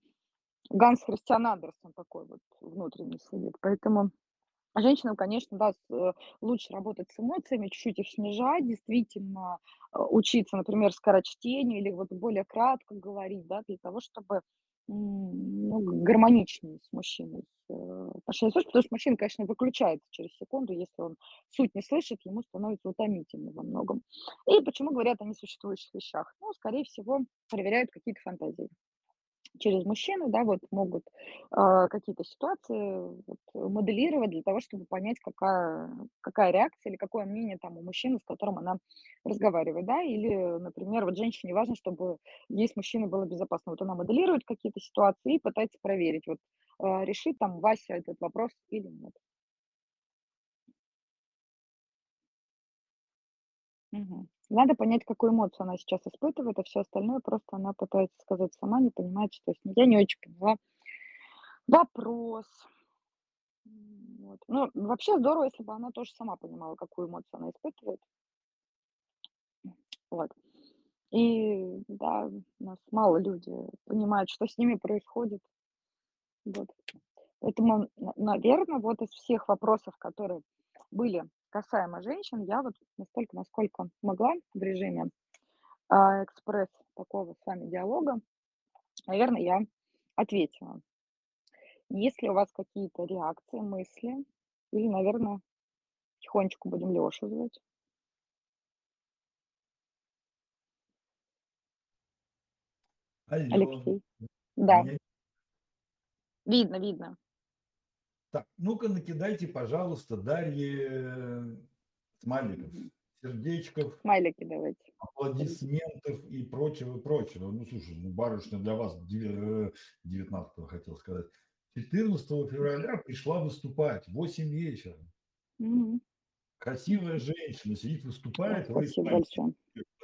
Ганс Христиан Андерсен такой вот внутренний сидит. Поэтому женщинам, конечно, да, э, лучше работать с эмоциями, чуть-чуть их снижать, действительно, э, учиться, например, скорочтению или вот более кратко говорить, да, для того, чтобы, ну, гармоничнее с мужчиной, э, отношения строить. Потому что мужчина, конечно, выключается через секунду, если он суть не слышит, ему становится утомительно во многом. И почему говорят о несуществующих вещах? Ну, скорее всего, проверяют какие-то фантазии через мужчину, да, вот могут а, какие-то ситуации вот, моделировать для того, чтобы понять, какая, какая реакция или какое мнение там у мужчины, с которым она разговаривает, да, или, например, вот женщине важно, чтобы ей с мужчиной было безопасно. Вот она моделирует какие-то ситуации и пытается проверить, вот а, решит там Вася этот вопрос или нет. Мгм. Надо понять, какую эмоцию она сейчас испытывает, а всё остальное просто она пытается сказать сама, не понимает, что с ней. Я не очень поняла вопрос. Вот. Ну, вообще здорово, если бы она тоже сама понимала, какую эмоцию она испытывает. Вот. И да, у нас мало люди понимают, что с ними происходит. Вот. Поэтому, на наверно, вот из всех вопросов, которые были касаемо женщин, я вот настолько, насколько могла в режиме, а, экспресс такого с вами диалога, наверно, я ответила. Есть ли у вас какие-то реакции, мысли? Или, наверно, тихонечко будем Лёшу звать? Алло, Алексей. Да. меня Видно видно. Так, ну-ка накидайте, пожалуйста, Дарье смайликов, сердечков, Смайлики давайте. аплодисментов и прочего, прочего. Ну, слушай, ну, барышня для вас деве э, 19 хотел сказать, 14 февраля пришла выступать, в 8 вечера. Мгм. Красивая женщина сидит, выступает, вы спасибо большое.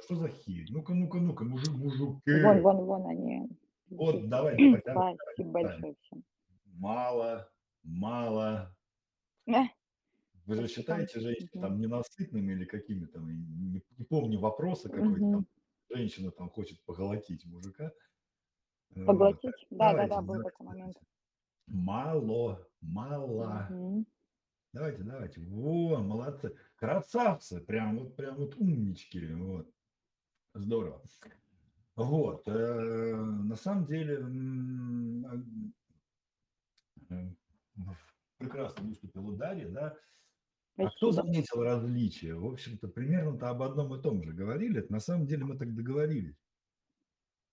Что за херь? Ну-ка, ну-ка, ну-ка, мужи Вон мужики. вон вон они Вот давайте, давайте, Спасибо давайте. большое всем. Мало, мало. Вы же считаете женщин там ненасытными или какими там, и не не помню вопроса какой-то там, женщина там хочет поглотить мужика. Вот. Поглотить? Давайте, Да-да-да, был давайте, такой момент. Мало, мало. Мгм. Давайте, давайте. Во, молодцы. Красавцы. Прям вот, прям вот умнички. Вот. Здорово. Вот. э, На самом деле, а, м, прекрасно выступила Дарья, да. А кто заметил различия? В общем-то, примерно-то об одном и том же говорили. Это на самом деле мы так договорились.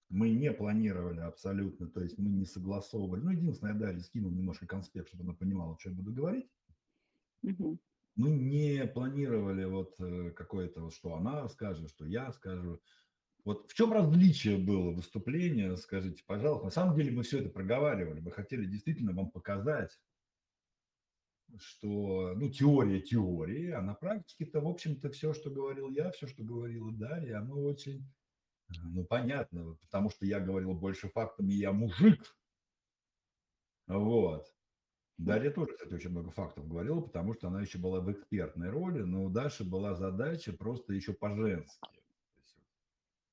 Мы не планировали абсолютно, то есть мы не согласовывали. Ну, единственное, я Дарье скинул немножко конспект, чтобы она понимала, что я буду говорить. Мгм. Мы не планировали вот э, какое-то, вот, что она скажет, что я скажу. Вот в чем различие было выступления, скажите, пожалуйста. На самом деле мы все это проговаривали. Мы хотели действительно вам показать, что, ну, теория теории, а на практике-то, в общем-то, все, что говорил я, все, что говорила Дарья, оно очень, э, ну, понятно, потому что я говорил больше фактами, я мужик. Вот. Дарья тоже, кстати, очень много фактов говорила, потому что она еще была в экспертной роли, но у Даши была задача просто еще по-женски.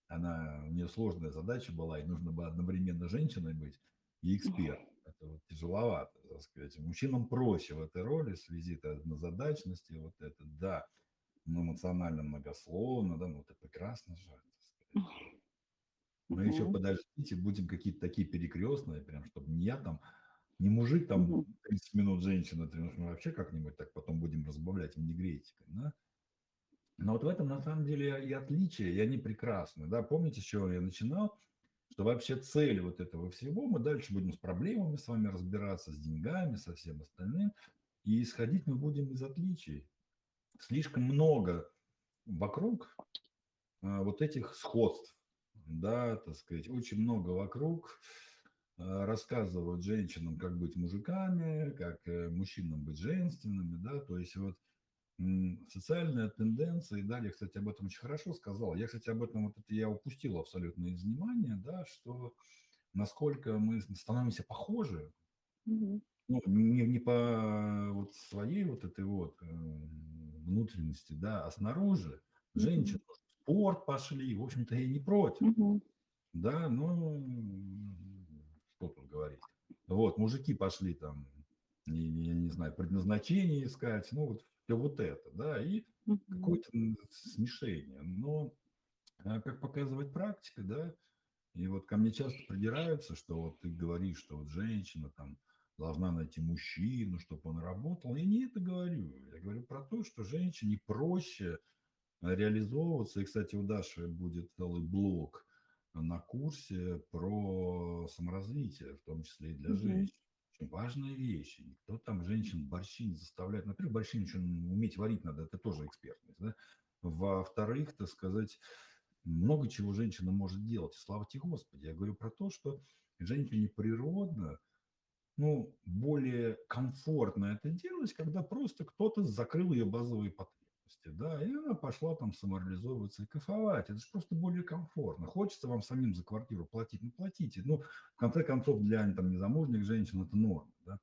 Она, у нее сложная задача была, и нужно было одновременно женщиной быть и экспертом. Это вот тяжеловато, так сказать. Мужчинам проще в этой роли в связи с однозадачности, вот это, да, ну, эмоционально многословно, да, ну, это прекрасно же, так сказать. Мы еще Мгм. подождите, будем какие-то такие перекрестные, прям, чтобы не я там, не мужик там Мгм. 30 минут женщина, ты, мы вообще как-нибудь так потом будем разбавлять негретикой, да? Но вот в этом на самом деле и отличие, и они прекрасны, да? Помните, с чего я начинал? Что вообще цель вот этого всего, мы дальше будем с проблемами с вами разбираться, с деньгами, со всем остальным, и исходить мы будем из отличий. Слишком много вокруг а, вот этих сходств, да, так сказать, очень много вокруг а, рассказывают женщинам, как быть мужиками, как э, мужчинам быть женственными, да, то есть вот социальная тенденция, и Дарья, кстати, об этом очень хорошо сказала. Я, кстати, об этом вот это я упустил абсолютно из внимания, да, что насколько мы становимся похожи, Мгм. ну, не, не по вот своей вот этой вот э, внутренности, да, а снаружи. Женщины Мгм. в спорт пошли, в общем-то, я не против. Мгм. Да, ну, что тут говорить. Вот, мужики пошли там, не, я не знаю, предназначение искать, ну, вот вот это, да, и какое-то смешение. Но, а, как показывает практика, да, и вот ко мне часто придираются, что вот ты говоришь, что вот женщина там должна найти мужчину, чтобы он работал. Я не это говорю. Я говорю про то, что женщине проще реализовываться. И, кстати, у Даши будет целый блок на курсе про саморазвитие, в том числе и для женщин. Очень важные вещи. Никто там женщин борщи не заставляет. Во-первых, борщи еще уметь варить надо, это тоже экспертность. Да? Во-вторых, так сказать, много чего женщина может делать. И слава тебе Господи. Я говорю про то, что женщине природно, ну, более комфортно это делать, когда просто кто-то закрыл ее базовые потребности. Возрасте, да, и она пошла там самореализовываться и кайфовать. Это же просто более комфортно. Хочется вам самим за квартиру платить, ну платите. Ну, в конце концов, для там, незамужних женщин это норма, да.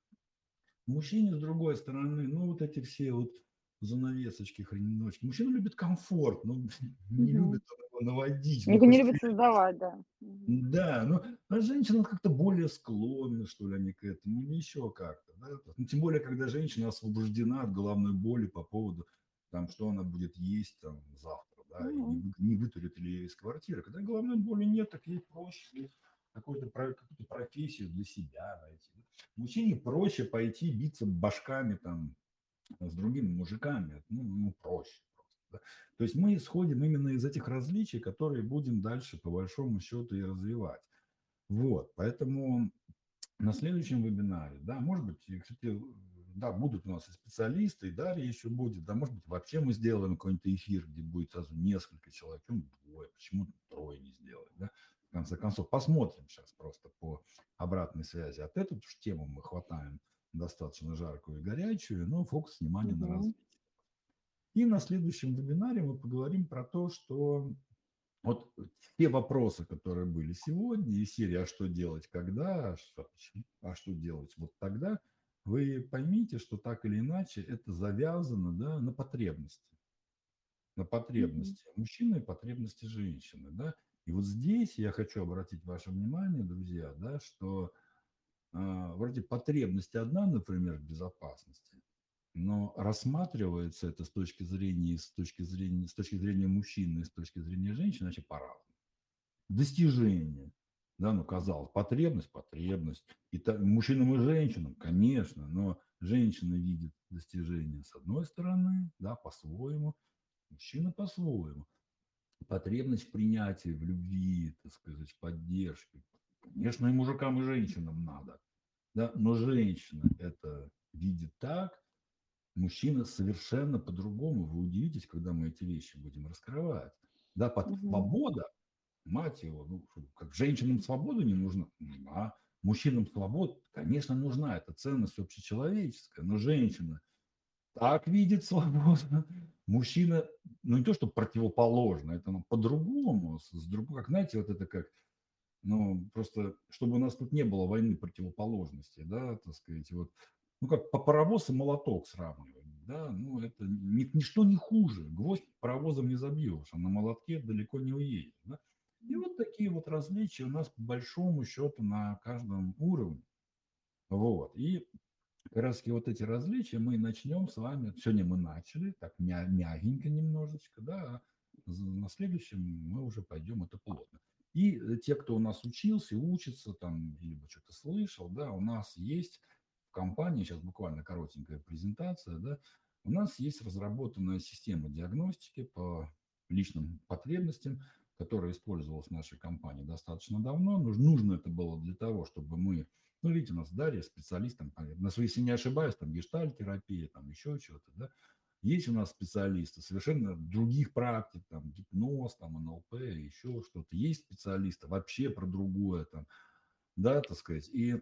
Мужчине, с другой стороны, ну, вот эти все вот занавесочки, хрениночки. Мужчина любит комфорт, но не Мгм. любит его наводить. Никто Ну, не любит создавать, да. Да, ну, а женщина как-то более склонна, что ли, они к этому, или еще как-то. Да? Ну, тем более, когда женщина освобождена от головной боли по поводу, там, что она будет есть там, завтра, да, и не, не вытурит ли ее из квартиры. Когда головной боли нет, так ей проще какую-то, какую-то профессию для себя найти. Мужчине проще пойти биться башками там с другими мужиками, ну, ну, проще просто. да. То есть мы исходим именно из этих различий, которые будем дальше по большому счету и развивать. Вот, поэтому на следующем вебинаре, да, может быть, кстати, да, будут у нас и специалисты, и Дарья еще будет, да, может быть, вообще мы сделаем какой-нибудь эфир, где будет сразу несколько человек, ну, двое, почему трое не сделать, да, в конце концов, посмотрим сейчас просто по обратной связи. От эту уж тему мы хватаем достаточно жаркую и горячую, но фокус внимания на Мгм. развитие. И на следующем вебинаре мы поговорим про то, что вот те вопросы, которые были сегодня, и серия «А что делать когда?», а почему, а что делать вот тогда, вы поймите, что так или иначе это завязано да, на потребности. На потребности мужчины и потребности женщины. Да? И вот здесь я хочу обратить ваше внимание, друзья, да, что а, вроде потребность одна, например, в безопасности, но рассматривается это с точки зрения, с точки зрения, с точки зрения мужчины и с точки зрения женщины, вообще по-разному. Достижение, да, ну, казалось, потребность, потребность. И та, мужчинам и женщинам, конечно, но женщина видит достижение с одной стороны, да, по-своему, мужчина по-своему. Потребность в принятии, в любви, так сказать, в поддержке. Конечно, и мужикам, и женщинам надо. Да, но женщина это видит так, мужчина совершенно по-другому. Вы удивитесь, когда мы эти вещи будем раскрывать. Да, под Мгм. свобода, мать его, ну, как женщинам свобода не нужна, нужна. Мужчинам свобода, конечно, нужна. Это ценность общечеловеческая. Но женщина так видит свободу. Мужчина, ну не то, что противоположно, это ну, по-другому, с, другой, как знаете, вот это как, ну просто, чтобы у нас тут не было войны противоположностей, да, так сказать, вот, ну как по паровоз и молоток сравнивать, да, ну это ни, ничто не хуже, гвоздь паровозом не забьешь, а на молотке далеко не уедешь, да. И вот такие вот различия у нас по большому счету на каждом уровне, вот, и как раз вот эти различия мы начнем с вами. Сегодня мы начали, так мя- мягенько немножечко, да, а на следующем мы уже пойдем это плотно. И э, те, кто у нас учился, учится там, либо что-то слышал, да, у нас есть в компании, сейчас буквально коротенькая презентация, да, у нас есть разработанная система диагностики по личным потребностям, которая использовалась в нашей компании достаточно давно. Нуж- Нужно это было для того, чтобы мы ну, видите, у нас Дарья специалист, там, на свои, если не ошибаюсь, там гештальтерапия, там еще что-то, да. Есть у нас специалисты совершенно других практик, там гипноз, там НЛП, еще что-то. Есть специалисты вообще про другое, там, да, так сказать. И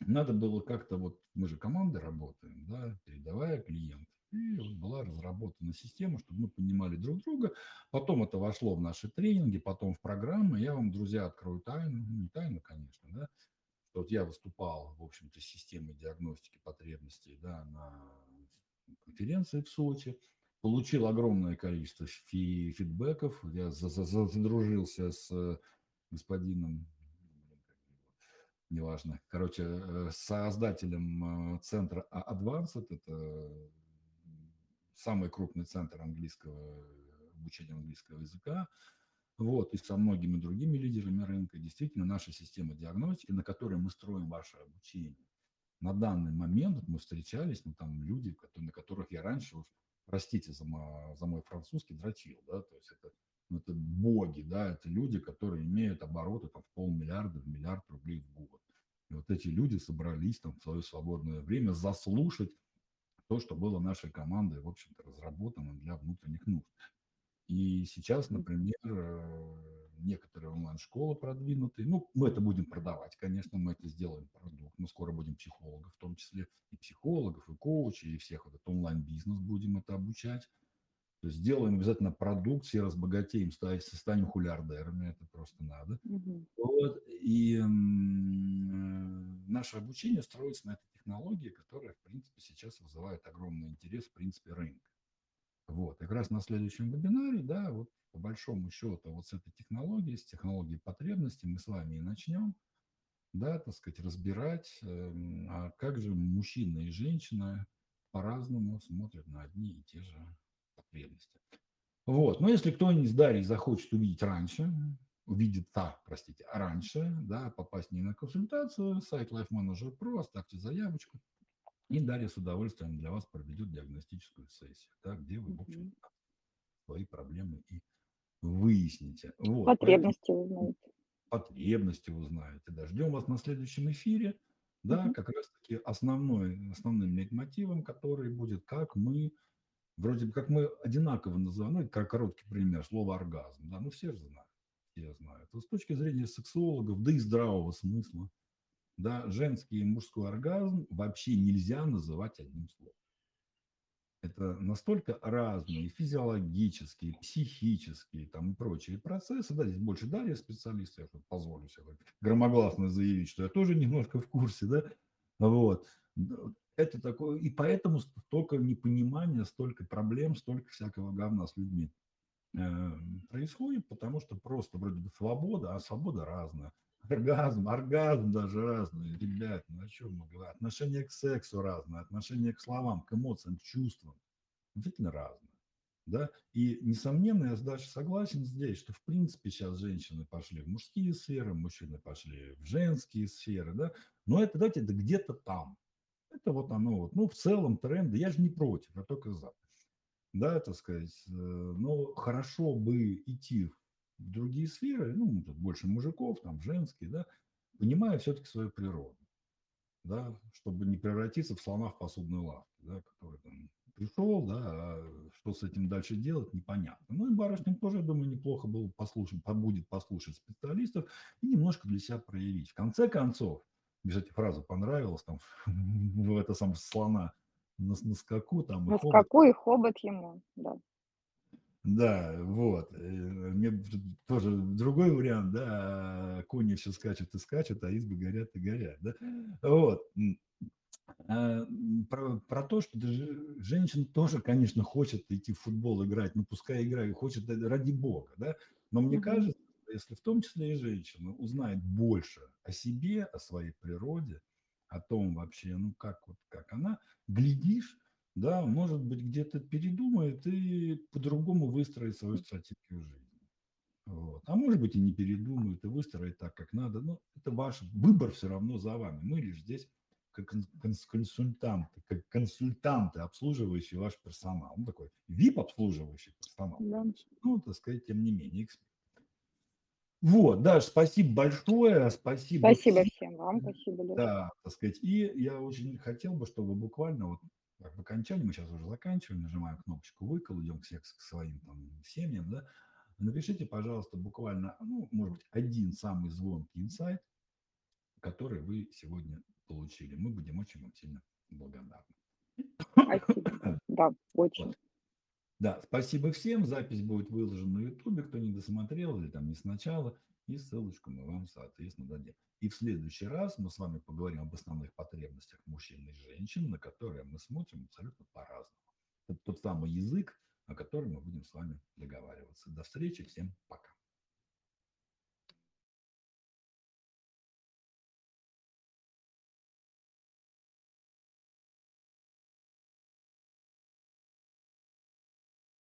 надо было как-то вот, мы же командой работаем, да, передавая клиентов. И была разработана система, чтобы мы понимали друг друга. Потом это вошло в наши тренинги, потом в программы. Я вам, друзья, открою тайну, ну, не тайну, конечно, да, вот я выступал, в общем-то, с системой диагностики потребностей да, на конференции в Сочи, получил огромное количество фи- фидбэков, я за- за- за- задружился с господином, неважно, короче, э, создателем э, центра Advanced, это самый крупный центр английского обучения английского языка, вот, и со многими другими лидерами рынка. Действительно, наша система диагностики, на которой мы строим ваше обучение. На данный момент мы встречались, ну, там люди, на которых я раньше, уж, простите за мой, за мой французский, дрочил, да, то есть это, ну, это боги, да, это люди, которые имеют обороты там в полмиллиарда, в миллиард рублей в год. И вот эти люди собрались там в свое свободное время заслушать то, что было нашей командой, в общем-то, разработано для внутренних нужд. И сейчас, например, э, некоторые онлайн-школы продвинутые, ну, мы это будем продавать, конечно, мы это сделаем продукт, мы скоро будем психологов, в том числе и психологов, и коучей, и всех этот онлайн-бизнес будем это обучать. То есть сделаем обязательно продукт, все разбогатеем, станем, хулиардерами, это просто надо. Мгм. Вот. И наше обучение строится на этой технологии, которая, в принципе, сейчас вызывает огромный интерес, в принципе, рынка. Вот. Как раз на следующем вебинаре, да, вот по большому счету вот с этой технологией, с технологией потребностей мы с вами и начнем, да, так сказать, разбирать, эм, а как же мужчина и женщина по-разному смотрят на одни и те же потребности. Вот. Но если кто из Дарьи захочет увидеть раньше, увидит так, простите, раньше, да, попасть не на консультацию, сайт Life Manager Pro, оставьте заявочку, и Дарья с удовольствием для вас проведет диагностическую сессию, да, где вы, в общем, свои проблемы и выясните. Вот, Потребности узнаете. потребности узнаете. Да. Ждем вас на следующем эфире. Да, Мгм. как раз таки основной, основным лейтмотивом, который будет, как мы, вроде бы как мы одинаково называем, ну, как короткий пример, слово оргазм, да, ну все же знают, все знают. Вот с точки зрения сексологов, да и здравого смысла, да, женский и мужской оргазм вообще нельзя называть одним словом. Это настолько разные физиологические, психические там и прочие процессы. Да, здесь больше Дарья специалист, я позволю себе громогласно заявить, что я тоже немножко в курсе, да. Вот. Это такое, и поэтому столько непонимания, столько проблем, столько всякого говна с людьми происходит, потому что просто вроде бы свобода, а свобода разная. Оргазм, оргазм даже разный. Ребят, ну о чем мы говорим? Отношение к сексу разное, отношение к словам, к эмоциям, к чувствам. Действительно разное. Да? И, несомненно, я даже согласен здесь, что, в принципе, сейчас женщины пошли в мужские сферы, мужчины пошли в женские сферы, да, но это, знаете, это где-то там. Это вот оно вот, ну, в целом тренды, я же не против, я только за. Да, так сказать, э, но хорошо бы идти в другие сферы, ну, тут больше мужиков, там, женские, да, понимая все-таки свою природу, да, чтобы не превратиться в слона в посудной лавке, да, который там пришел, да, а что с этим дальше делать, непонятно. Ну и барышням тоже, я думаю, неплохо было послушать, будет послушать специалистов и немножко для себя проявить. В конце концов, мне, кстати, фраза понравилась, там, в это сам слона на, на скаку, там, На и хобот скаку и хобот ему, да. Да, вот. Э, Мне тоже другой вариант, да, кони все скачут и скачут, а избы горят и горят, да. Вот. А, Про, про то, что женщина тоже, конечно, хочет идти в футбол играть, ну пускай играет, хочет это ради бога, да. Но мне кажется, если в том числе и женщина узнает больше о себе, о своей природе, о том вообще, ну как вот, как она, глядишь, да, может быть, где-то передумает и по-другому выстроит свою стратегию жизни. Вот. А может быть и не передумает, и выстроит так, как надо. Но это ваш выбор все равно за вами. Мы лишь здесь как кон- конс- консультанты, как консультанты, обслуживающие ваш персонал. Ну, такой VIP-обслуживающий персонал. Да. Ну, так сказать, тем не менее. Вот, Даш, спасибо большое, спасибо Спасибо всем. всем вам, спасибо, Леша. Да, так сказать. И я очень хотел бы, чтобы буквально вот как в окончании, мы сейчас уже заканчиваем, нажимаем кнопочку выкол, идем к, к своим там семьям, да. Напишите, пожалуйста, буквально, ну, может быть, один самый звонкий инсайт, который вы сегодня получили. Мы будем очень вам сильно благодарны. Спасибо. Да, очень. Вот. Да, спасибо всем. Запись будет выложена на Ютубе, кто не досмотрел или там не сначала. И ссылочку мы вам, соответственно, дадим. И в следующий раз мы с вами поговорим об основных потребностях мужчин и женщин, на которые мы смотрим абсолютно по-разному. Это тот самый язык, о котором мы будем с вами договариваться. До встречи, всем пока.